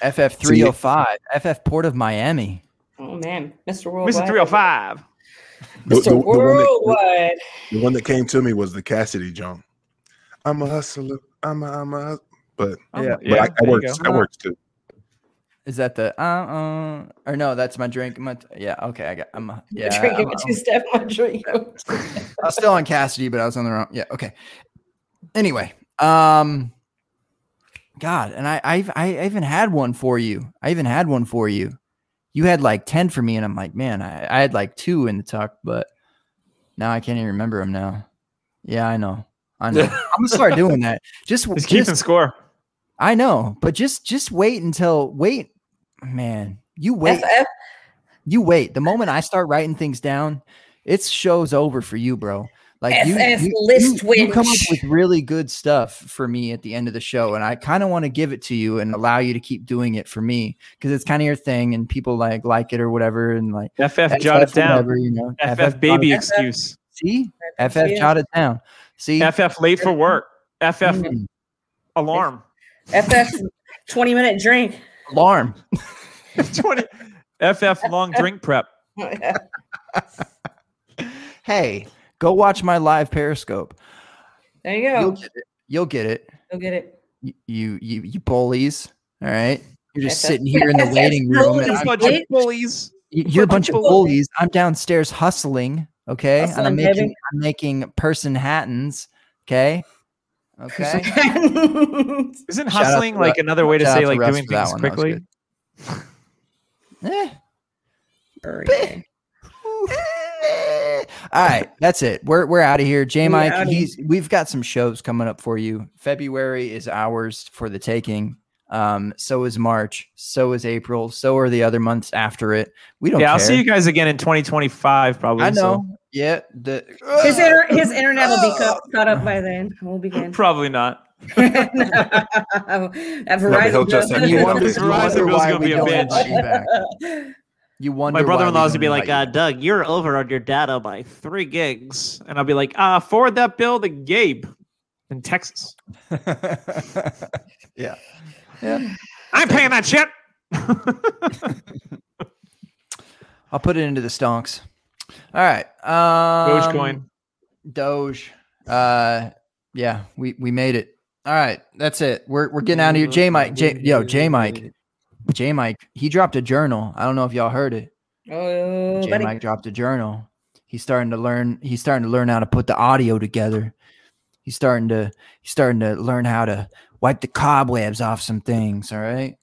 FF three hundred five, FF Port of Miami. oh man, Mr. Worldwide. Mr. 305. The, Mr. the- the one that, Worldwide. the one that came to me was the Cassidy jump. I'm a hustler. I'm a, I'm a but, Yeah. but I, that there you works. That works too. Is that the uh uh or no? That's my drink. My yeah. Okay, I got. I'm yeah. Yeah, drinking I'm- a two step. My drink. I was still on Cassidy, but I was on the wrong. Yeah. Okay. Anyway, um, God, and I, I've, I even had one for you. I even had one for you. You had like ten for me, and I'm like, man, I, I had like two in the tuck, but now I can't even remember them now. Yeah, I know. I know. I'm gonna start doing that. Just, He's keeping just score. I know, but just, just wait until wait, man. You wait. FF. You wait. The moment I start writing things down, it's show's over for you, bro. Like you, FF you, list you, you come up with really good stuff for me at the end of the show, and I kind of want to give it to you and allow you to keep doing it for me because it's kind of your thing, and people like like it or whatever, and like FF jot it down. whatever, you know. FF baby jot it- excuse. See, FF Yeah. jot it down. See, FF late for work. FF Mm, alarm. FF 20 minute drink. alarm. 20 FF long drink prep. Hey, go watch my live Periscope. There you go. You'll get it. You'll get it. Go get it. you you you, you bullies. All right. You're just FF sitting here in the waiting room. And bullies. I'm, Bunch of bullies. you're a bunch bunch of of bullies. I'm downstairs hustling. Okay. and Hustling, I'm making baby. I'm making person hattens. Okay. Okay. Isn't Shout hustling like Ru- another way to say out like Russ doing that things one. Quickly? good. Eh. All right, that's it. We're we're out of here. J Mike, he's we've got some shows coming up for you. February is ours for the taking. Um, so is March, so is April, so are the other months after it. We don't Yeah, care. I'll see you guys again in 2025 probably. I so- know. Yeah. The, His, inter- his internet will be caught, caught up by then. We'll be good. Probably not. At he'll Verizon. just have you get wonder, you wonder why gonna we be a don't bitch. invite you back. You wonder My brother in we law's don't gonna be like, uh, Doug, you're over on your data by three gigs. And I'll be like, uh, forward that bill to Gabe in Texas. yeah. Yeah. I'm paying that shit. I'll put it into the stonks. All right. Um, Dogecoin. Doge. Uh, yeah, we we made it. All right, that's it. We're we're getting out of here. J Mike, J yo, J Mike, J Mike. He dropped a journal. I don't know if y'all heard it. Oh, J Mike dropped a journal. He's starting to learn. He's starting to learn how to put the audio together. He's starting to. He's starting to learn how to wipe the cobwebs off some things. All right.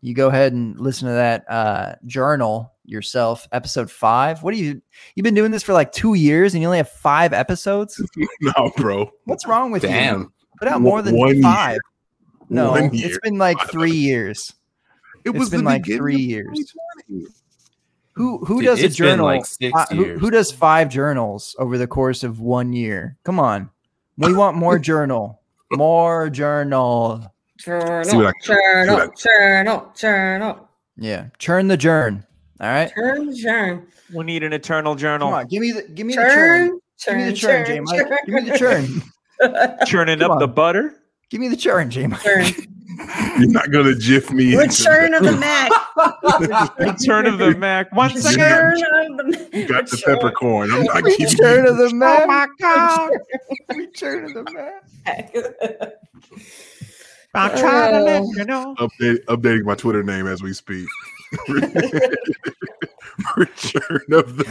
You go ahead and listen to that uh, journal yourself. Episode five. What do you? You've been doing this for like two years, and you only have five episodes. No, bro. What's wrong with you? Damn. Put out more than one year. five. No, One it's year. been like three years. It It's was been like three years. Who who Dude, does a journal? like six uh, who, who does five journals over the course of one year? Come on, we want more journal, more journal. Journal, I- see what journal, journal, journal. Yeah, churn the journ. All right, Turn, turn, We need an eternal journal. come on, give me the give me the churn. turn, Give me the turn, churn, J Mike. Give me the churn. Churning Come up the butter. Give me the churn, J Mike. You're not gonna jiff me. into Return of the Mac. Return of the Mack. One second. Return of the You got the peppercorn. I'm not giving Return you. of the Mac. Oh my god. Return of the. Mack. I'm trying to let oh. you know. Update, updating my Twitter name as we speak. Return of the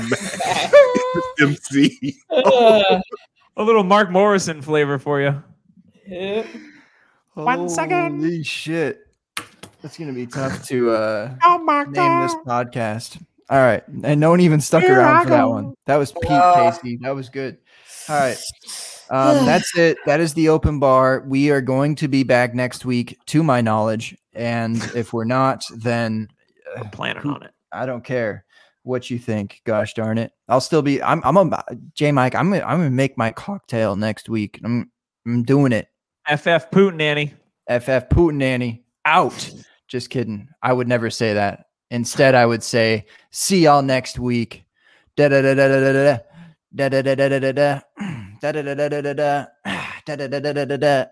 Mack. MC. Uh, A little Mark Morrison flavor for you. yeah. One second. Holy shit. That's gonna be tough to uh Oh my name this podcast. All right. And no one even stuck Here around I for that one. That was Pete Oh. Casey. That was good. All right. Um, that's it. That is the open bar. We are going to be back next week, to my knowledge. And if we're not, then I'm planning on it. I don't care what you think. Gosh darn it. I'll still be I'm I'm a J Mike. I'm gonna, I'm gonna make my cocktail next week. I'm I'm doing it. FF Putin Annie. FF Putin Nanny out. Just kidding. I would never say that. Instead, I would say, see y'all next week. Da da da da da da da. Da da da da da da da. Da da da da da da da. Da da da da da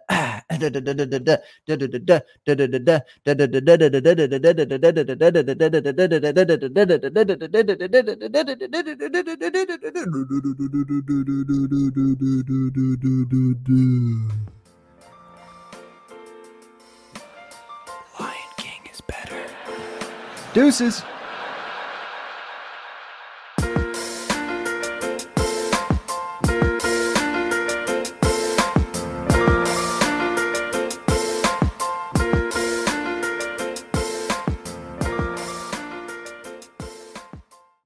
Lion King is better. Deuces.